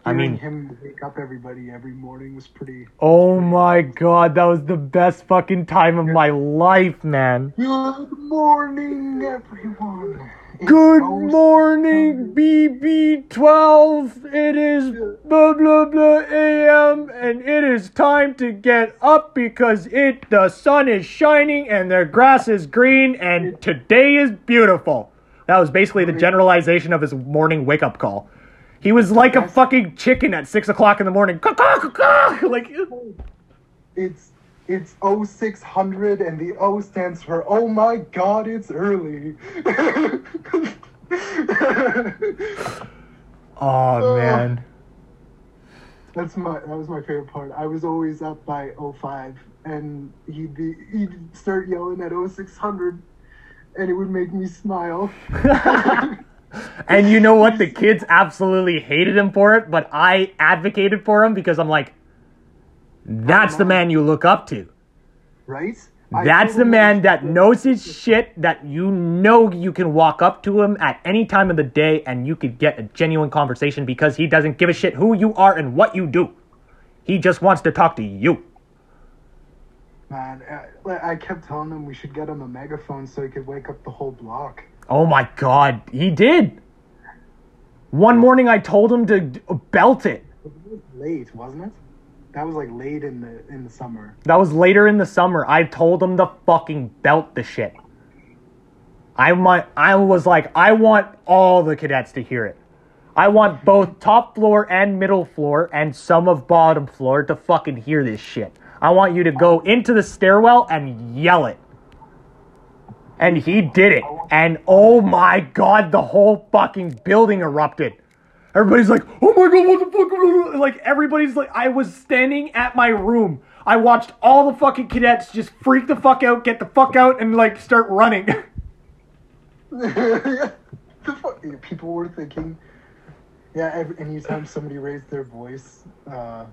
I mean-
him wake up everybody every morning was pretty.
oh my god, that was the best fucking time of my life, man.
Good morning, everyone. It's
Good
so
morning, BB12. It is blah blah blah AM, and it is time to get up because it the sun is shining and the grass is green, and today is beautiful. That was basically the generalization of his morning wake up call. He was like a fucking chicken at six o'clock in the morning. Like,
It's it's 0600 and the O stands for oh my god, it's early.
oh man.
That's my that was my favorite part. I was always up by 05 and he'd be he'd start yelling at 0600 and it would make me smile.
And you know what? The kids absolutely hated him for it, but I advocated for him because I'm like, that's the man you look up to.
right? I
That's the man that knows his shit, that you know you can walk up to him at any time of the day and you could get a genuine conversation because he doesn't give a shit who you are and what you do. He just wants to talk to you.
Man, I, I kept telling him we should get him a megaphone so he could wake up the whole block.
Oh my god, he did. One morning I told him to belt it.
It was late, wasn't it? That was like late in the in the summer.
That was later in the summer. I told him to fucking belt the shit. I want I was like, I want all the cadets to hear it. I want both top floor and middle floor and some of bottom floor to fucking hear this shit. I want you to go into the stairwell and yell it. And he did it. And oh my god, the whole fucking building erupted. Everybody's like, oh my god, what the fuck? Like, everybody's like, I was standing at my room. I watched all the fucking cadets just freak the fuck out, get the fuck out, and like start running.
the people were thinking, yeah. Every, anytime somebody raised their voice, uh,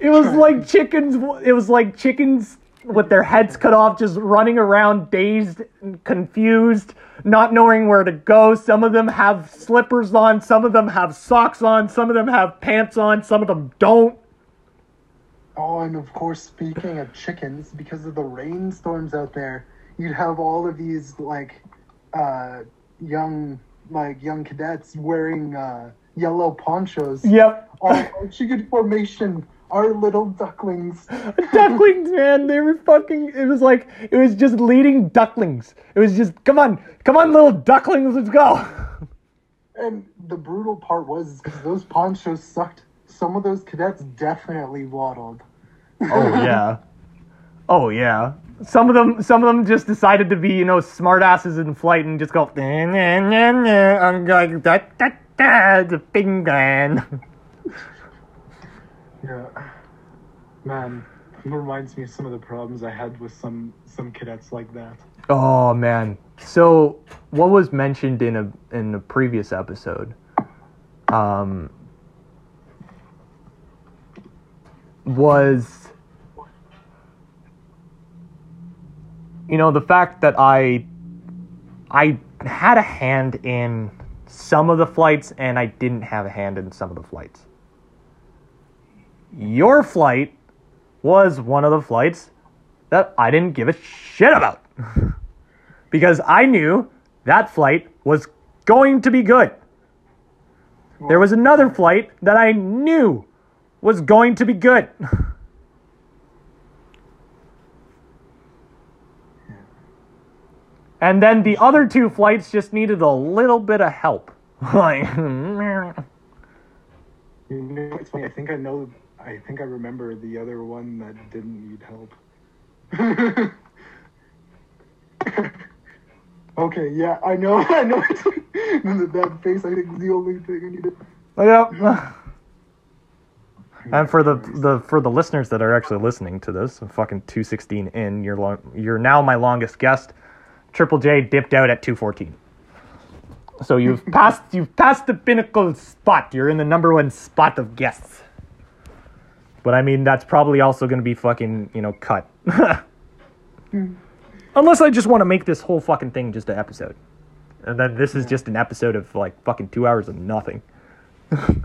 It was like chickens. It was like chickens with their heads cut off, just running around, dazed, and confused, not knowing where to go. Some of them have slippers on, some of them have socks on, some of them have pants on, some of them don't.
Oh, and of course, speaking of chickens, because of the rainstorms out there, you'd have all of these like uh, young like young cadets wearing uh, yellow ponchos.
Yep.
All chicken formation. Our little ducklings.
ducklings, man. They were fucking. It was like it was just leading ducklings. It was just come on, come on, little ducklings, let's go.
And the brutal part was because those ponchos sucked. Some of those cadets definitely waddled.
Oh yeah. Oh yeah. Some of them, some of them just decided to be, you know, smartasses in flight and just go. "Nah, nah, nah, nah." I'm like da da da. The bang.
Yeah, man, reminds me of some of the problems I had with some some cadets like that.
Oh man. So what was mentioned in a in a previous episode um was you know the fact that I I had a hand in some of the flights and I didn't have a hand in some of the flights. Your flight was one of the flights that I didn't give a shit about. because I knew that flight was going to be good. There was another flight that I knew was going to be good. And then the other two flights just needed a little bit of help. Like,
You know, it's funny. I think I know. I think I remember the other one that didn't need help. okay, yeah, I know. I know. that face, I think, is the only thing I needed.
Oh, yep. And for the, the for the listeners that are actually listening to this, fucking two sixteen in, you're long, you're now my longest guest. Triple J dipped out at two fourteen. So you've passed you've passed the pinnacle spot. You're in the number one spot of guests. But I mean that's probably also gonna be fucking, you know, cut. Unless I just want to make this whole fucking thing just an episode. And then this is just an episode of like fucking two hours of nothing.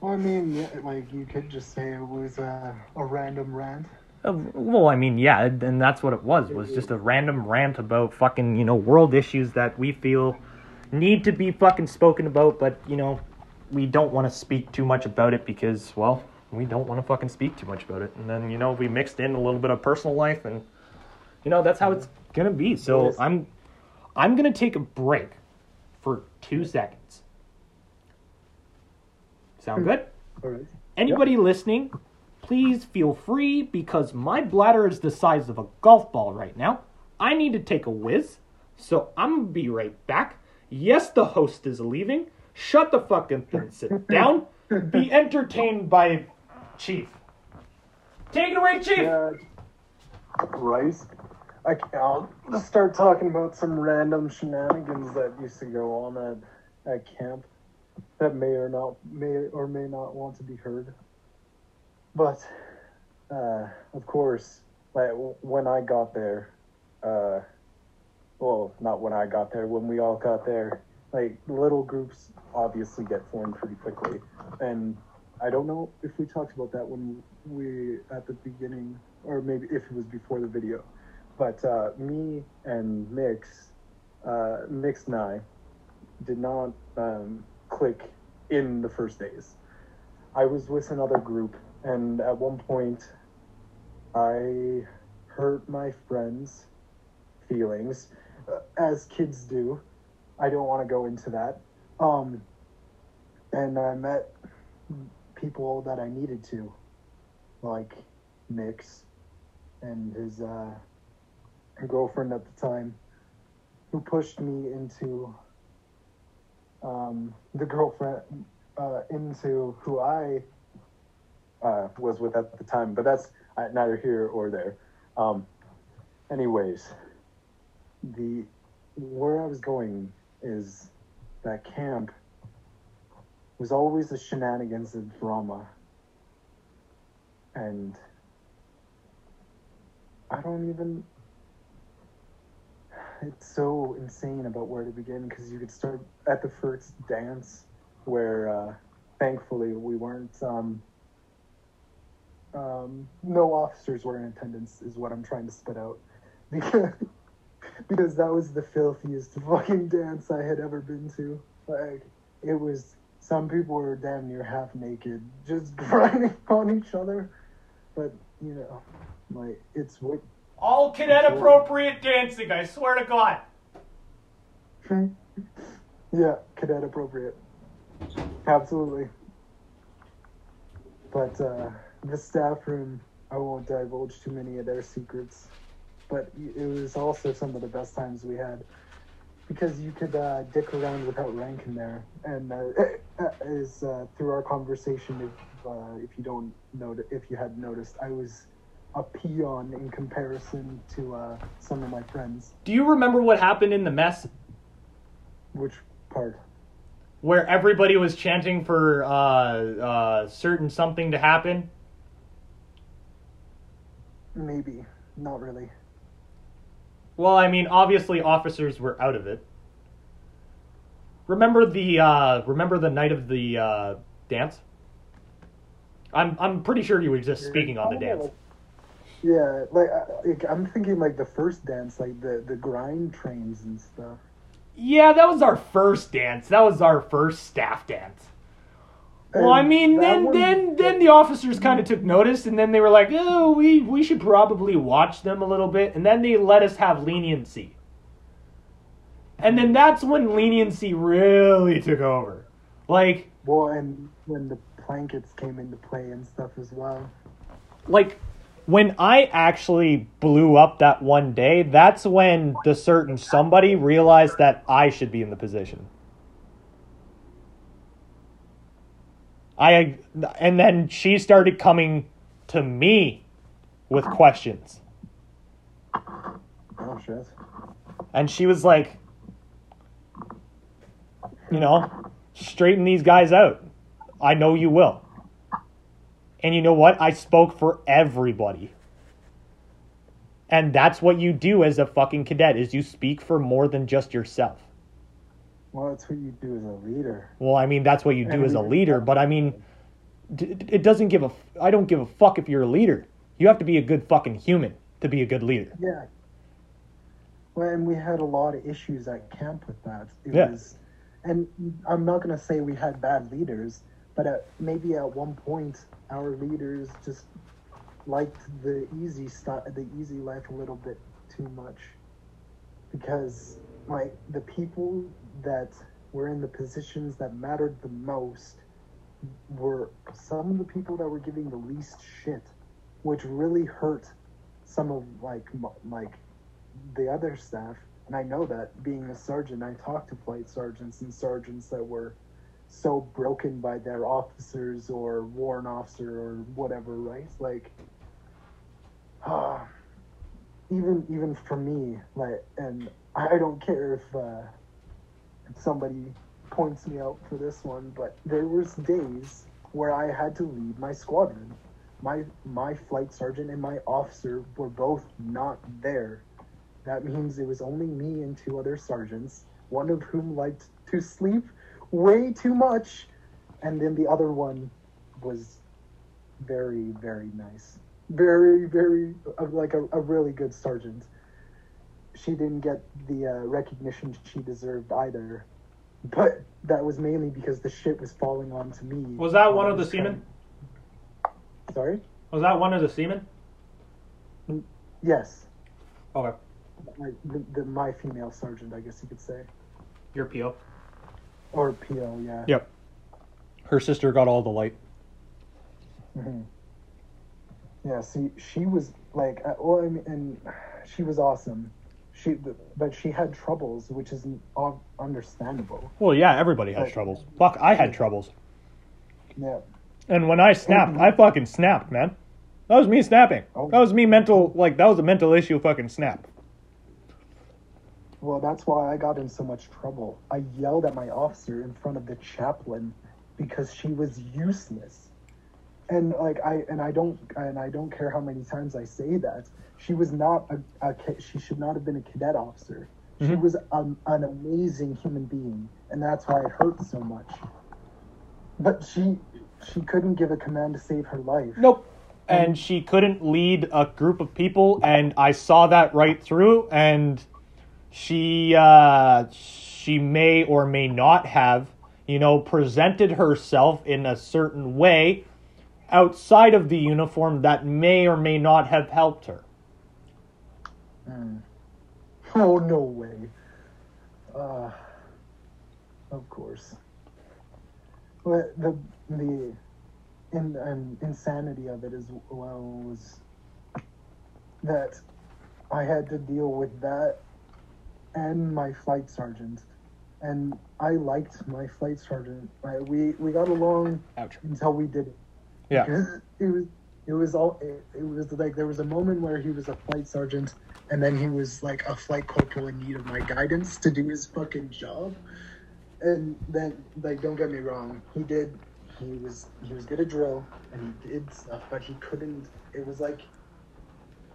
Well, I mean, like you could just say it was a, a random rant.
Uh, Well, I mean, yeah, and that's what it was. Was just a random rant about fucking, you know, world issues that we feel need to be fucking spoken about, but you know, we don't want to speak too much about it because, well, we don't want to fucking speak too much about it. And then, you know, we mixed in a little bit of personal life, and you know, that's how it's gonna be. So I'm, I'm gonna take a break for two seconds. Sound good?
All right.
Anybody listening, please feel free because my bladder is the size of a golf ball right now. I need to take a whiz, so I'm gonna be right back. Yes, the host is leaving. Shut the fuck up and sit down. Be entertained by Chief. Take it away, Chief.
Yeah. Rice. I can, I'll just start talking about some random shenanigans that used to go on at, at camp that may or not may or may not want to be heard. But uh, of course, like when I got there, uh, well, not when I got there, when we all got there, like little groups obviously get formed pretty quickly, and I don't know if we talked about that when we at the beginning, or maybe if it was before the video. But uh, me and Mix, uh, Mix and I, did not um, click in the first days. I was with another group, and at one point, I hurt my friend's feelings, uh, as kids do. I don't want to go into that. Um, and I met people that I needed to, like Mix and his uh, girlfriend at the time, who pushed me into um, the girlfriend uh, into who I uh, was with at the time. But that's uh, neither here or there. Um, anyways, the where I was going is that camp was always the shenanigans and drama. and I don't even. It's so insane about where to begin because you could start at the first dance, where uh, thankfully we weren't. Um, um, no officers were in attendance, is what I'm trying to spit out, because because that was the filthiest fucking dance I had ever been to. Like it was. Some people were damn near half naked, just grinding on each other. But you know, like it's what
All cadet appropriate dancing, I swear to God.
yeah, cadet appropriate. Absolutely. But uh, the staff room, I won't divulge too many of their secrets. But it was also some of the best times we had because you could uh, dick around without rank in there, and uh, is uh, through our conversation. If uh, if you don't know, if you had noticed, I was a peon in comparison to uh, some of my friends.
Do you remember what happened in the mess
Which part?
where everybody was chanting for uh, uh, certain something to happen?
Maybe, not really.
Well, I mean, obviously officers were out of it. Remember the uh, remember the night of the uh, dance? I'm I'm pretty sure you were just speaking on the dance.
Yeah, like, like I'm thinking like the first dance, like the the grind trains and stuff.
Yeah, that was our first dance. That was our first staff dance. Well, I mean, then
one-
then then the officers kind of took notice, and then they were like, "Oh, we we should probably watch them a little bit," and then they let us have leniency. And then that's when leniency really took over. Like,
Well, and when the blankets came into play and stuff as well.
like when I actually blew up that one day, that's when the certain somebody realized that I should be in the position. I and then she started coming to me with questions.
Oh shit.
And she was like, you know, straighten these guys out. I know you will. And you know what? I spoke for everybody. And that's what you do as a fucking cadet is you speak for more than just yourself.
Well, that's what you do as a leader.
Well, I mean, that's what you do as a leader, but I mean, it doesn't give a. I don't give a fuck if you're a leader. You have to be a good fucking human to be a good leader.
Yeah. Well, and we had a lot of issues at camp with that. It
Yeah.
was, and I'm not gonna say we had bad leaders, but at, maybe at one point our leaders just liked the easy stuff, the easy life a little bit too much, because like the people that were in the positions that mattered the most were some of the people that were giving the least shit, which really hurt some of like like the other staff and i know that being a sergeant i talked to flight sergeants and sergeants that were so broken by their officers or warrant officer or whatever right like ah even even for me like and i don't care if uh if somebody points me out for this one but there was days where i had to lead my squadron my my flight sergeant and my officer were both not there. That means it was only me and two other sergeants, one of whom liked to sleep way too much, and then the other one was very very nice, very very uh, like a, a really good sergeant. She didn't get the uh, recognition she deserved either, but that was mainly because the shit was falling onto me.
Was that one of the seamen?
Sorry.
Was that one of the seamen?
Yes.
Okay.
My, the, the, my female sergeant, I guess you could say,
Your PO.
or PO, yeah.
Yep. Her sister got all the light.
hmm Yeah. See, she was like, uh, well, I mean, and she was awesome. She, but she had troubles, which is un- understandable.
Well, yeah, everybody has
Right.
troubles. Fuck, I had troubles.
Yeah.
And when I snapped, I fucking snapped, man. That was me snapping.
Oh.
That was me mental, like, that was a mental issue fucking snap.
Well, that's why I got in so much trouble. I yelled at my officer in front of the chaplain because she was useless. and like I and I don't and I don't care how many times I say that she was not a, a she should not have been a cadet officer. She
Mhm.
was um, an amazing human being, and that's why it hurt so much. But she she couldn't give a command to save her life.
Nope. And she couldn't lead a group of people, and I saw that right through. And she uh, she may or may not have, you know, presented herself in a certain way outside of the uniform that may or may not have helped her.
Mm. Oh no way. Uh, of course. But the the in, um, insanity of it as well was that I had to deal with that and my flight sergeant, and I liked my flight sergeant. Right? we we got along
Ouch.
until we did it.
Yeah.
Because it was it was all it, it was like there was a moment where he was a flight sergeant and then he was like a flight corporal in need of my guidance to do his fucking job. And then like don't get me wrong, he did he was he was good at drill and he did stuff, but he couldn't it was like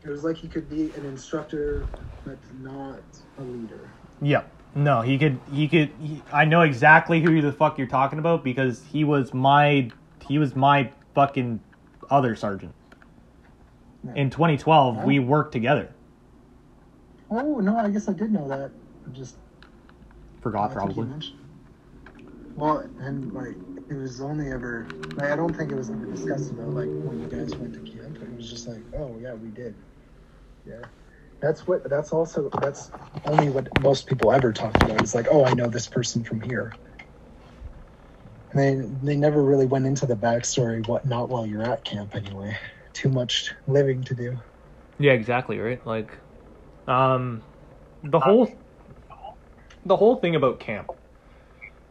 it was like he could be an instructor but not a leader.
Yep. No, he could. He could. He, I know exactly who the fuck you're talking about because he was my. He was my fucking other sergeant. In 2012, we worked together.
Oh no, I guess I did know that. I just
Forgot
I
probably.
Well, and like it was only ever like I don't think it was ever discussed about like when you guys went to camp. It was just like, oh yeah, we did. Yeah, that's what. That's also that's only what most people ever talk about. Is like, oh, I know this person from here. And they they never really went into the backstory. What not while you're at camp anyway. Too much living to do.
Yeah, exactly, right? Like um the whole the whole thing about camp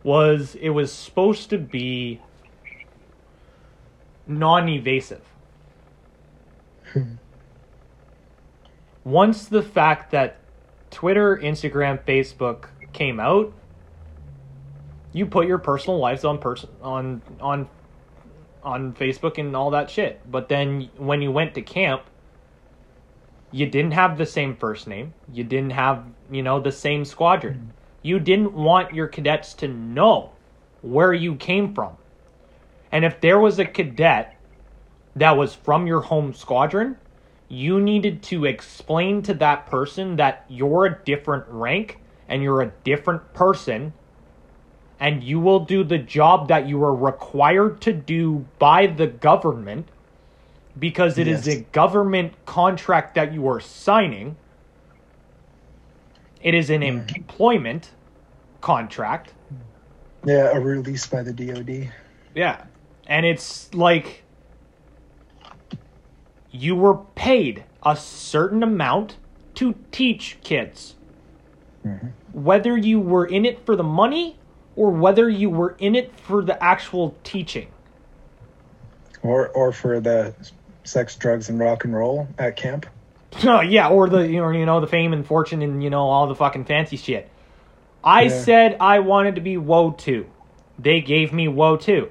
was it was supposed to be non-evasive. Once the fact that Twitter, Instagram, Facebook came out, you put your personal lives on person on on on Facebook and all that shit. But then when you went to camp, you didn't have the same first name. You didn't have, you know, the same squadron. You didn't want your cadets to know where you came from. And if there was a cadet that was from your home squadron, you needed to explain to that person that you're a different rank and you're a different person and you will do the job that you are required to do by the government because it is
Yes.
a government contract that you are signing. It is an employment contract.
Yeah, a release by the DoD.
Yeah. And it's like you were paid a certain amount to teach kids. Mm-hmm. Whether you were in it for the money or whether you were in it for the actual teaching.
Or or for the sex, drugs, and rock and roll at camp.
Oh yeah, or the you know, you know the fame and fortune and you know all the fucking fancy shit. I
Yeah.
said I wanted to be WO two. They gave me WO two.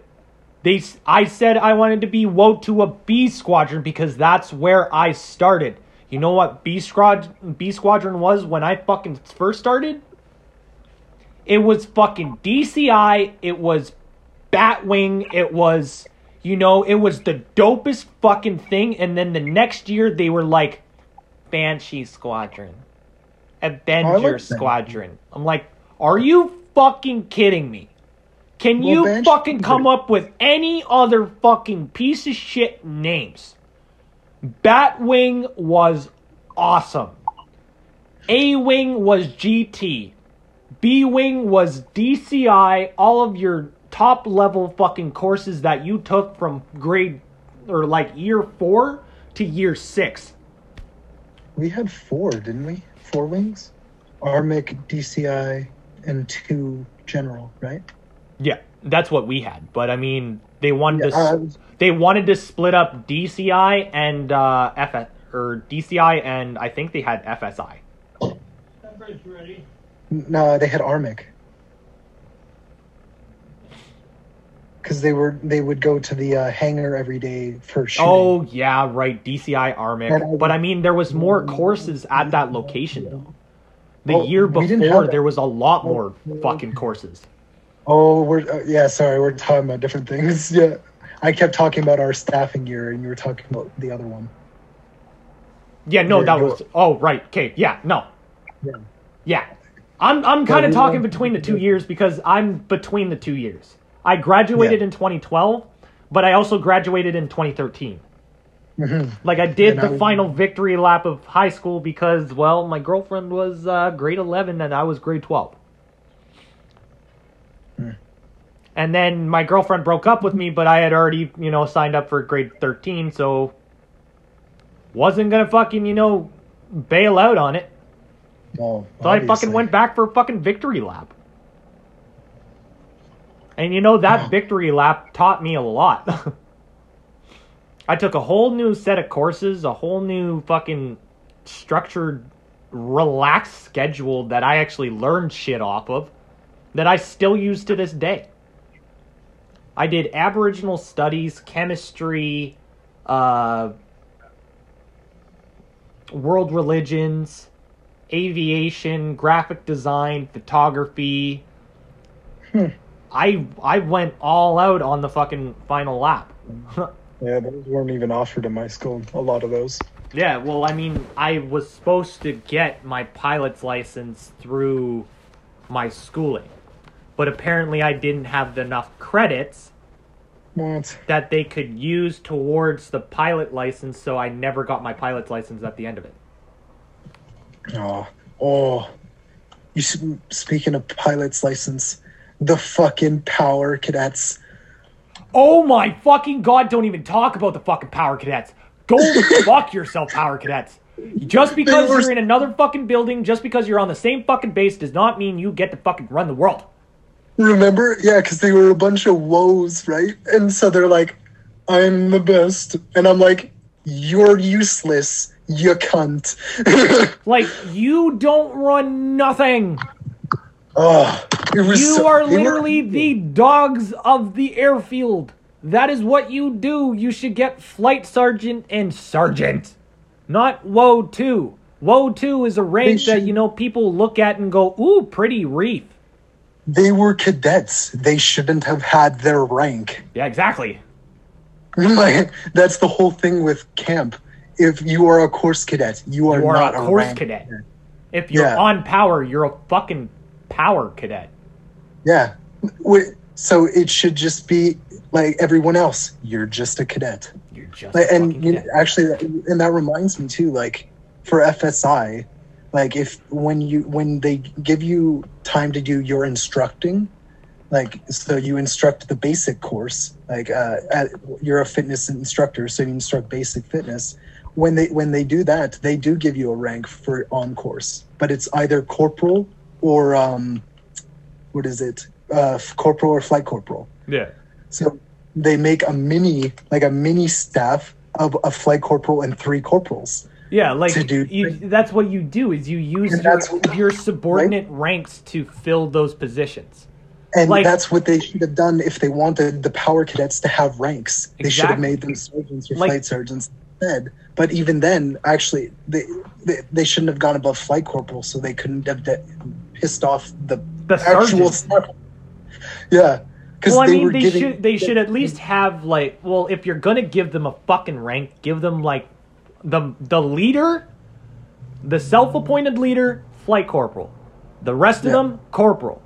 They I said I wanted to be WO two a B squadron because that's where I started. You know what B squad B squadron was when I fucking first started? It was fucking DCI, it was Batwing, it was you know, it was the dopest fucking thing and then the next year they were like Banshee Squadron. Avenger
that.
Squadron. I'm like, are you fucking kidding me? Can
Well,
you
Banshee-
fucking come up with any other fucking piece of shit names? Batwing was awesome. A Wing was GT. B Wing was DCI. All of your top level fucking courses that you took from grade or like year four to year six.
We had four, didn't we? Four wings? Armic, DCI, and two general, right?
Yeah, that's what we had. But I mean, they wanted
Yeah,
to
I
they wanted to split up DCI and uh, FS or DCI and I think they had FSI.
No, they had Armic. because they were they would go to the uh, hangar every day for shooting.
Oh yeah, right. DCI Armic. But I mean, there was more courses at that location though. The
Well,
year before, there was a lot more fucking courses.
Oh, we're uh, yeah. Sorry, we're talking about different things. Yeah, I kept talking about our staffing year, and you were talking about the other one.
Yeah, no,
Your-
that
your-
was. Oh right. Okay. Yeah. No.
Yeah.
Yeah. I'm I'm kind of talking between the two years because I'm between the two years. I graduated
Yeah.
in 2012, but I also graduated in 2013.
Mhm.
Like I did
And
the
I-
final victory lap of high school because well, my girlfriend was uh, grade 11 and I was grade 12.
Hmm.
And then my girlfriend broke up with me, but I had already, you know, signed up for grade 13, so wasn't gonna fucking, you know, bail out on it.
Oh,
So I fucking went back for a fucking victory lap. And you know, that victory lap taught me a lot. I took a whole new set of courses, a whole new fucking structured, relaxed schedule that I actually learned shit off of that I still use to this day. I did Aboriginal studies, chemistry, uh, world religions, aviation, graphic design, photography.
Hmm.
I I went all out on the fucking final lap.
Yeah, those weren't even offered in my school. A lot of those.
yeah, well, I mean, I was supposed to get my pilot's license through my schooling, but apparently I didn't have enough credits
What?
that they could use towards the pilot license, so I never got my pilot's license at the end of it.
Oh, oh. You speaking of pilot's license, the fucking power cadets.
Oh my fucking god, don't even talk about the fucking power cadets. Go fuck yourself, power cadets. Just because
were-
you're in another fucking building, just because you're on the same fucking base, does not mean you get to fucking run the world.
Remember? Yeah, because they were a bunch of WOs, right? And so they're like, "I'm the best," and I'm like, "You're useless, you cunt."
Like, you don't run nothing.
oh.
You
so-
are
they were-
literally the dogs of the airfield. That is what you do. You should get flight sergeant and sergeant, not WO two. WO two is a rank
They
that you know people look at and go, "Ooh, pretty reef."
They were cadets. They shouldn't have had their rank.
Yeah, exactly.
like that's the whole thing with camp. If you are a course cadet, you are,
You are
not
a course
rank.
cadet. If you're
Yeah.
on power, you're a fucking power cadet.
Yeah. So it should just be like everyone else. You're just a cadet.
You're just
Like,
a
and you
cadet.
actually, and that reminds me too. Like for FSI, like if when you when they give you time to do your instructing, like so you instruct the basic course. Like uh, at, you're a fitness instructor, so you instruct basic fitness. When they when they do that, they do give you a rank for on course, but it's either corporal or um, what is it? Uh, corporal or flight corporal.
yeah.
So they make a mini, like a mini staff of a flight corporal and three corporals.
Yeah, like you, that's what you do is you use your,
what-
your subordinate ranks to fill those positions.
And
Like-
that's what they should have done if they wanted the power cadets to have ranks. They should have made them sergeants or
Like-
flight sergeants instead. But even then, actually, they, they they shouldn't have gone above flight corporal, so they couldn't have de- pissed off the,
The
actual
sergeant.
Yeah, because
Well, I
they
mean,
were
they
giving.
should they should at least have like, well, if you're gonna give them a fucking rank, give them like the the leader, the self-appointed leader, flight corporal. The rest of
Yeah.
them, corporal.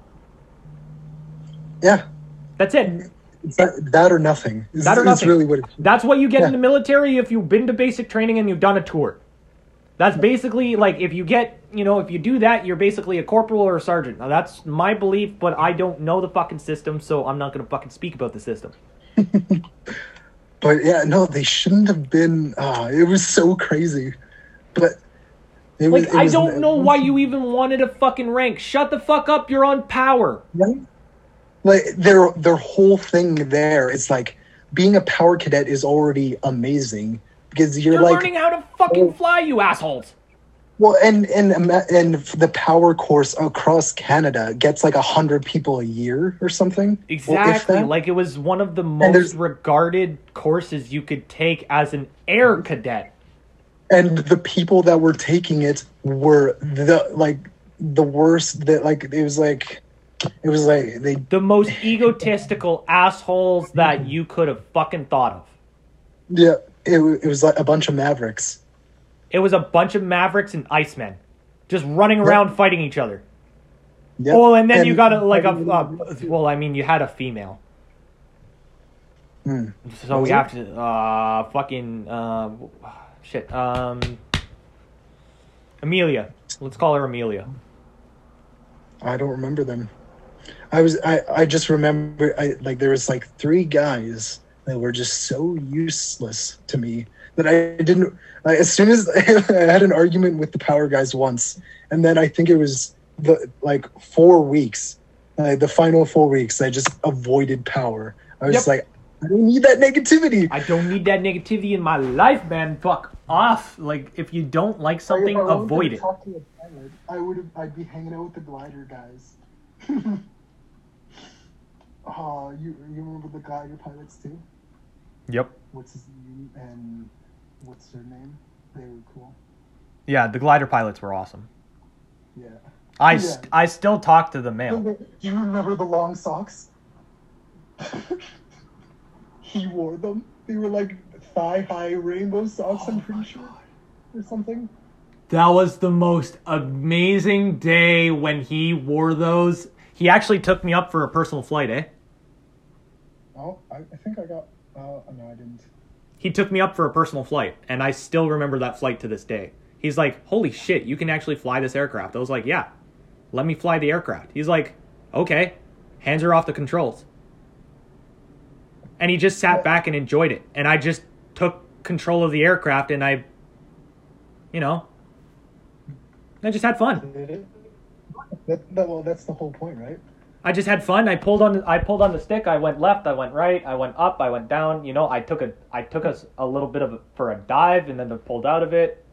Yeah,
That's it.
that, that or nothing. Is,
That or nothing.
really what.
That's what you get in the military if you've been to basic training and you've done a tour. That's basically like if you get, you know, if you do that, you're basically a corporal or a sergeant. Now that's my belief, but I don't know the fucking system, so I'm not gonna fucking speak about the system.
But yeah, no, they shouldn't have been. Uh, it was so crazy, but it was.
Like
it
I
was-
don't know why you even wanted a fucking rank. Shut the fuck up. You're on power.
Right? Like their their whole thing there is like being a power cadet is already amazing because you're,
You're
like
learning how to fucking fly, you assholes.
Well, and and um, and the power course across Canada gets like a hundred people a year or something.
Exactly. Like it was one of the most regarded courses you could take as an air cadet.
and the people that were taking it were the like the worst. That like it was like it was like they
The most egotistical assholes that you could have fucking thought of.
yeah it, it was like a bunch of mavericks.
It was a bunch of mavericks and icemen just running around fighting each other.
Yep.
Oh, and then you got a, like a, uh, well, I mean, you had a female.
Hmm.
So we
it?
have to, uh, fucking, uh, shit, um, Amelia. Let's call her Amelia.
I don't remember them. I was I I just remember I like there was like three guys that were just so useless to me that I didn't. Like, as soon as I had an argument with the power guys once, and then I think it was the like four weeks, like the final four weeks, I just avoided power. I was
Yep.
like, I don't need that negativity.
I don't need that negativity in my life, man. Fuck off. Like, if you don't like something,
If I
avoid it.
talk to a pilot, I would have. I'd be hanging out with the glider guys. Oh, you you remember the glider pilots too?
Yep.
What's his name and what's their name? They were cool.
Yeah, the glider pilots were awesome.
Yeah.
I,
Yeah.
st- I still talk to the male.
Do you remember the long socks? he wore them. They were like thigh high rainbow socks. I'm pretty sure, or something.
That was the most amazing day when he wore those. He actually took me up for a personal flight, eh?
Oh, I, I think I got. Uh, no, I didn't.
He took me up for a personal flight, and I still remember that flight to this day. He's like, Holy shit, you can actually fly this aircraft. I was like, Yeah, let me fly the aircraft. He's like, Okay, hands are off the controls. And he just sat back and enjoyed it. And I just took control of the aircraft and I, you know, I just had fun.
That, that, well, that's the whole point, right?
I just had fun. I pulled on I pulled on the stick. I went left. I went right. I went up. I went down. You know, I took a I took us a, little bit of a, for a dive, and then I pulled out of it.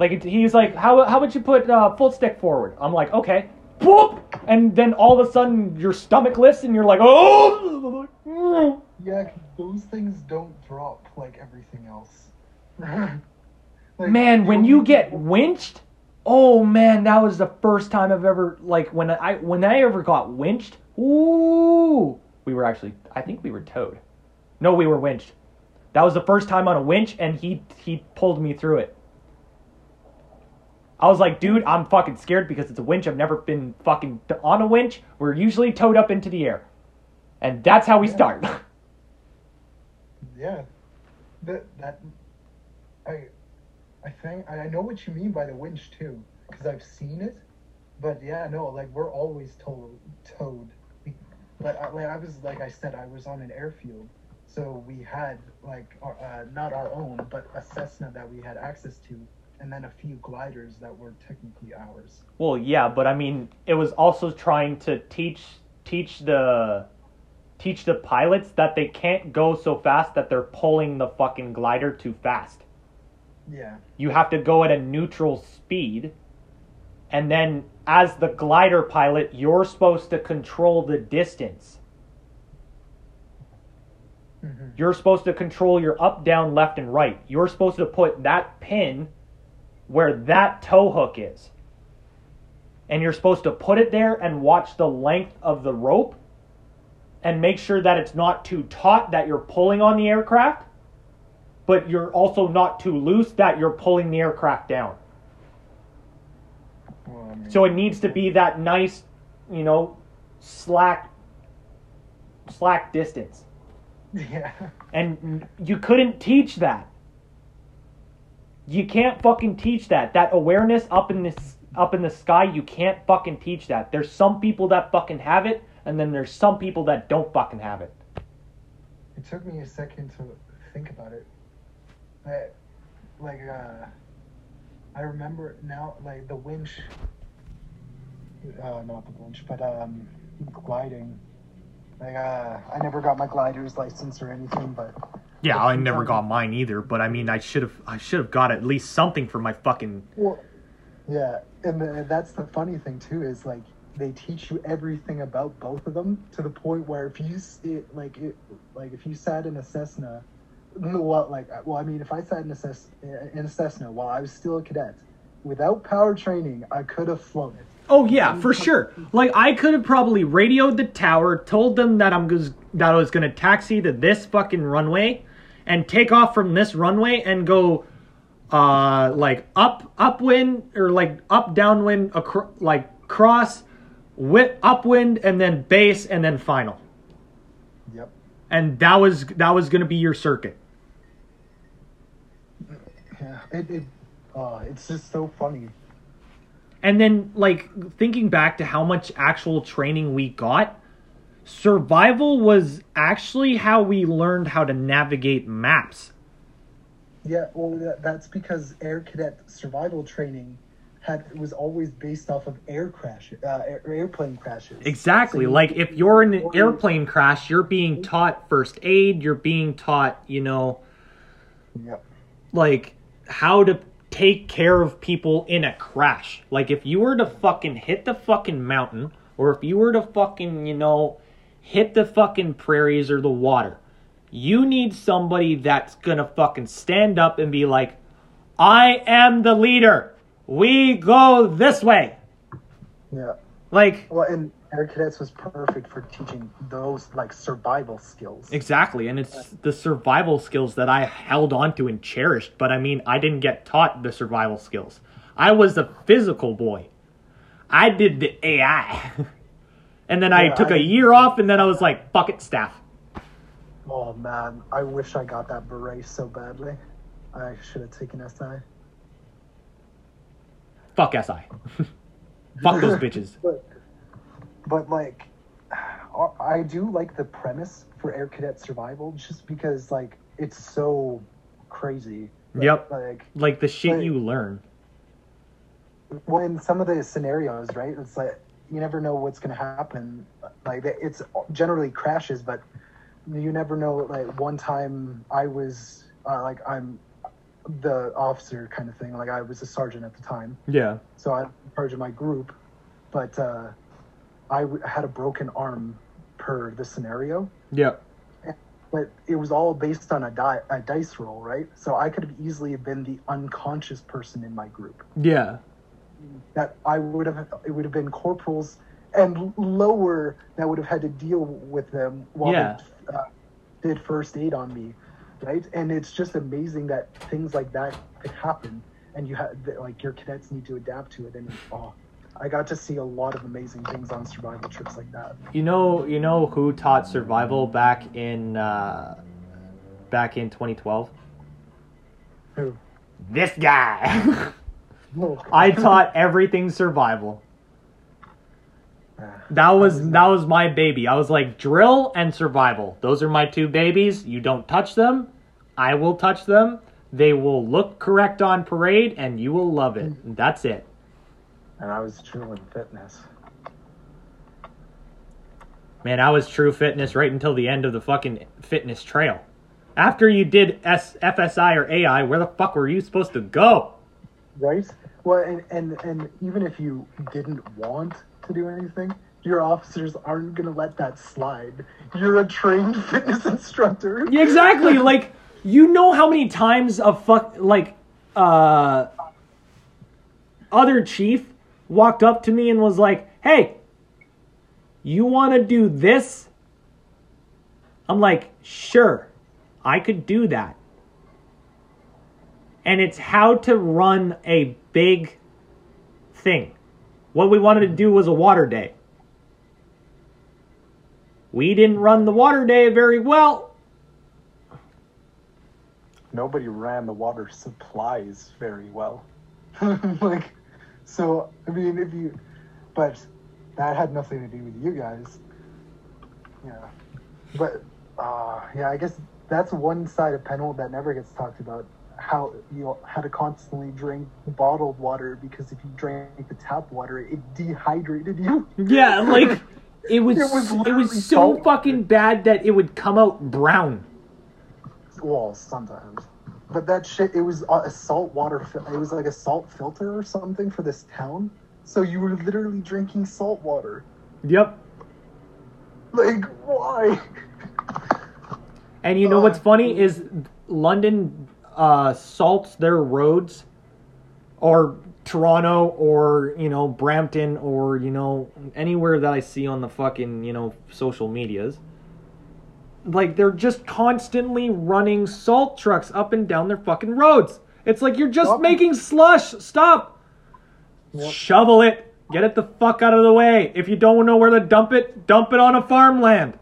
Like he's like, how how would you put uh, full stick forward? I'm like, okay, whoop, and then all of a sudden your stomach lifts, and you're like, oh.
Yeah, those things don't drop like everything else. Like,
Man, when you get winched, oh man, that was the first time I've ever like when I when I ever got winched. Ooh, we were actually I think we were towed. No, we were winched. That was the first time on a winch, and he he pulled me through it. I was like, dude, I'm fucking scared because it's a winch. I've never been fucking on a winch. We're usually towed up into the air, and that's how we start.
Yeah, that that I I think I know what you mean by the winch too, because I've seen it. But yeah, no, like we're always towed. towed. But I, like I was like I said, I was on an airfield, so we had like our, uh, not our own, but a Cessna that we had access to, and then a few gliders that were technically ours.
Well, yeah, but I mean, it was also trying to teach teach the teach the pilots that they can't go so fast that they're pulling the fucking glider too fast.
Yeah.
You have to go at a neutral speed. And then as the glider pilot, you're supposed to control the distance.
hmm
You're supposed to control your up, down, left, and right. You're supposed to put that pin where that tow hook is. And you're supposed to put it there and watch the length of the rope and make sure that it's not too taut that you're pulling on the aircraft, but you're also not too loose that you're pulling the aircraft down.
Well, I mean,
So it needs to be that nice, you know, slack slack distance.
yeah.
And you couldn't teach that. You can't fucking teach that. That awareness up in this up in the sky, you can't fucking teach that. There's some people that fucking have it, and then there's some people that don't fucking have it.
It took me a second to think about it. I, like, uh, I remember now, like, the winch, uh, not the winch, but, um, gliding. Like, uh, I never got my glider's license or anything, but
Yeah, I never got mine either, but I mean, I should have I should have got at least something for my fucking
Well, yeah, and the, that's the funny thing too is like they teach you everything about both of them to the point where if you sit like it like if you sat in a Cessna, well, like well, I mean, if I sat in a Cessna, in a Cessna while I was still a cadet, without power training, I could have flown it.
Oh yeah, for sure. Like I could have probably radioed the tower, told them that I'm gos- that I was gonna taxi to this fucking runway, and take off from this runway and go, uh, like up upwind or like up downwind, acro- like cross, whip upwind and then base and then final.
Yep.
And that was that was gonna be your circuit.
It. it uh, it's just so funny.
And then, like, thinking back to how much actual training we got, survival was actually how we learned how to navigate maps.
Yeah, well, that's because air cadet survival training had was always based off of air crash, uh, airplane crashes.
Exactly.
So
like, if you're in an airplane crash, you're being taught first aid, you're being taught, you know,
Yep.
like, how to take care of people in a crash. Like, if you were to fucking hit the fucking mountain, or if you were to fucking, you know, hit the fucking prairies or the water, you need somebody that's gonna fucking stand up and be like, I am the leader. We go this way.
Yeah.
Like,
Well, and air cadets was perfect for teaching those like survival skills.
Exactly, and it's the survival skills that I held onto and cherished. But I mean, I didn't get taught the survival skills. I was the physical boy. I did the AI, and then I took a
I-
year off, and then I was like, "Bucket staff."
Oh man, I wish I got that beret so badly. I should have taken SI.
Fuck SI. Fuck those bitches.
But, but like, I do like the premise for air cadet survival just because like it's so crazy.
Yep.
Like
Like the shit
Like-
you learn.
when some of the scenarios, right? It's like you never know what's gonna happen. Like it's generally crashes, but you never know. Like one time, I was uh, like I'm the officer kind of thing. Like I was a sergeant at the time,
Yeah.
so I'm in charge of my group. But uh, I w- had a broken arm per the scenario,
Yeah.
but it was all based on a, die, a dice roll, right? So I could have easily have been the unconscious person in my group.
Yeah.
that I would have it would have been corporals and lower that would have had to deal with them while
Yeah.
they uh, did first aid on me, right? And it's just amazing that things like that could happen, and you have like your cadets need to adapt to it. And oh, I got to see a lot of amazing things on survival trips like that.
You know, you know who taught survival back in uh, back in 2012?
Who?
This guy. I taught everything survival.
Ah,
That was that was my baby. I was like drill and survival. Those are my two babies. You don't touch them. I will touch them. They will look correct on parade and you will love it. That's it.
And I was true in fitness.
Man, I was true fitness right until the end of the fucking fitness trail. After you did S- FSI or AI, where the fuck were you supposed to go?
right? Well, and, and and even if you didn't want to do anything, your officers aren't gonna let that slide. You're a trained fitness instructor.
Yeah, exactly. like you know how many times a fuck like uh other chief walked up to me and was like, "Hey, you want to do this?" I'm like, "Sure. I could do that." And it's how to run a big thing. What we wanted to do was a water day. We didn't run the water day very well.
Nobody ran the water supplies very well. like, so I mean, if you, but that had nothing to do with you guys. Yeah, but uh, yeah, I guess that's one side of Penhold that never gets talked about. How you had to constantly drink bottled water because if you drank the tap water, it dehydrated you.
Yeah, like it was
It was
it was, so fucking bad that it would come out brown.
well, sometimes. But that shit, it was a salt water. Fil- it was like a salt filter or something for this town. So you were literally drinking salt water.
Yep.
Like why?
And you know
Uh,
what's funny is London uh, salts their roads, or Toronto, or you know Brampton, or you know anywhere that I see on the fucking you know social medias. Like they're just constantly running salt trucks up and down their fucking roads. It's like you're just
Stop.
making slush. Stop.
Yep.
Shovel it. Get it the fuck out of the way. If you don't know where to dump it, dump it on a farmland.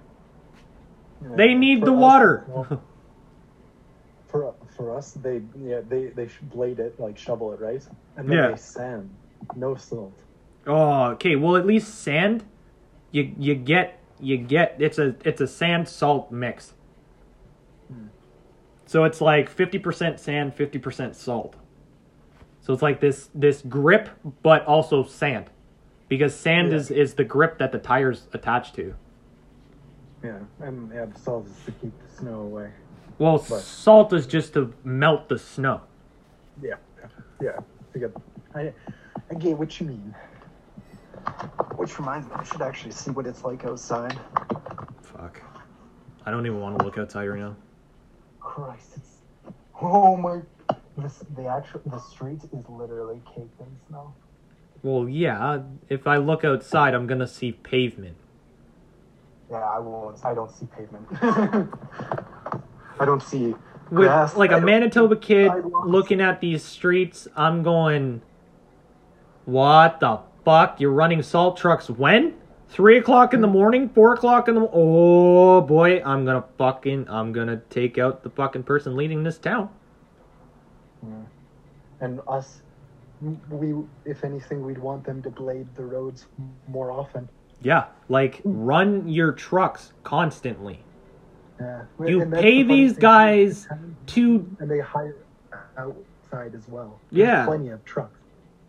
They need the
us,
water.
well,
For for us, they yeah they they blade it like shovel it right, and then
Yeah.
they sand, no salt.
Oh, okay. Well, at least sand, you you get you get it's a it's a sand salt mix. So it's like fifty percent sand, fifty percent salt. So it's like this this grip, but also sand, because sand
Yeah.
is is the grip that the tires attach to.
Yeah, and yeah, the salt is to keep the snow away.
Well,
Right.
salt is just to melt the snow.
Yeah, yeah, to get
I, I get what you mean. Which reminds me, I should actually see what it's like outside.
Fuck. I don't even want to look outside right now.
Christ, it's oh my. This the actual the street is literally caked in snow.
Well, yeah. If I look outside, I'm gonna see pavement.
Yeah, I won't. I don't see pavement. I don't see
with
grass.
like a Manitoba kid looking at these streets, I'm going, what the fuck? You're running salt trucks when? Three o'clock in the morning? Four o'clock in the? Oh boy, I'm gonna fucking, I'm gonna take out the fucking person leading this town. Hmm.
And us, we if anything, we'd want them to blade the roads more often.
Yeah, like run your trucks constantly.
Yeah.
You pay
the
these guys to
and they hire outside as well.
Yeah.
Plenty of trucks.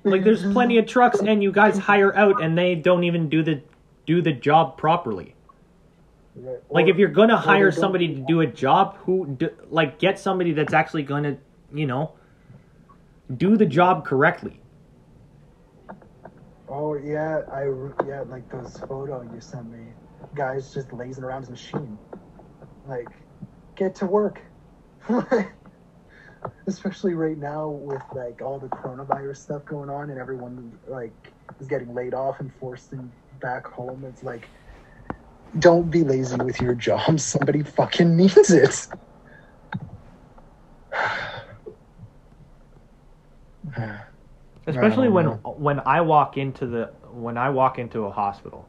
Like there's mm-hmm. plenty of trucks and you guys hire out and they don't even do the do the job properly.
Right.
Like
Or-
if you're gonna hire somebody to do a job, who do, like get somebody that's actually gonna, you know, do the job correctly.
Oh yeah, I yeah like those photo you sent me. Guys just lazing around his machine. Like, get to work. Especially right now with like all the coronavirus stuff going on and everyone like is getting laid off and forced in back home. It's like, don't be lazy with your job. Somebody fucking needs it.
Especially when
know.
when I walk into the when I walk into a hospital,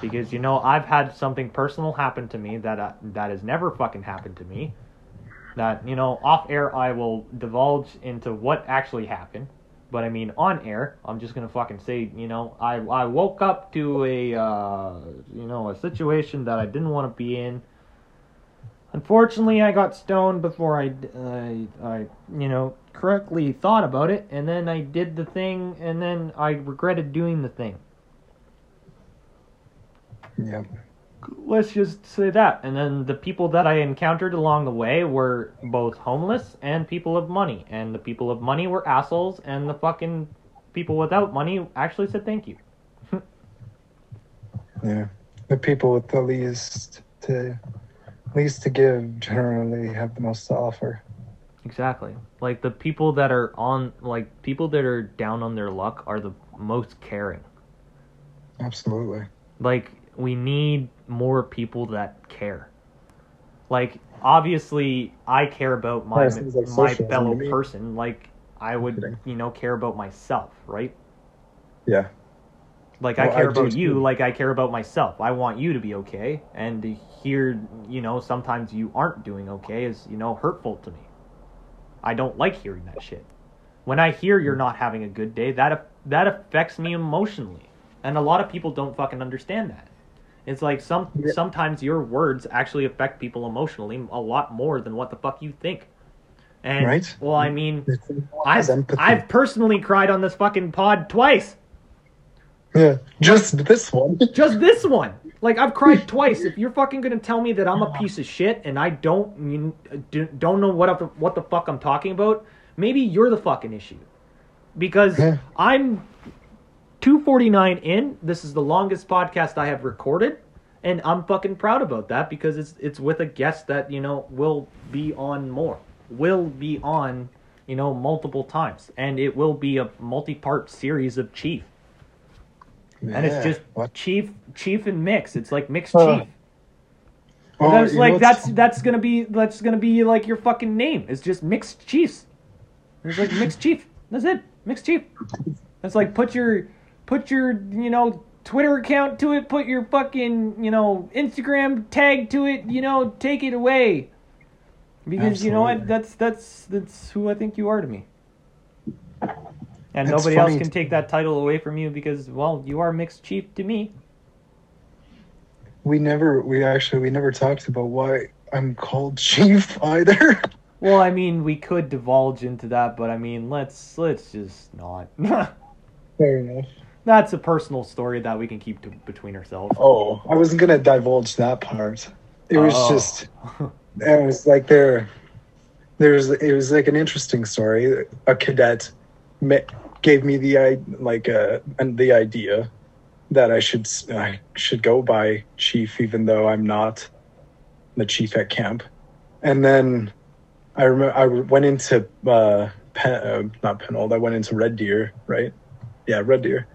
because you know I've had something personal happen to me that uh, that has never fucking happened to me. That you know off air I will divulge into what actually happened, but I mean on air I'm just gonna fucking say you know I I woke up to a uh, you know a situation that I didn't want to be in. Unfortunately, I got stoned before I, I, I, you know, correctly thought about it, and then I did the thing, and then I regretted doing the thing.
Yeah.
Let's just say that. And then the people that I encountered along the way were both homeless and people of money, and the people of money were assholes, and the fucking people without money actually said thank you.
Yeah. The people with the least to least to give generally have the most to offer.
Exactly. Like the people that are on, like people that are down on their luck are the most caring.
Absolutely.
like we need more people that care. Like obviously i care about my
Yeah, like
my fellow person. Like i would you know care about myself right?
Yeah.
like i care
I
about you.
too.
like i care about myself. I want you to be okay. And to hear you know sometimes you aren't doing okay is you know hurtful to me. I don't like hearing that shit. When i hear you're not having a good day that that affects me emotionally. And a lot of people don't fucking understand that it's like some sometimes your words actually affect people emotionally a lot more than what the fuck you think and
Right.
well i mean I've. I've personally cried on this fucking pod twice
Yeah. Just this one.
just this one Like I've cried twice. If you're fucking gonna tell me that I'm a piece of shit and I don't don't know what the, what the fuck I'm talking about, maybe you're the fucking issue. Because
Yeah.
I'm 249 in. This is the longest podcast I have recorded, and I'm fucking proud about that because it's it's with a guest that you know will be on more, will be on, you know, multiple times, and it will be a multi-part series of Chief, and it's just
What?
Chief, Chief and Mix. It's like mixed
Huh.
Chief.
Oh, know
like
what's
that's that's gonna be that's gonna be like your fucking name. It's just mixed chiefs. It's like mixed chief. That's it. Mixed chief. That's like put your put your you know Twitter account to it. Put your fucking you know Instagram tag to it. You know take it away. Because you know what? That's that's that's who I think you are to me. And
It's
nobody else can take that title away from you because well you are mixed chief to me.
we never we actually we never talked about why I'm called chief either.
Well, I mean, we could divulge into that, but I mean, let's let's just not.
Fair enough.
That's a personal story that we can keep to, between ourselves.
Oh, I wasn't gonna divulge that part. It was
Oh.
just it was like there there's it was like an interesting story. A cadet me, gave me the like uh and the idea that I should I should go by chief even though I'm not the chief at camp. And then I remember I went into uh, Pen, uh not Penhold. I went into Red Deer, right? Yeah, Red Deer.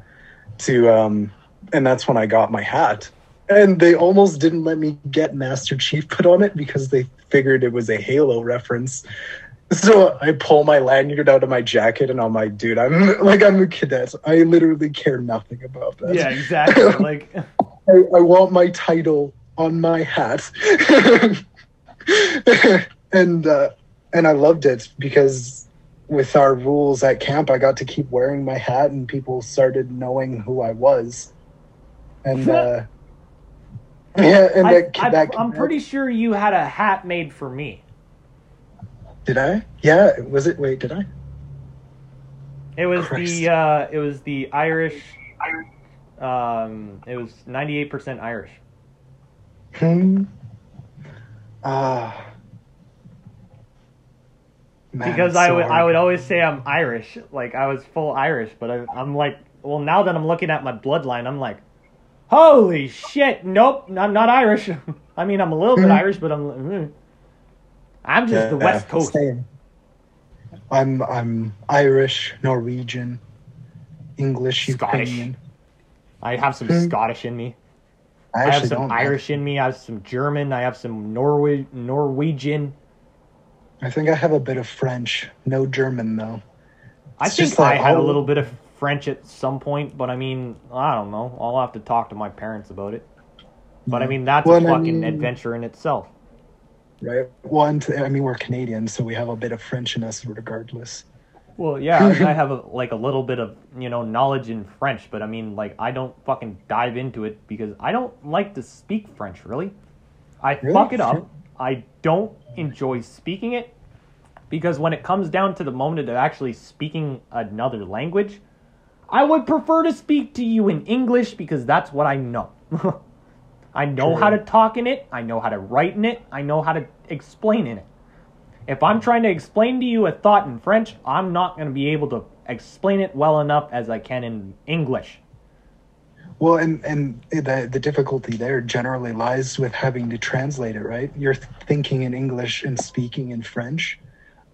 To um, and that's when I got my hat. And they almost didn't let me get Master Chief put on it because they figured it was a Halo reference. So I pull my lanyard out of my jacket and I'm like, dude, I'm like I'm a cadet. I literally care nothing about that.
yeah, exactly. Like,
I, I want my title on my hat. and uh, and I loved it because with our rules at camp, I got to keep wearing my hat, and people started knowing who I was. And uh, yeah, and
I,
that,
I,
that
I'm pretty sure you had a hat made for me.
Did I? Yeah. Was it? Wait, did I?
It was
Christ.
the uh, it was the Irish. Um, it was 98% Irish.
Hmm. Ah. Man,
because I would I would always say I'm Irish, like I was full Irish, but I, I'm like, well, now that I'm looking at my bloodline, I'm like, holy shit, nope, I'm not Irish. I mean, I'm a little bit
Mhm.
Irish, but I'm mm. I'm just the West Coast.
same. I'm I'm Irish, Norwegian, English,
Scottish.
Ukrainian.
I have some
Hmm.
Scottish in me.
I
I have some. Irish in me. I have some German. I have some Norway Norwegian.
I think I have a bit of French. No German though.
I think I had a little bit of French at some point, but I mean, I don't know. I'll have to talk to my parents about it. But I mm-hmm. mean, that's
Well,
a
and I
fucking
mean-
adventure in itself.
Right. One. I mean, we're Canadian, so we have a bit of French in us, regardless.
Well, yeah, I have a, like a little bit of you know knowledge in French, but I mean, like I don't fucking dive into it because I don't like to speak French. Really, I
Really?
fuck it up. I don't enjoy speaking it because when it comes down to the moment of actually speaking another language, I would prefer to speak to you in English because that's what I know. I know
True.
how to talk in it. I know how to write in it. I know how to explain in it. If I'm trying to explain to you a thought in French, I'm not going to be able to explain it well enough as I can in English.
Well, and and the the difficulty there generally lies with having to translate it. Right. You're thinking in English and speaking in French.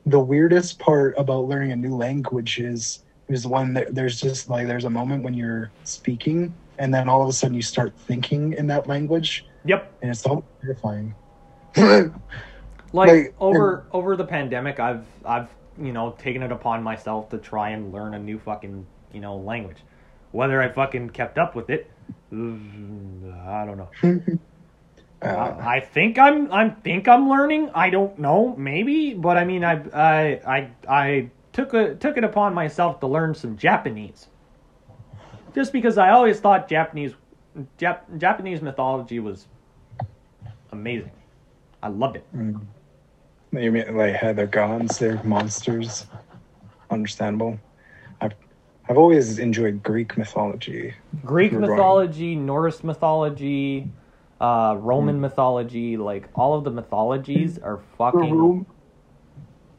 The weirdest part about learning a new language is is when there, there's just like there's a moment when you're speaking and then all of a sudden you start thinking in that language
Yep.
and it's all terrifying.
Like,
Like,
over over the pandemic, I've I've you know taken it upon myself to try and learn a new fucking you know language. Whether I fucking kept up with it, mm, I don't know.
Uh,
I, I think I'm I'm think I'm learning. I don't know, maybe, but I mean, I I I I took a took it upon myself to learn some Japanese. Just because I always thought Japanese Jap, Japanese mythology was amazing. I loved it.
mm. you mean like how they're gods, they're monsters. Understandable. I've I've always enjoyed Greek mythology.
Greek mythology, Norse mythology, uh, Roman mythology, like all of the mythologies are fucking.
Rome-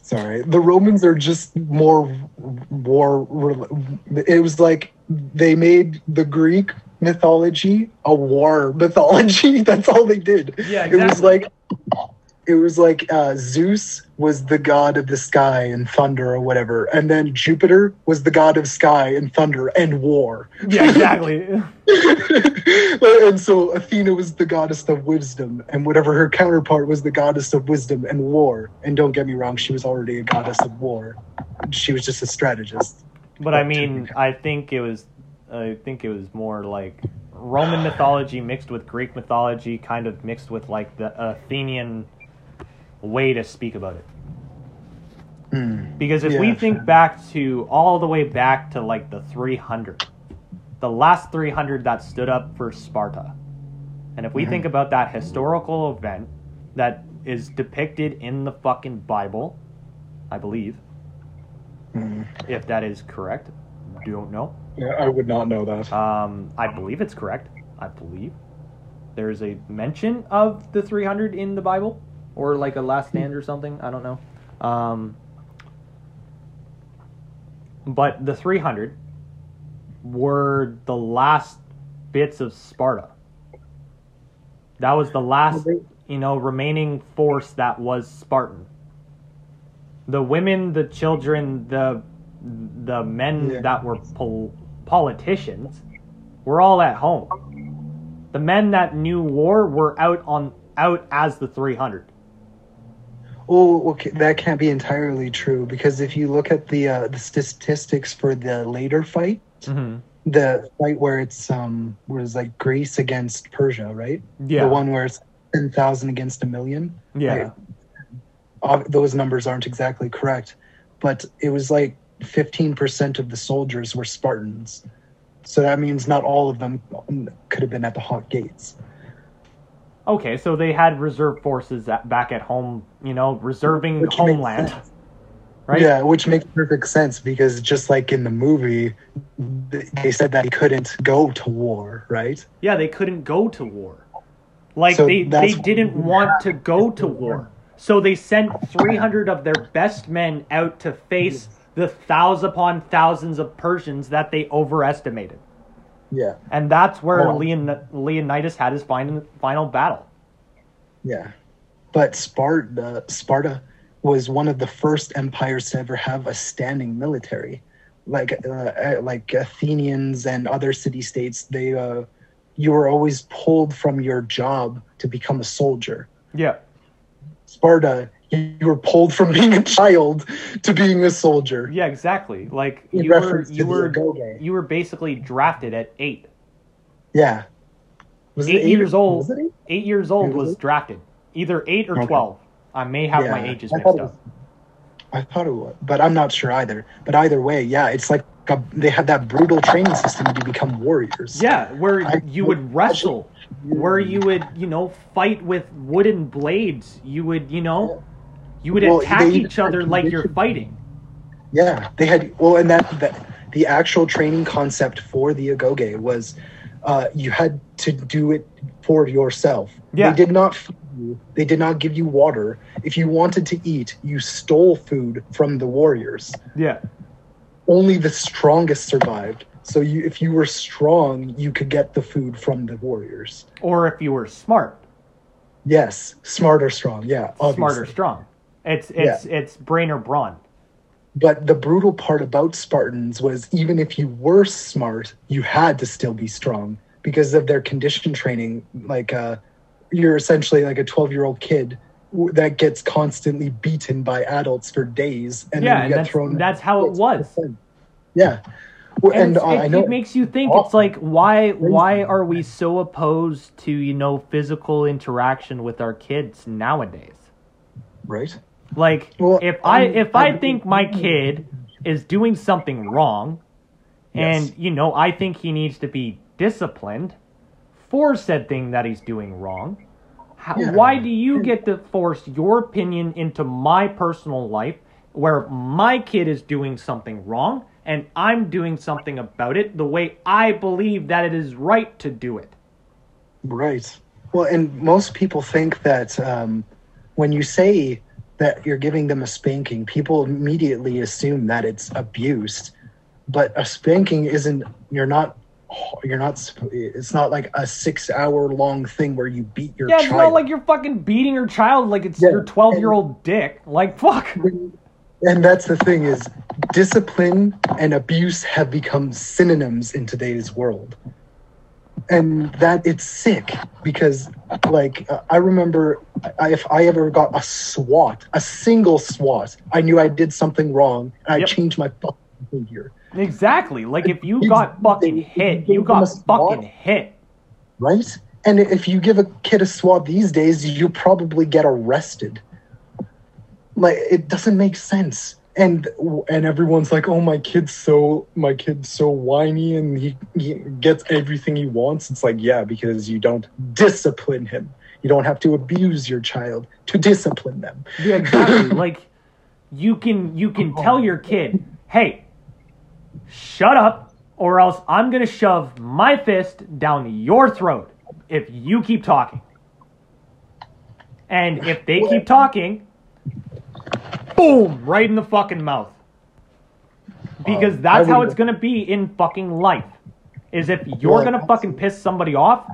Sorry, the Romans are just more war. It was like they made the Greek mythology a war mythology. That's all they did.
Yeah,
It was like it was like uh, Zeus was the god of the sky and thunder or whatever, and then Jupiter was the god of sky and thunder and war.
Yeah, exactly.
and so Athena was the goddess of wisdom, and whatever her counterpart was the goddess of wisdom and war. And don't get me wrong, she was already a goddess of war. She was just a strategist.
But I mean, I think it was, I think it was more like Roman mythology mixed with Greek mythology, kind of mixed with like the Athenian way to speak about it.
Hmm.
Because if we think
sure.
back to all the way back to like the 300, the last 300 that stood up for Sparta, and if we
Mhm.
think about that historical event that is depicted in the fucking Bible, I believe,
Hmm.
if that is correct, don't know.
Yeah, I would not know that.
Um, I believe it's correct. I believe there's a mention of the 300 in the Bible, or like a last stand or something. I don't know. Um, but the 300 were the last bits of Sparta. That was the last, you know, remaining force that was Spartan. The women, the children, the the men
Yeah.
that were pol- politicians were all at home. The men that knew war were out on out as the 300.
Okay, that can't be entirely true because if you look at the uh, the statistics for the later fight,
Mm-hmm.
the fight where it's um was like Greece against Persia, right?
Yeah.
The one where it's ten thousand against a million.
yeah.
those numbers aren't exactly correct, but it was like 15% of the soldiers were Spartans. So that means not all of them could have been at the Hot Gates.
Okay, so they had reserve forces at, back at home, you know, reserving
Which
homeland, right?
Yeah, which makes perfect sense because just like in the movie, they said that he couldn't go to war, right?
Yeah, they couldn't go to war. Like
So
they they didn't want to go to war. So they sent 300 of their best men out to face the thousands upon thousands of Persians that they overestimated.
Yeah,
And that's where
Oh.
Leon, Leonidas had his final final battle.
yeah. But Sparta, Sparta was one of the first empires to ever have a standing military. Like uh, uh, like Athenians and other city states, they uh, you were always pulled from your job to become a soldier.
Yeah.
Sparta, you were pulled from being a child to being a soldier.
Yeah, exactly. Like
In
you were you were you were basically drafted at 8.
Yeah. Was
Eight years
or-
old.
Was eight?
8 years old
Years
was
old?
drafted. Either 8 or
Okay.
12. I may have my ages mixed up.
was- I thought it was, but I'm not sure either. But either way, yeah, it's like a, they had that brutal training system to become warriors.
Yeah, where
I-
you would wrestle, where you would, you know, fight with wooden blades. You would, you know, you would
Well,
attack each other like you're fighting.
Yeah, they had well, and that, that the actual training concept for the agoge was uh, you had to do it for yourself.
Yeah.
They did not you. They did not give you water. If you wanted to eat, you stole food from the warriors.
Yeah.
Only the strongest survived. So you, if you were strong, you could get the food from the warriors.
Or if you were smart,
Yes, smart or strong. Yeah, obviously.
smart or strong. It's it's it's brain or brawn.
But the brutal part about Spartans was even if you were smart, you had to still be strong because of their condition training. Like, uh, you're essentially like a 12 year old kid that gets constantly beaten by adults for days, and
Yeah,
then you get
that's-
thrown.
that's how it was.
Yeah,
And,
and, uh,
it,
I know
it makes you think it's like why why are we so opposed to you know physical interaction with our kids nowadays?
right.
Like
Well,
if I
I'm-
if I think my kid is doing something wrong, and
Yes.
you know I think he needs to be disciplined for said thing that he's doing wrong. How,
Yeah.
Why do you get to force your opinion into my personal life where my kid is doing something wrong and I'm doing something about it the way I believe that it is right to do it?
Right. Well, and most people think that um, when you say that you're giving them a spanking, people immediately assume that it's abuse. But a spanking isn't. You're not. You're not. It's not like a six-hour-long thing where you beat your
Yeah, it's
child.
not like you're fucking beating your child like it's
Yeah,
your 12 year old dick. Like, fuck.
and that's the thing is discipline and abuse have become synonyms in today's world and that it's sick because like uh, i remember I, if i ever got a swat a single swat i knew i did something wrong and i changed my fucking behavior.
Exactly. Like, if you got fucking hit, you got fucking hit.
right? And if you give a kid a swat these days you probably get arrested. Like it doesn't make sense and and everyone's like oh my kid's so my kid's so whiny and he, he gets everything he wants it's like yeah because you don't discipline him you don't have to abuse your child to discipline them
Yeah, exactly. like, you can you can oh. tell your kid, hey, shut up, or else I'm gonna shove my fist down your throat if you keep talking. And if they keep talking, boom, right in the fucking mouth. Because
Um,
that's how it's gonna be in fucking life. Is if you're gonna fucking piss somebody off,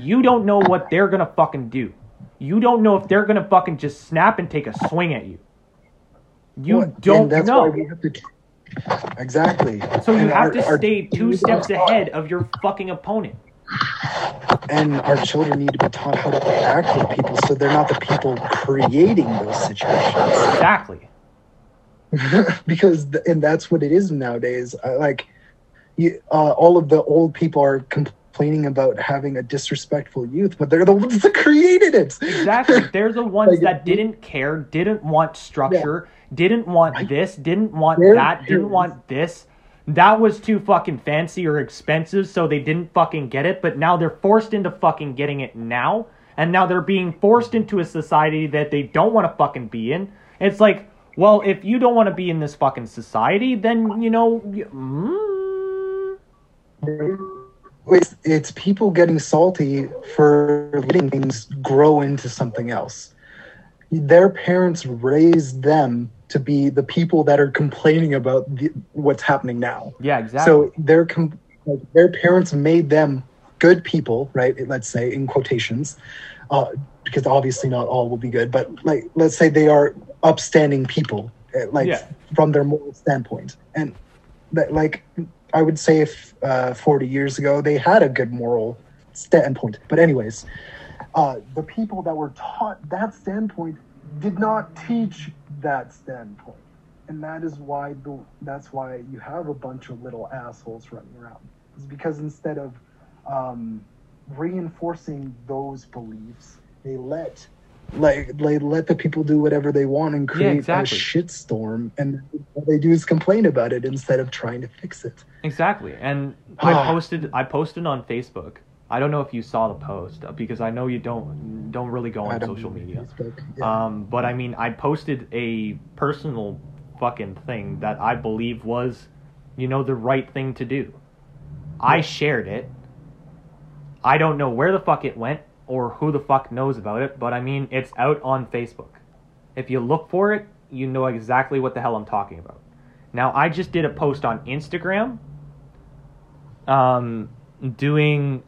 you don't know what they're gonna fucking do. You don't know if they're gonna fucking just snap and take a swing at you. You
Well,
don't
that's
know.
why we have to exactly
So you
And
have
our-
to
our-
stay two steps ahead of your fucking opponent.
And our children need to be taught how to act with people so they're not the people creating those situations
Exactly.
because th- and that's what it is nowadays like you, uh, all of the old people are complaining about having a disrespectful youth but they're the ones that created it
Exactly. They're the ones
Like,
that didn't care, didn't want structure, didn't want this, didn't want that, didn't want this. That was too fucking fancy or expensive, so they didn't fucking get it, but now they're forced into fucking getting it now. And now they're being forced into a society that they don't want to fucking be in. It's like, well, if you don't want to be in this fucking society, then, you know, you- mm,
it's, it's people getting salty for letting things grow into something else their parents raised them to be the people that are complaining about the, what's happening now
yeah, exactly.
So their com- like, their parents made them good people, right? Let's say in quotations, uh, because obviously not all will be good, but like let's say they are upstanding people, uh, like
Yeah.
from their moral standpoint, and that like I would say if uh, forty years ago they had a good moral standpoint, but anyways, uh, the people that were taught that standpoint did not teach that standpoint and that is why the that's why you have a bunch of little assholes running around. Is because instead of um, reinforcing those beliefs, they let like they let the people do whatever they want and create
exactly.
a shitstorm, and what they do is complain about it instead of trying to fix it.
Exactly. And I posted I posted on Facebook. I don't know if you saw the post uh, because I know you don't don't really go on social media.
Facebook. Yeah.
Um, but I mean, I posted a personal fucking thing that I believe was, you know, the right thing to do. I shared it. I don't know where the fuck it went or who the fuck knows about it, but I mean, it's out on Facebook. If you look for it, you know exactly what the hell I'm talking about. Now, I just did a post on Instagram, um, doing,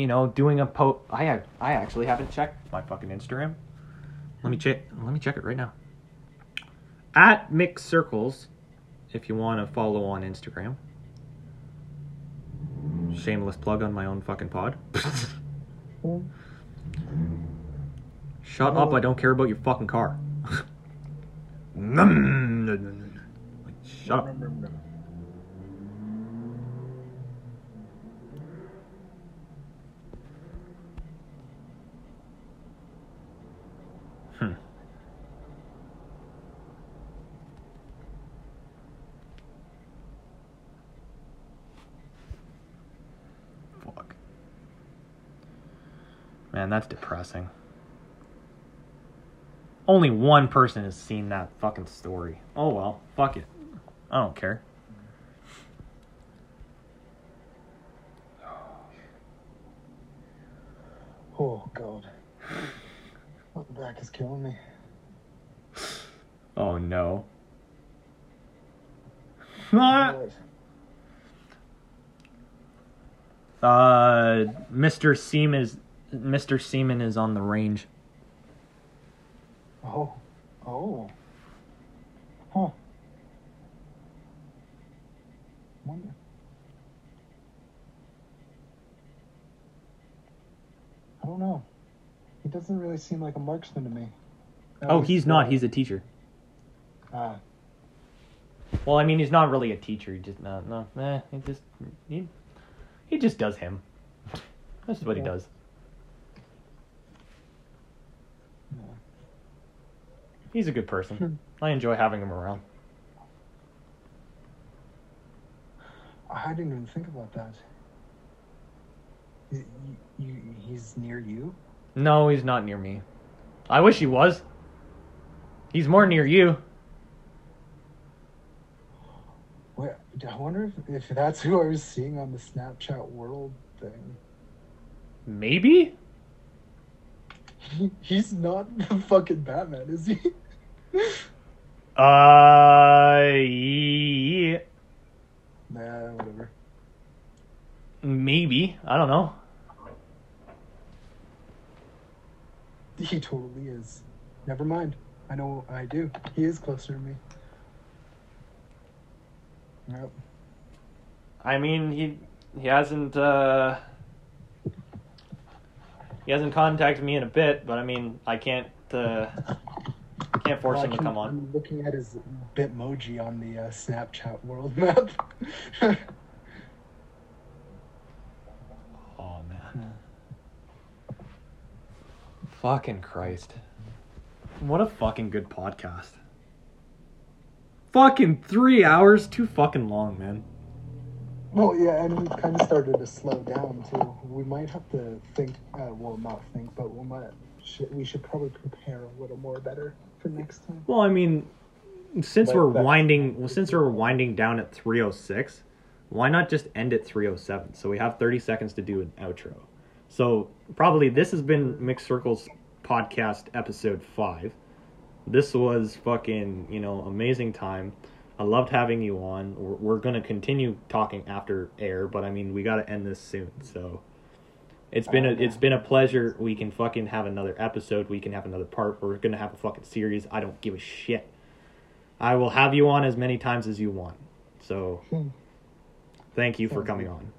you know, doing a post. I I actually haven't checked my fucking Instagram. Let me check. Let me check it right now. At Mixed Circles, if you want to follow on Instagram. Shameless plug on my own fucking pod. Shut up! I don't care about your fucking car. Shut up. Hmm. Fuck. Man, that's depressing. Only one person has seen that fucking story. Oh well, fuck it. I don't care.
Oh. God. The back is killing me.
Oh no. Uh, Mr. Seaman is Mr. Seaman is on the range.
Oh. Oh. Huh. Wonder. I don't know. He doesn't really seem like a marksman to me.
Oh, he's not. He's a teacher.
Ah,
Well, I mean, he's not really a teacher. He just no, no. Eh, he just he he just does him. That's what he does.
Yeah.
He's a good person. Hmm. I enjoy having him around.
I didn't even think about that. You, you, he's near you?
No, he's not near me. I wish he was. He's more near you.
Wait, I wonder if, if that's who I was seeing on the Snapchat world thing.
Maybe?
He, he's not the fucking Batman, is he?
Uh, yeah,
nah, whatever.
maybe. I don't know.
He totally is. Never mind. I know I do. He is closer to me. Yep.
I mean, he he hasn't uh he hasn't contacted me in a bit, but I mean, I can't uh can't force him to come on.
I'm looking at his Bitmoji on the uh, Snapchat world map.
Oh man. Fucking Christ. What a fucking good podcast. Fucking three hours, too fucking long, man.
Well, yeah, and we've kind of started to slow down too. We might have to think. Uh, well, not think, but we might. Should, we should probably prepare a little more better for next time.
Well, I mean, since
Like
we're
that.
winding, well, since we're winding down at 306, why not just end at 307? So we have 30 seconds to do an outro. So probably this has been Mixed Circles podcast episode five. This was fucking, you know, amazing time. I loved having you on. We're, we're gonna continue talking after air, but I mean, we gotta end this soon. So it's been a, it's been a pleasure. We can fucking have another episode. We can have another part. We're gonna have a fucking series. I don't give a shit. I will have you on as many times as you want. So thank you for coming on.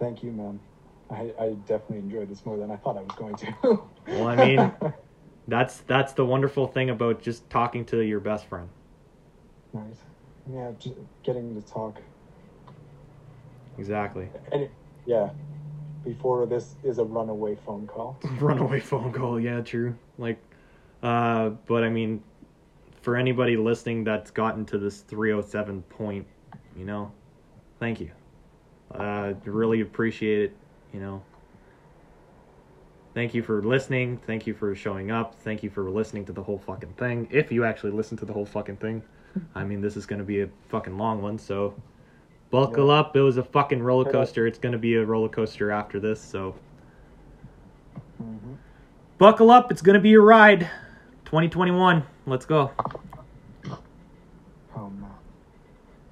Thank you, man. I, I definitely enjoyed this more than I thought I was going to.
Well, I mean, that's that's the wonderful thing about just talking to your best friend.
Nice. Yeah, j- getting to talk.
Exactly.
And yeah, before this is a runaway phone call.
Runaway phone call. Yeah, true. Like, uh, but I mean, for anybody listening that's gotten to this 307 point, you know, thank you. Uh, really appreciate it. You know, thank you for listening. Thank you for showing up. Thank you for listening to the whole fucking thing. If you actually listen to the whole fucking thing, I mean, this is gonna be a fucking long one. So, buckle up. It was a fucking roller coaster. It's gonna be a roller coaster after this. So.
hmm
Buckle up, it's gonna be a ride. 2021. Let's go.